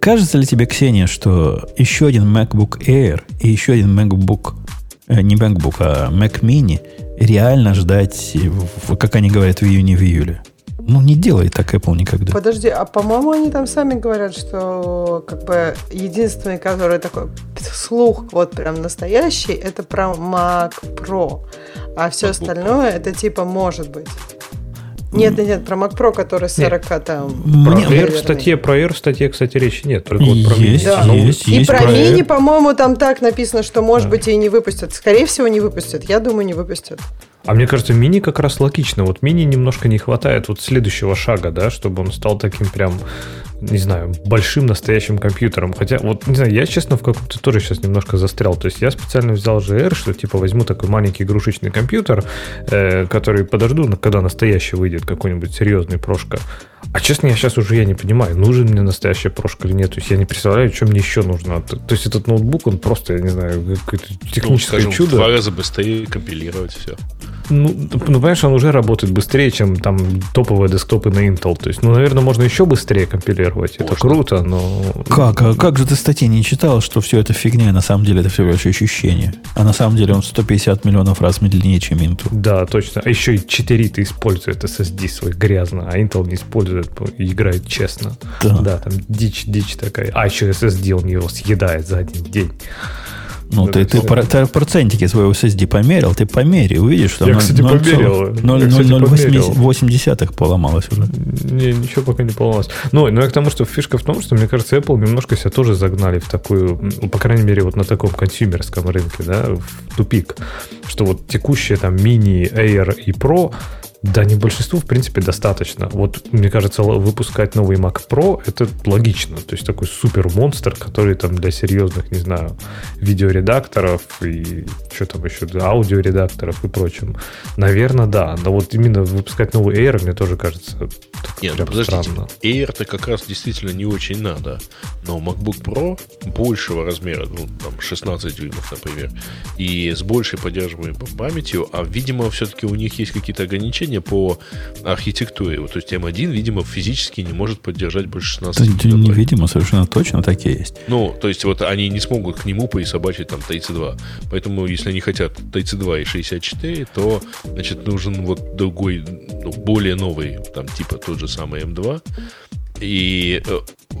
Кажется ли тебе, Ксения, что еще один MacBook Air и еще один MacBook, э, не MacBook, а Mac Mini реально ждать, как они говорят, в июне, в июле? Ну, не делает так Apple никогда. Подожди, а по-моему, они там сами говорят, что как бы единственный, который такой слух вот прям настоящий, это про Mac Pro. А все остальное это типа может быть. Нет, нет, нет, про Mac Pro, который 40 нет. там. Про Air в статье, про Air в статье, кстати, речи нет. Только вот про есть, да. есть, И есть про, про мини, по-моему, там так написано, что, может да. быть, и не выпустят. Скорее всего, не выпустят. Я думаю, не выпустят. А мне кажется, мини как раз логично. Вот мини немножко не хватает вот следующего шага, да, чтобы он стал таким прям, не знаю, большим настоящим компьютером. Хотя, вот, не знаю, я, честно, в каком-то тоже сейчас немножко застрял. То есть я специально взял GR, что типа возьму такой маленький игрушечный компьютер, э, который подожду, когда настоящий выйдет какой-нибудь серьезный прошка. А честно, я сейчас уже я не понимаю, нужен мне настоящая прошка или нет. То есть я не представляю, что мне еще нужно. То, есть этот ноутбук, он просто, я не знаю, какое-то техническое ну, скажем, чудо. В два раза быстрее компилировать все. Ну, ну, понимаешь, он уже работает быстрее, чем там топовые десктопы на Intel. То есть, ну, наверное, можно еще быстрее компилировать. Можно. Это круто, но... Как? А как же ты статьи не читал, что все это фигня, на самом деле это всего лишь ощущение? А на самом деле он 150 миллионов раз медленнее, чем Intel. Да, точно. А еще и 4 ты использует SSD свой грязно, а Intel не использует, играет честно. Да. Да, там дичь, дичь такая. А еще SSD он его съедает за один день. Ну, ты, ты, ты процентики своего SSD померил, ты помери, увидишь, что я, 0, кстати, 0, померил. 0,080 поломалось уже. Не, ничего пока не поломалось. Ну, но я к тому, что фишка в том, что, мне кажется, Apple немножко себя тоже загнали в такую, ну, по крайней мере, вот на таком консюмерском рынке, да, в тупик. Что вот текущие там мини, Air и Pro да, не большинству, в принципе, достаточно. Вот, мне кажется, выпускать новый Mac Pro это логично. То есть такой супер монстр, который там для серьезных, не знаю, видеоредакторов и что там еще, аудиоредакторов и прочим. Наверное, да. Но вот именно выпускать новый Air, мне тоже кажется, Нет, ну, подождите, странно. Air-то как раз действительно не очень надо. Но MacBook Pro большего размера, ну, там 16 дюймов, например, и с большей поддерживаемой памятью, а, видимо, все-таки у них есть какие-то ограничения по архитектуре. Вот, то есть M1, видимо, физически не может поддержать больше 16 Это гигабайт. Невидимо, совершенно точно такие есть. Ну, то есть вот они не смогут к нему присобачить там 32. Поэтому, если они хотят 32 и 64, то, значит, нужен вот другой, ну, более новый, там, типа тот же самый M2, и э,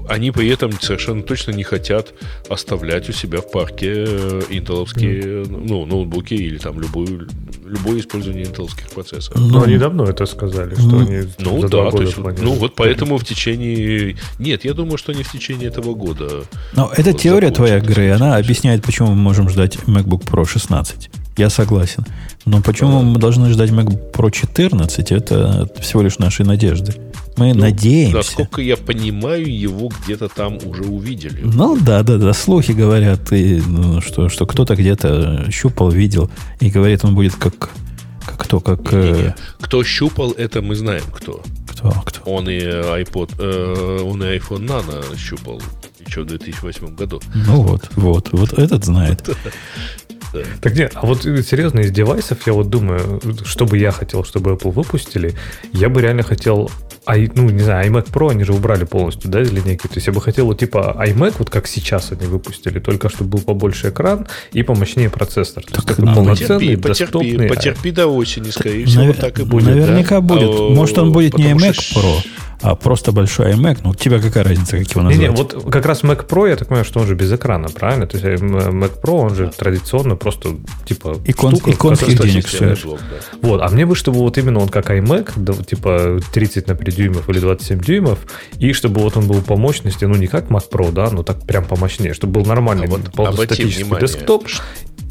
они при этом совершенно точно не хотят оставлять у себя в парке э, интеловские mm. ну, ноутбуки или там любую, любое использование интеловских процессоров. Но ну, они давно это сказали, что mm. они Ну за да, то есть, ну вот поэтому в течение... Нет, я думаю, что не в течение этого года. Но эта теория твоя, Грей, она объясняет, почему мы можем ждать MacBook Pro 16. Я согласен. Но почему мы должны ждать MacBook Pro 14, это всего лишь наши надежды. Мы ну, надеемся. Насколько я понимаю, его где-то там уже увидели. Ну да, да, да. Слухи говорят, и, ну, что, что кто-то где-то щупал, видел, и говорит, он будет как. Как кто? Как. Не, не, не. Кто щупал, это мы знаем кто. Кто? Кто? Вот. Он и iPod, э, он и iPhone Nano щупал еще в 2008 году. Ну вот, вот, вот этот знает. Так нет, а вот серьезно, из девайсов я вот думаю, что бы я хотел, чтобы Apple выпустили, я бы реально хотел I, ну, не знаю, iMac Pro они же убрали полностью, да, из линейки. То есть я бы хотел, типа, iMac, вот как сейчас они выпустили, только чтобы был побольше экран и помощнее процессор. То есть такой полноценный, потерпи, потерпи, потерпи до осени, скорее всего, Навер... так и будет. Наверняка да? будет. А, Может, он будет не iMac что... Pro, а просто большой iMac, ну, у тебя какая разница, как его назвать? Не, не, вот как раз Mac Pro, я так понимаю, что он же без экрана, правильно? То есть э, Mac Pro, он же традиционно просто, типа, Икон, штука, иконских денег все. Блок, да. Вот, а мне бы, чтобы вот именно он как iMac, да, типа 30 на 5 дюймов или 27 дюймов, и чтобы вот он был по мощности, ну, не как Mac Pro, да, но так прям помощнее, чтобы был нормальный а вот полностатический десктоп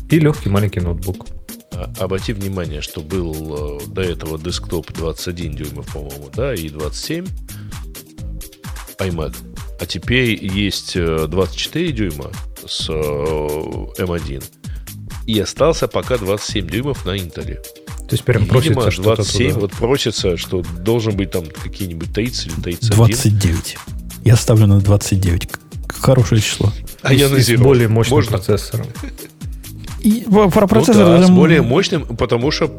и легкий маленький ноутбук. А, обрати внимание, что был э, до этого десктоп 21 дюймов, по-моему, да, и 27 iMac. А теперь есть 24 э, дюйма с M1. Э, и остался пока 27 дюймов на Intel. То есть прям просится видимо, 27, туда. вот просится, что должен быть там какие-нибудь 30 или 31. 29. Я ставлю на 29. Хорошее число. А и, я на С более мощным Можно? процессором. И про процессор ну, да, даже... с более мощным, потому что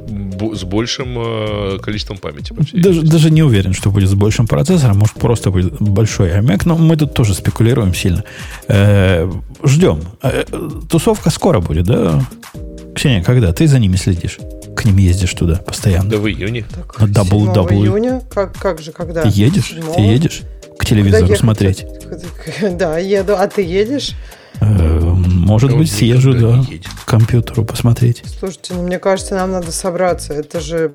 с большим э, количеством памяти. Даже, даже не уверен, что будет с большим процессором. Может, просто будет большой iMac. Но мы тут тоже спекулируем сильно. Э, ждем. Э, тусовка скоро будет, да? Ксения, когда? Ты за ними следишь? К ним ездишь туда постоянно. Да в июне. Так, На double, double. июня? Как, как же, когда? Ты едешь? 7 Ты едешь? К телевизору смотреть. Да, еду. А ты едешь? Э, может быть, съезжу, да, к компьютеру посмотреть. Слушайте, ну, мне кажется, нам надо собраться. Это же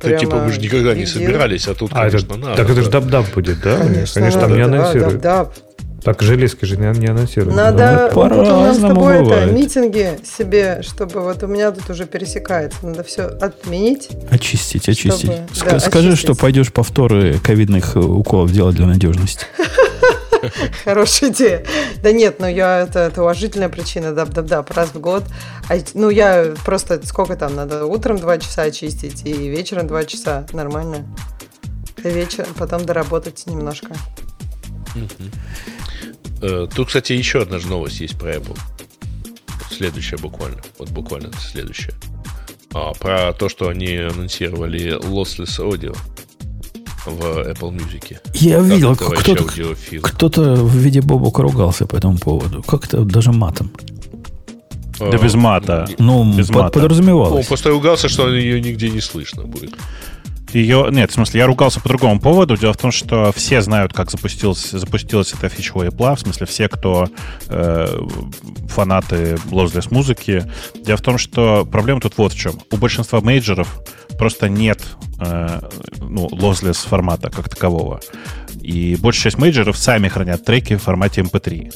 прямо... типа мы же никогда не собирались, а тут, а конечно, это, надо. Так это же dub-dub будет, да? Конечно, конечно там не анонсируют. Так железки же не, не анонсируют. Надо ну, вот у нас с тобой это, митинги себе, чтобы вот у меня тут уже пересекается. Надо все отменить. Очистить, очистить. Чтобы, да, Скажи, очистить. что пойдешь повторы ковидных уколов делать для надежности. Хорошая идея. Да нет, ну я это, это уважительная причина, да, да, да, раз в год. А, ну я просто сколько там надо утром два часа очистить и вечером два часа. Нормально. И вечером потом доработать немножко. Э, тут, кстати, еще одна же новость есть про Apple. Следующая буквально. Вот буквально следующая. А, про то, что они анонсировали lossless audio в Apple Music. Я как видел, кто-то, кто-то в виде Бобука ругался по этому поводу. Как-то даже матом. Да без мата. Ну, без под, мата. подразумевалось. Он просто ругался, что ее нигде не слышно будет. Ее, нет, в смысле, я ругался по другому поводу. Дело в том, что все знают, как запустилась, запустилась эта фича у Apple, в смысле, все, кто э, фанаты lossless музыки. Дело в том, что проблема тут вот в чем. У большинства мейджеров просто нет э, ну, lossless формата как такового. И большая часть мейджеров сами хранят треки в формате MP3. Эм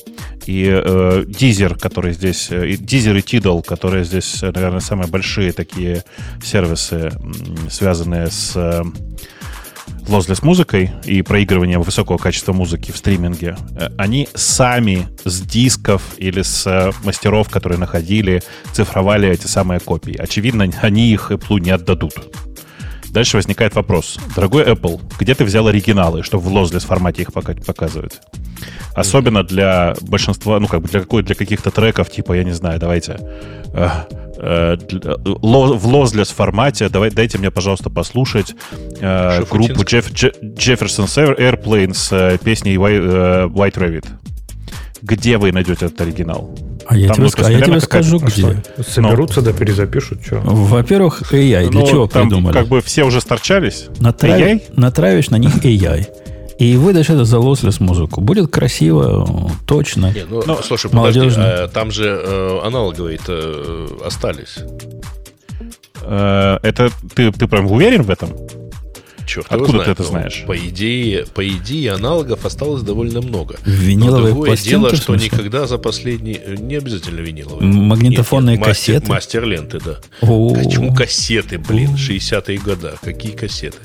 и э, Deezer, который здесь, э, и Deezer и Tidal, которые здесь, э, наверное, самые большие такие сервисы, связанные с э, lossless музыкой и проигрыванием высокого качества музыки в стриминге, они сами с дисков или с мастеров, которые находили, цифровали эти самые копии. Очевидно, они их Apple не отдадут. Дальше возникает вопрос. Дорогой Apple, где ты взял оригиналы, чтобы в lossless формате их показывать? Особенно для большинства, ну, как бы для, какой, для каких-то треков, типа, я не знаю, давайте, э, э, в lossless формате, давай, дайте мне, пожалуйста, послушать э, группу Jeff, Jefferson's Airplane с э, песней White, White Rabbit где вы найдете этот оригинал? А я там, тебе, ну, а я тебе скажу, где. Соберутся, да перезапишут, что? Во-первых, AI. Для ну, чего там придумали? Как бы все уже сторчались. Натрави, AI? Натравишь на них AI. И выдашь это за лослес музыку. Будет красиво, точно. Не, ну, ну, слушай, подожди, а, там же э, аналоговые э, остались. Э, это ты, ты прям уверен в этом? Черт Откуда знает, ты это знаешь? По идее, по идее, аналогов осталось довольно много. Виниловые Но другое дело, что никогда за последние... Не обязательно виниловые. Магнитофонные нет, нет, кассеты? Мастер, мастер ленты, да. О-о-о. Почему кассеты, блин, 60-е годы? Какие кассеты?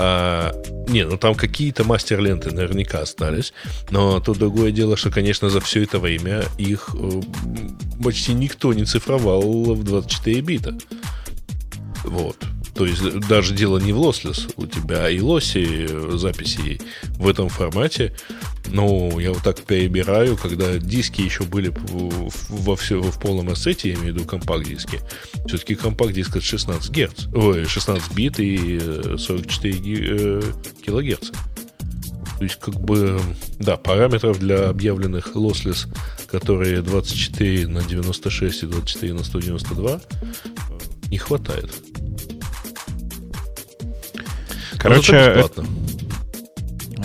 А, не, ну там какие-то мастер-ленты наверняка остались, но тут другое дело, что, конечно, за все это время их э, почти никто не цифровал в 24 бита. Вот. То есть даже дело не в lossless, у тебя и лоси записи в этом формате. Но я вот так перебираю, когда диски еще были во все, в полном ассете, я имею в виду компакт-диски. Все-таки компакт-диск это 16 Гц, ой, 16 бит и 44 э, килогерца. То есть, как бы, да, параметров для объявленных lossless, которые 24 на 96 и 24 на 192, не хватает. Короче,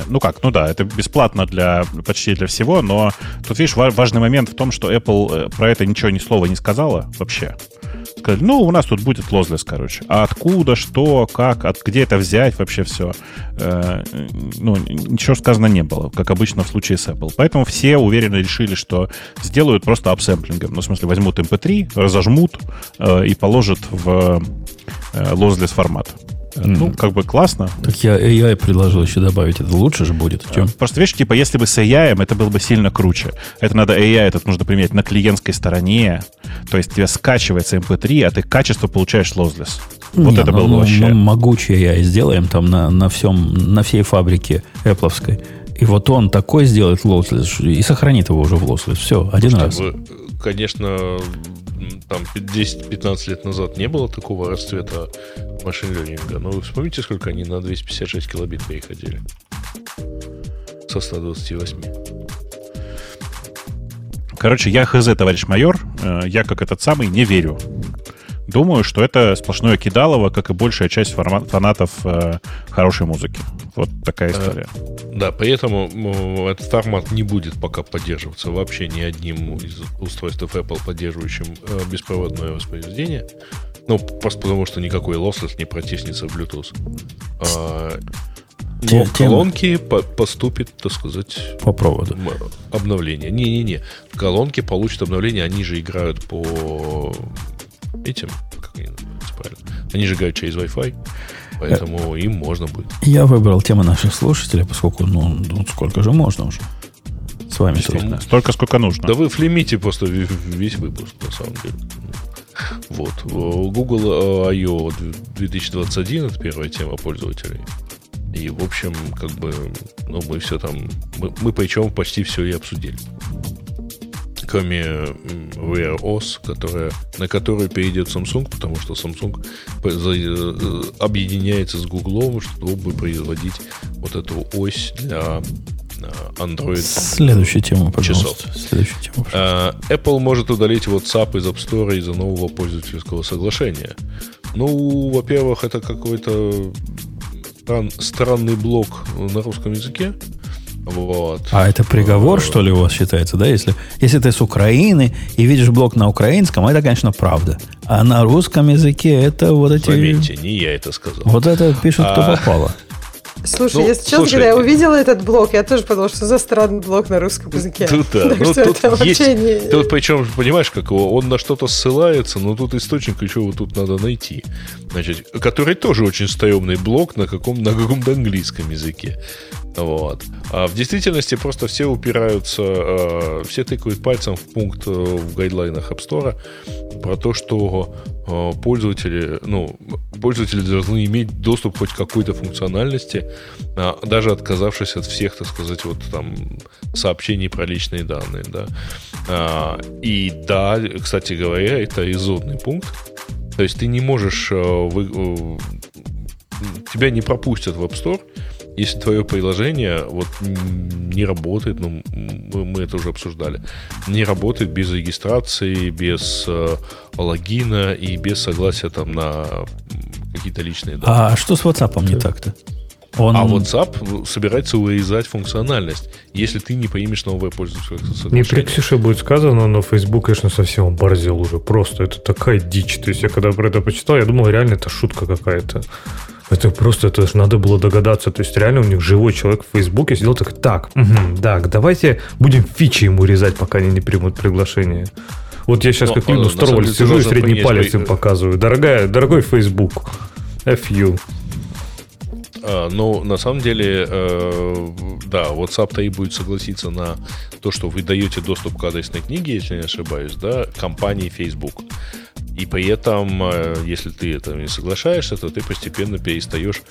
ну как, ну да, это бесплатно для почти для всего, но тут, видишь, важный момент в том, что Apple э, про это ничего ни слова не сказала вообще. Сказали, ну, у нас тут будет лозлес, короче. А откуда, что, как, от, где это взять, вообще все. Э, ну, ничего сказано не было, как обычно в случае с Apple. Поэтому все уверенно решили, что сделают просто апсэмплингом. Ну, в смысле, возьмут MP3, разожмут э, и положат в э, формат. Mm-hmm. Ну, как бы классно. Так я AI предложил еще добавить. Это лучше же будет. Чем? Просто видишь, типа, если бы с AI, это было бы сильно круче. Это надо AI, этот нужно применять на клиентской стороне. То есть тебе скачивается MP3, а ты качество получаешь lossless. Вот Не, это ну, было бы ну, вообще. Мы могучий AI сделаем там на, на, всем, на всей фабрике Apple. И вот он такой сделает lossless и сохранит его уже в lossless. Все, один Слушайте, раз. Вы, конечно, там 10-15 лет назад не было такого расцвета машин ленинга. Но вы вспомните, сколько они на 256 килобит переходили? Со 128. Короче, я хз, товарищ майор. Э, я, как этот самый, не верю. Думаю, что это сплошное кидалово, как и большая часть фанатов э, хорошей музыки. Вот такая э, история. А, да, поэтому этот формат не будет пока поддерживаться вообще ни одним из устройств Apple, поддерживающим э, беспроводное воспроизведение. Ну, просто потому, что никакой lossless не протиснется в Bluetooth. А, но в колонки по поступит, так сказать... По проводу. Обновление. Не-не-не. Колонки получат обновление, они же играют по этим, как они называются правильно? Они же через Wi-Fi, поэтому им можно будет. Я выбрал тему наших слушателей, поскольку, ну, ну сколько же можно уже с вами Столько, столько, сколько нужно. Да вы флемите просто весь выпуск, на самом деле. Вот. Google I.O. 2021 это первая тема пользователей. И, в общем, как бы, ну, мы все там, мы, мы причем почти все и обсудили кроме Wear OS, которая, на которую перейдет Samsung, потому что Samsung э, объединяется с Google, чтобы производить вот эту ось для Android. Следующая тема, пожалуйста. Часов. Следующая тема, пожалуйста. Apple может удалить WhatsApp из App Store из-за нового пользовательского соглашения. Ну, во-первых, это какой-то странный блок на русском языке. Вот. А это приговор, что ли, у вас считается, да? Если, если ты с Украины и видишь блог на украинском, это, конечно, правда. А на русском языке это вот эти... Заметьте, не я это сказал. Вот это пишут, кто а... попало. Слушай, ну, если честно, слушай, когда я увидела этот блок, я тоже подумала, что за странный блок на русском языке. Тут, да. Так ну, тут это есть, не... Тут причем, понимаешь, как его, он на что-то ссылается, но тут источник еще вот тут надо найти. Значит, который тоже очень стрёмный блок на, каком, на каком-то английском языке. Вот. А в действительности просто все упираются, э, все тыкают пальцем в пункт э, в гайдлайнах App Store про то, что э, пользователи, ну, пользователи должны иметь доступ хоть к какой-то функциональности, а, даже отказавшись от всех, так сказать, вот там сообщений про личные данные, да. А, и да, кстати говоря, это изодный пункт. То есть ты не можешь, вы, тебя не пропустят в App Store, если твое приложение вот не работает, ну, мы, мы это уже обсуждали, не работает без регистрации, без э, логина и без согласия там на какие-то личные данные. А что с WhatsApp не так-то? Он... А WhatsApp собирается урезать функциональность, если ты не примешь новое пользовательское соглашение. Не при Ксюше будет сказано, но Facebook, конечно, совсем оборзел уже. Просто это такая дичь. То есть я когда про это почитал, я думал, реально это шутка какая-то. Это просто, это же надо было догадаться. То есть реально у них живой человек в Фейсбуке сидел так, так, угу, так, давайте будем фичи ему резать, пока они не примут приглашение. Вот я сейчас Но, как видно в Star сижу и средний палец им показываю. Дорогая, дорогой Facebook, FU. А, ну, на самом деле, э, да, WhatsApp-то и будет согласиться на то, что вы даете доступ к адресной книге, если не ошибаюсь, да, компании Facebook. И при этом, э, если ты это не соглашаешься, то ты постепенно перестаешь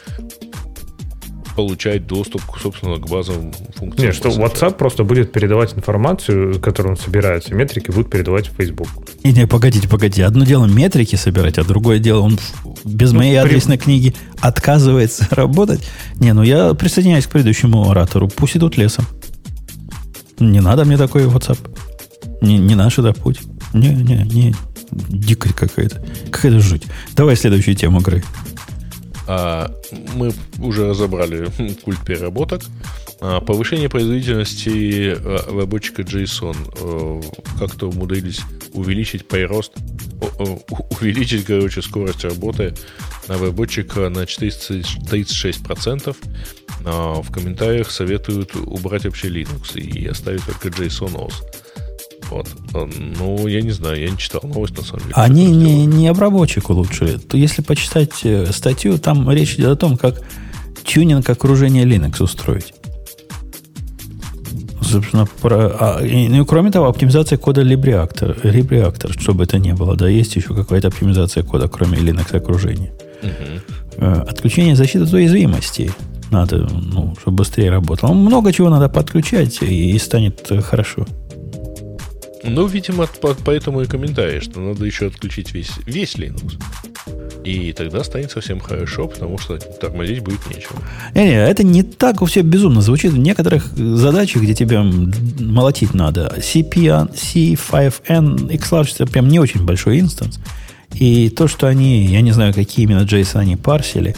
получать доступ, собственно, к базовым функциям. Нет, что WhatsApp просто будет передавать информацию, которую он собирает, метрики будут передавать в Facebook. Не, не, погодите, погодите. Одно дело метрики собирать, а другое дело он без ну, моей при... адресной книги отказывается работать. Не, ну я присоединяюсь к предыдущему оратору. Пусть идут лесом. Не надо мне такой WhatsApp. Не, не наш это путь. Не, не, не. Дикость какая-то. Какая-то жуть. Давай следующую тему, Грей. А, мы уже разобрали культ переработок. А, повышение производительности а, рабочика JSON. А, как-то умудрились увеличить прирост, увеличить, короче, скорость работы рабочика на 436%. А в комментариях советуют убрать вообще Linux и оставить только JSON OS. Вот. Ну, я не знаю, я не читал новость, на самом деле. Они не, не обработчик улучшили. То если почитать э, статью, там речь идет о том, как тюнинг окружения Linux устроить. Собственно, про, а, и, ну, кроме того, оптимизация кода LibReactor, LibReactor, чтобы это не было, да, есть еще какая-то оптимизация кода, кроме Linux окружения. Угу. Отключение защиты от уязвимостей. Надо, ну, чтобы быстрее работало. Много чего надо подключать, и, и станет хорошо. Ну, видимо, поэтому и комментарий, что надо еще отключить весь, весь Linux. И тогда станет совсем хорошо, потому что тормозить будет нечего. Не, не, это не так все безумно звучит. В некоторых задачах, где тебе молотить надо, CP, C5N, Xlarge это прям не очень большой инстанс. И то, что они, я не знаю, какие именно JSON они парсили,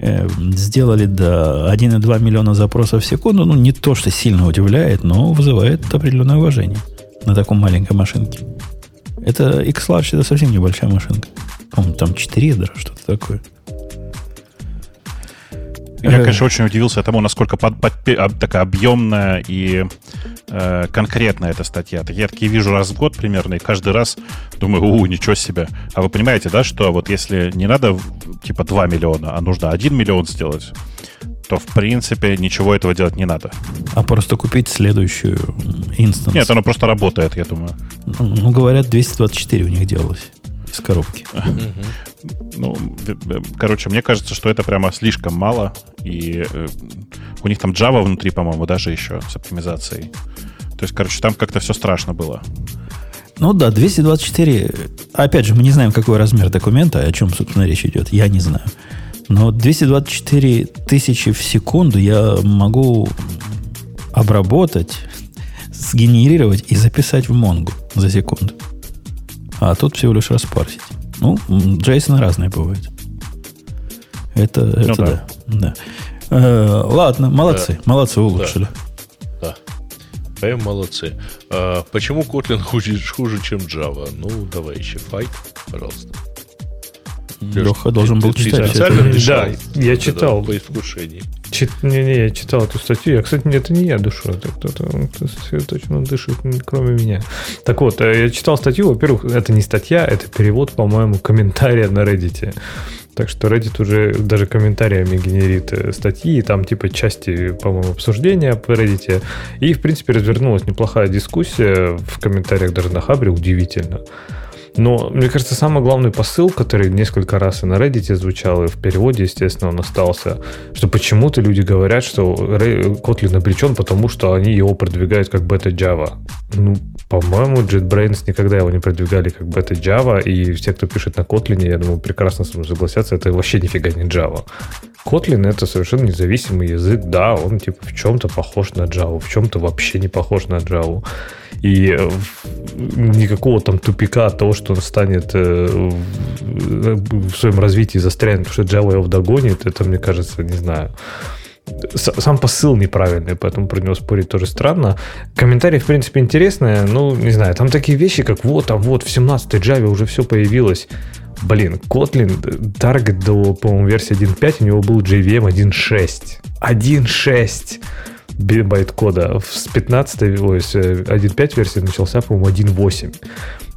э, сделали до 1,2 миллиона запросов в секунду, ну, не то, что сильно удивляет, но вызывает определенное уважение на таком маленькой машинке. Это X-Large, это совсем небольшая машинка. По-моему, там 4 ядра, что-то такое. Я, конечно, очень удивился тому, насколько под, под, такая объемная и э, конкретная эта статья. Я такие вижу раз в год примерно, и каждый раз думаю, у, ничего себе. А вы понимаете, да, что вот если не надо типа 2 миллиона, а нужно 1 миллион сделать, то, в принципе, ничего этого делать не надо. А просто купить следующую инстанс. Нет, оно просто работает, я думаю. Ну, говорят, 224 у них делалось из коробки. Ну, короче, мне кажется, что это прямо слишком мало. И э, у них там Java внутри, по-моему, даже еще с оптимизацией. То есть, короче, там как-то все страшно было. Ну да, 224. Опять же, мы не знаем, какой размер документа, о чем, собственно, речь идет. Я не знаю. Но 224 тысячи в секунду я могу обработать, сгенерировать и записать в Монгу за секунду. А тут всего лишь распарсить. Ну, Джейсон разные бывают. Это, ну, это да. да. да. Э, ладно, молодцы. Да. Молодцы, улучшили. Да. да. Прям молодцы. А, почему Kotlin хуже, хуже, чем Java? Ну, давай еще файт, пожалуйста. Леха должен был читать. Да, я читал. По искушению. Не-не, я читал эту статью. Я, кстати, это не я душу, это кто-то кто точно дышит, кроме меня. Так вот, э, я читал статью. Во-первых, это не статья, это перевод, по-моему, комментария на Reddit. Так что Reddit уже даже комментариями генерит э, статьи, там типа части, по-моему, обсуждения по Reddit. И, в принципе, развернулась неплохая дискуссия в комментариях даже на Хабре, удивительно. Но, мне кажется, самый главный посыл, который несколько раз и на Reddit звучал, и в переводе, естественно, он остался, что почему-то люди говорят, что Kotlin обречен, потому что они его продвигают как бета-Java. Ну, по-моему, JetBrains никогда его не продвигали как бета-Java, и все, кто пишет на Kotlin, я думаю, прекрасно с мной согласятся, это вообще нифига не Java. Kotlin — это совершенно независимый язык. Да, он типа в чем-то похож на Java, в чем-то вообще не похож на Java. И э, никакого там тупика того, что он станет э, в своем развитии застрянет, потому что Java его догонит, это, мне кажется, не знаю, сам посыл неправильный, поэтому про него спорить тоже странно. Комментарии, в принципе, интересные, ну, не знаю, там такие вещи, как вот, там вот, в 17-й Java уже все появилось. Блин, Kotlin, таргет до, по-моему, версии 1.5, у него был JVM 1.6. 1.6! Байт кода. С 15 ой, с 1.5 версии начался, по-моему, 1.8.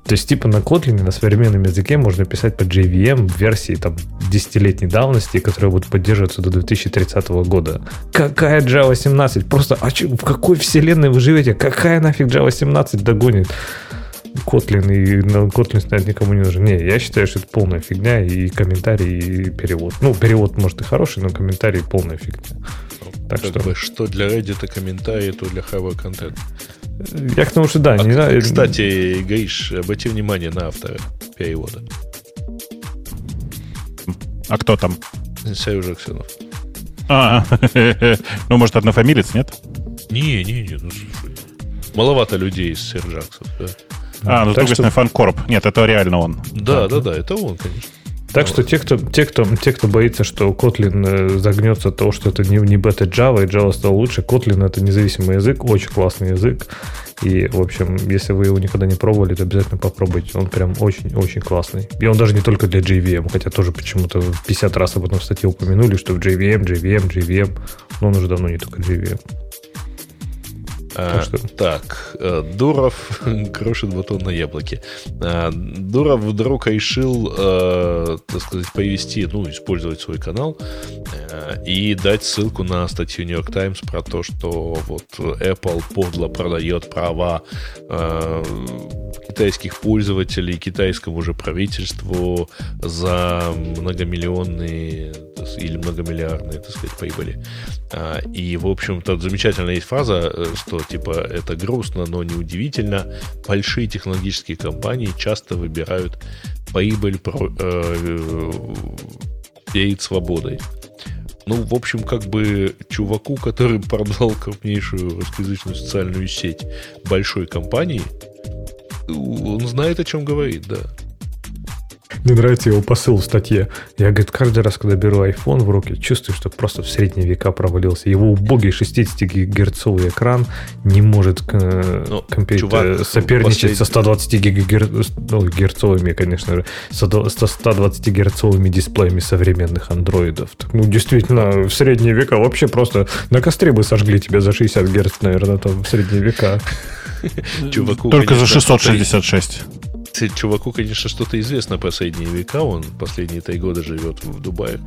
То есть, типа, на Kotlin, на современном языке можно писать по JVM версии там 10-летней давности, которая будет поддерживаться до 2030 года. Какая Java 17? Просто а че, в какой вселенной вы живете? Какая нафиг Java 17 догонит? Kotlin и на Kotlin ставить никому не нужен. Не, я считаю, что это полная фигня и комментарий, и перевод. Ну, перевод, может, и хороший, но комментарий полная фигня. Так как что... Бы, что для Reddit комментарий, то для Hava контент. Я к тому, что да, а, не знаю. Кстати, Гаиш, обрати внимание на автора перевода. А кто там? Сережа Аксенов. А, ну, может, однофамилец, нет? Не, не, не, ну слушай. Маловато людей из Серджаксов, да. А, ну, так с другой стороны, фанкорп. Нет, это реально он. Да, да, да, это он, конечно. Так что те кто, те, кто, те, кто боится, что Kotlin э, загнется от того, что это не, не бета Java, и Java стал лучше, Kotlin это независимый язык, очень классный язык. И, в общем, если вы его никогда не пробовали, то обязательно попробуйте. Он прям очень-очень классный. И он даже не только для JVM, хотя тоже почему-то 50 раз об этом в статье упомянули, что в JVM, JVM, JVM, но он уже давно не только JVM. А, так, э, Дуров крошит батон на яблоке. А, Дуров вдруг решил, э, так сказать, повести, ну, использовать свой канал э, и дать ссылку на статью New York Times про то, что вот Apple подло продает права китайских пользователей китайскому же правительству за многомиллионные или многомиллиардные, так сказать, прибыли. А, и, в общем, то замечательная есть фраза, что типа это грустно, но неудивительно. Большие технологические компании часто выбирают прибыль про, э, перед свободой. Ну, в общем, как бы чуваку, который продал крупнейшую русскоязычную социальную сеть большой компании, он знает, о чем говорит, да. Мне нравится его посыл в статье. Я, говорит, каждый раз, когда беру iPhone в руки, чувствую, что просто в средние века провалился. Его убогий 60-герцовый экран не может э, ну, компьютер соперничать послед... со 120 ну, герцовыми, конечно же, со 120 герцовыми дисплеями современных андроидов. Так, ну, действительно, в средние века вообще просто на костре бы сожгли тебя за 60 герц, наверное, там в средние века. Чуваку, Только за 666 чуваку, конечно, что-то известно про средние века. Он последние три года живет в Дубае.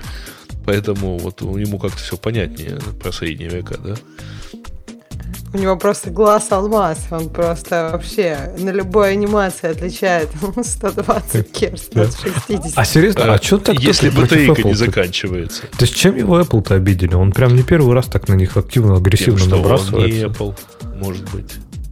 Поэтому вот ему как-то все понятнее про средние века, да? У него просто глаз алмаз. Он просто вообще на любой анимации отличает 120 герц от 60. А серьезно, а, что так Если батарейка не заканчивается? То есть чем его Apple-то обидели? Он прям не первый раз так на них активно, агрессивно Тем, что набрасывается. Он не Apple, может быть.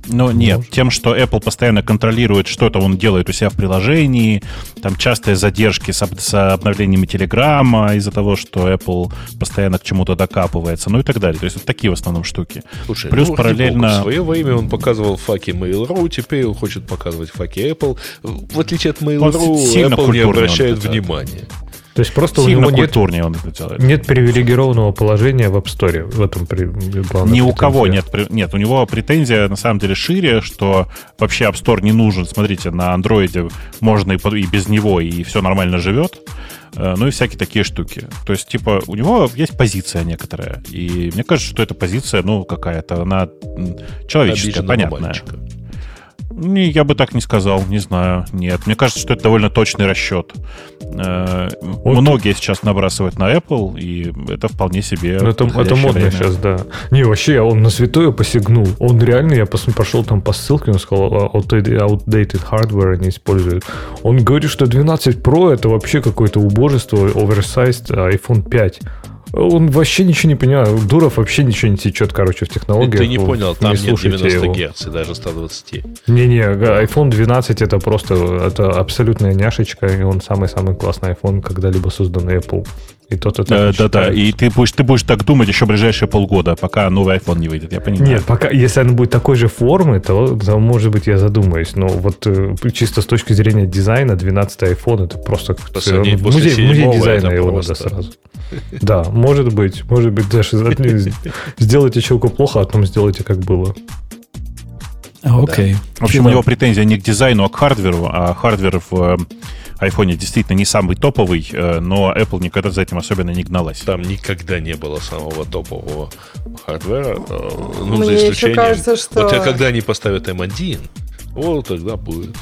Ну, нет, Может. тем, что Apple постоянно контролирует, что это он делает у себя в приложении, там частые задержки с, об, с обновлениями Телеграма из-за того, что Apple постоянно к чему-то докапывается, ну и так далее. То есть вот такие в основном штуки. Слушай, Плюс ну, параллельно... В свое время он показывал факи Mail.ru, теперь он хочет показывать факи Apple. В отличие от Mail.ru, Apple не обращает внимания. То есть просто Сильно у него нет, он это делает. нет привилегированного положения в App Store. В этом при. Ни у кого нет. Нет, у него претензия на самом деле шире, что вообще App Store не нужен. Смотрите, на Android можно и, и без него, и все нормально живет. Э, ну и всякие такие штуки. То есть, типа, у него есть позиция некоторая. И мне кажется, что эта позиция, ну, какая-то, она человеческая, понятная. Мальчика. Не, я бы так не сказал, не знаю. Нет, мне кажется, что это довольно точный расчет. Э, вот. Многие сейчас набрасывают на Apple, и это вполне себе. Ну, это, это модно время. сейчас, да. Не, вообще, он на святое посягнул. Он реально, я пошел там по ссылке, он сказал, «А, outdated hardware они используют. Он говорит, что 12 Pro это вообще какое-то убожество, oversized iPhone 5. Он вообще ничего не понимает. Дуров вообще ничего не течет, короче, в технологиях. Ты не понял, там не нет 90 его. Гц и даже 120. Не-не, iPhone 12 это просто это абсолютная няшечка, и он самый-самый классный iPhone, когда-либо созданный Apple. И тот это да, да, да. И ты будешь, ты будешь так думать еще ближайшие полгода, пока новый iPhone не выйдет. Я понимаю. Нет, пока, если он будет такой же формы, то, то может быть, я задумаюсь. Но вот э, чисто с точки зрения дизайна, 12 iPhone это просто музей, музей дизайна его надо сразу. Да, может быть, может быть, даже сделайте челку плохо, а потом сделайте как было. Окей. Okay. В общем, у него претензия не к дизайну, а к хардверу, а хардвер в iPhone действительно не самый топовый, э, но Apple никогда за этим особенно не гналась. Там никогда не было самого топового хардвера. Э, ну, Мне за исключением. Кажется, что... Вот когда они поставят M1, вот тогда будет.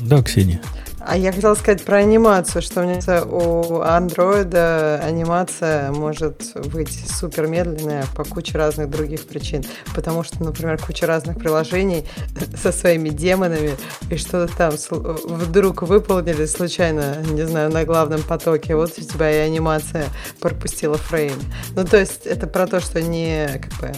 Да, Ксения. А я хотела сказать про анимацию, что мне кажется, у андроида анимация может быть супер медленная по куче разных других причин. Потому что, например, куча разных приложений со своими демонами и что-то там вдруг выполнили случайно, не знаю, на главном потоке. Вот у тебя и анимация пропустила фрейм. Ну, то есть это про то, что не как бы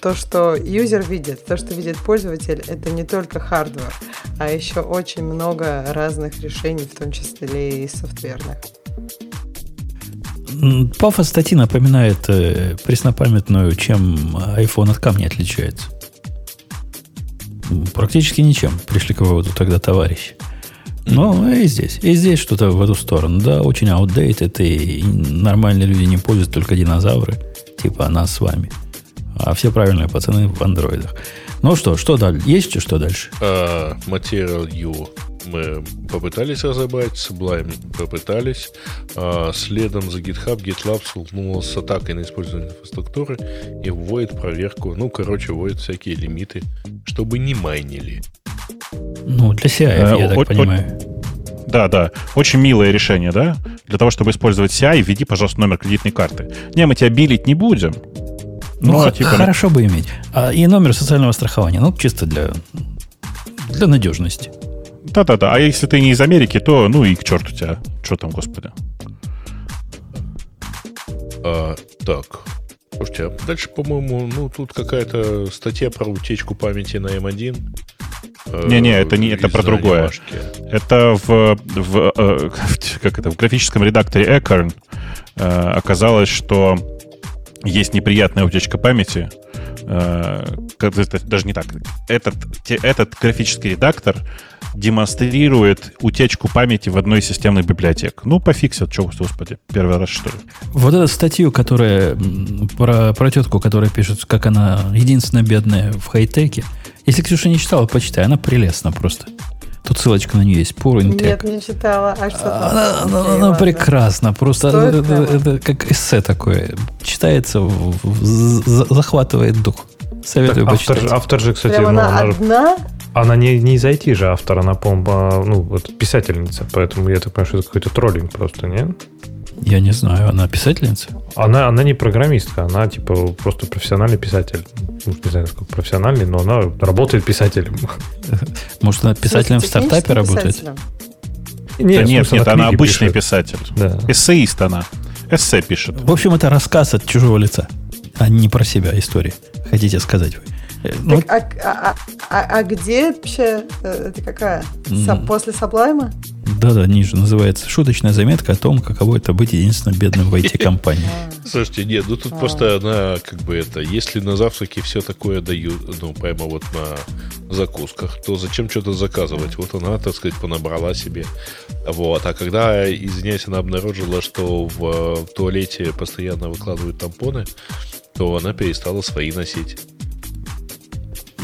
то, что юзер видит, то, что видит пользователь, это не только hardware, а еще очень много разных решений, в том числе и софтверных. Пафос статьи напоминает э, преснопамятную, чем iPhone от камня отличается. Практически ничем пришли к выводу тогда товарищи. Но и здесь, и здесь что-то в эту сторону. Да, очень outdated, и нормальные люди не пользуются только динозавры, типа нас с вами а все правильные пацаны в андроидах. Ну что, что дальше? Есть еще что дальше? Uh, Material U мы попытались разобрать, Sublime попытались. А следом за GitHub GitLab столкнулся с атакой на использование инфраструктуры и вводит проверку, ну, короче, вводит всякие лимиты, чтобы не майнили. Ну, для CI, э, я так понимаю. Да, да. Очень милое решение, да? Для того, чтобы использовать CI, введи, пожалуйста, номер кредитной карты. Не, мы тебя билить не будем. Ну, ну типа... хорошо бы иметь. А, и номер социального страхования. Ну, чисто для, для надежности. Да-да-да. А если ты не из Америки, то ну и к черту тебя. Что там, господи. А, так. Слушайте, а дальше, по-моему, ну, тут какая-то статья про утечку памяти на M1. Не-не, это не это про другое. Анимашки. Это в, в, э, как это, в графическом редакторе Acorn э, оказалось, что есть неприятная утечка памяти. Э, даже не так. Этот, этот графический редактор демонстрирует утечку памяти в одной из системных библиотек. Ну, пофиксят, что, господи, первый раз, что ли. Вот эту статью, которая про, про тетку, которая пишет, как она единственная бедная в хай-теке. Если Ксюша не читала, почитай, она прелестна просто. Тут ссылочка на нее есть. Pure Нет, не читала. А что там? Она, она, она прекрасна. Просто это, это, это как эссе такое. Читается, в, в, захватывает дух. Советую так, автор, почитать. Автор же, кстати, Прям ну, она, она одна? Она не, не из IT же автор, она, по-моему, ну, вот писательница, поэтому я так понимаю, что это какой-то троллинг просто, нет? Я не знаю, она писательница? Она, она не программистка, она типа просто профессиональный писатель. Ну, не знаю, сколько профессиональный, но она работает писателем. Может, она писателем в стартапе работает? Нет, да нет, нет, она обычный пишет. писатель. Да. Эссеист она. Эссе пишет. В общем, это рассказ от чужого лица, а не про себя история. Хотите сказать вы? Э, ну, так, а, а, а, а где вообще? Э, это какая? Mm. После Саблайма? Да-да, ниже называется шуточная заметка о том, каково это быть единственным бедным в IT-компании. Слушайте, нет, ну тут просто она как бы это, если на завтраке все такое дают, ну, прямо вот на закусках, то зачем что-то заказывать? Вот она, так сказать, понабрала себе. Вот. А когда, извиняюсь, она обнаружила, что в туалете постоянно выкладывают тампоны, то она перестала свои носить.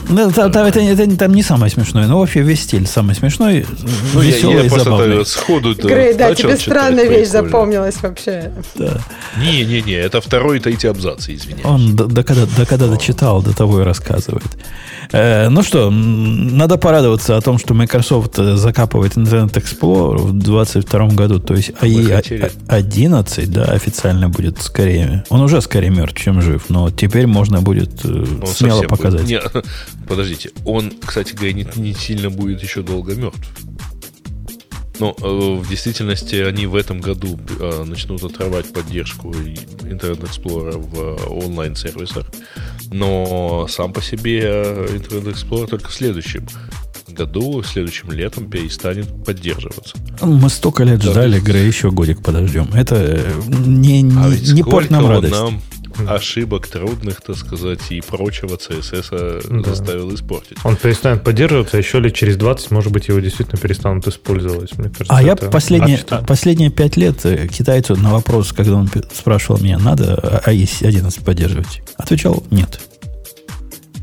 Ну, там, там, это, это, там не самое смешное, но вообще весь стиль самый смешной, ну, веселый я, я и забавный. Сходу, да, Грей, да, тебе странная вещь прикольно. запомнилась вообще. Да. Не-не-не, это второй и третий абзац, извиняюсь. Он до, до когда, до когда дочитал, до того и рассказывает. Э, ну что, надо порадоваться о том, что Microsoft э, закапывает Internet Explorer в 2022 году. То есть АИ 11, да, официально будет скорее. Он уже скорее мертв, чем жив. Но теперь можно будет э, он смело показать. Будет. Не, подождите, он, кстати говоря, не, не сильно будет еще долго мертв. Но э, в действительности они в этом году э, начнут отрывать поддержку Internet Explorer в э, онлайн-сервисах. Но сам по себе Internet Explorer только в следующем году, следующим летом перестанет поддерживаться. Мы столько лет да, ждали, Грей, еще годик подождем. Это не, не, а не порт нам радость. Нам ошибок трудных, так сказать, и прочего CSS да. заставил испортить. Он перестанет поддерживаться, а еще лет через 20, может быть, его действительно перестанут использовать. Мне кажется, а я последние, последние 5 лет э, китайцу на вопрос, когда он спрашивал меня, надо АИС 11 поддерживать, отвечал нет.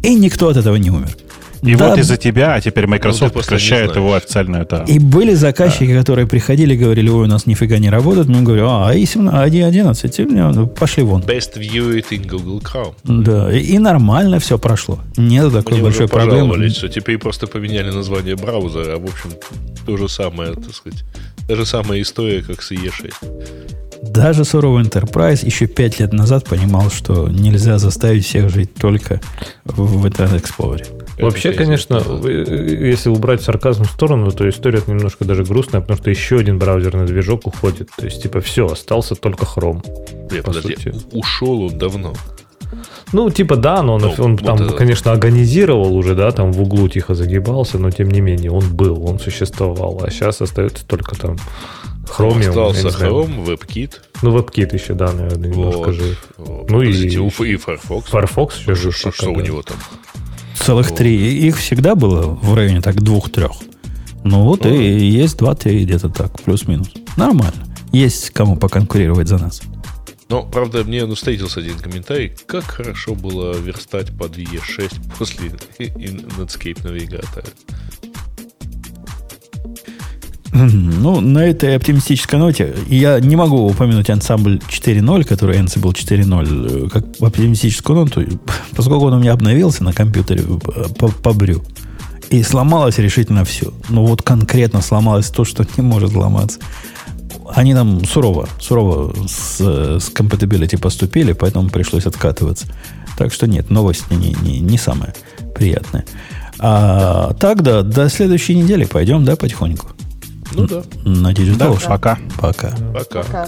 И никто от этого не умер. И да. вот из-за тебя, а теперь Microsoft ну, прекращает его официально это. И были заказчики, да. которые приходили и говорили, ой, у нас нифига не работает. Мы говорим, а, i11, пошли вон. Best view it in Google Chrome. Да, и, и нормально все прошло. Нет такой Мне большой проблемы. что теперь просто поменяли название браузера, а в общем то же самое, так сказать, та же самая история, как с E6. Даже суровый Enterprise еще пять лет назад понимал, что нельзя заставить всех жить только в Internet Explorer. Вообще, конечно, если убрать сарказм в сторону, то история немножко даже грустная, потому что еще один браузерный движок уходит. То есть, типа, все, остался только Chrome. Нет, подожди, сути. ушел он давно. Ну, типа, да, но он, ну, он вот там, это... конечно, организировал уже, да, там в углу тихо загибался, но тем не менее он был, он существовал, а сейчас остается только там Chromium. Остался Chrome, WebKit. Ну, WebKit еще, да, наверное, немножко вот, жив. Вот. Ну Подождите, и, и Firefox. Firefox еще жив. Что, что у него там? Целых три. Их всегда было в районе так двух-трех. Ну вот и есть два-три где-то так, плюс-минус. Нормально. Есть кому поконкурировать за нас. Но, правда, мне ну, встретился один комментарий, как хорошо было верстать под E6 после Netscape навигатора. Ну, на этой оптимистической ноте я не могу упомянуть ансамбль 4.0, который Ansible 4.0, как оптимистическую ноту, поскольку он у меня обновился на компьютере по, по брю. И сломалось решительно все. Ну, вот конкретно сломалось то, что не может сломаться. Они нам сурово, сурово с, с compatibility поступили, поэтому пришлось откатываться. Так что нет, новость не, не, не самая приятная. А так, да, до следующей недели пойдем, да, потихоньку. Ну да. На Digital да, Пока. Пока. Пока. пока.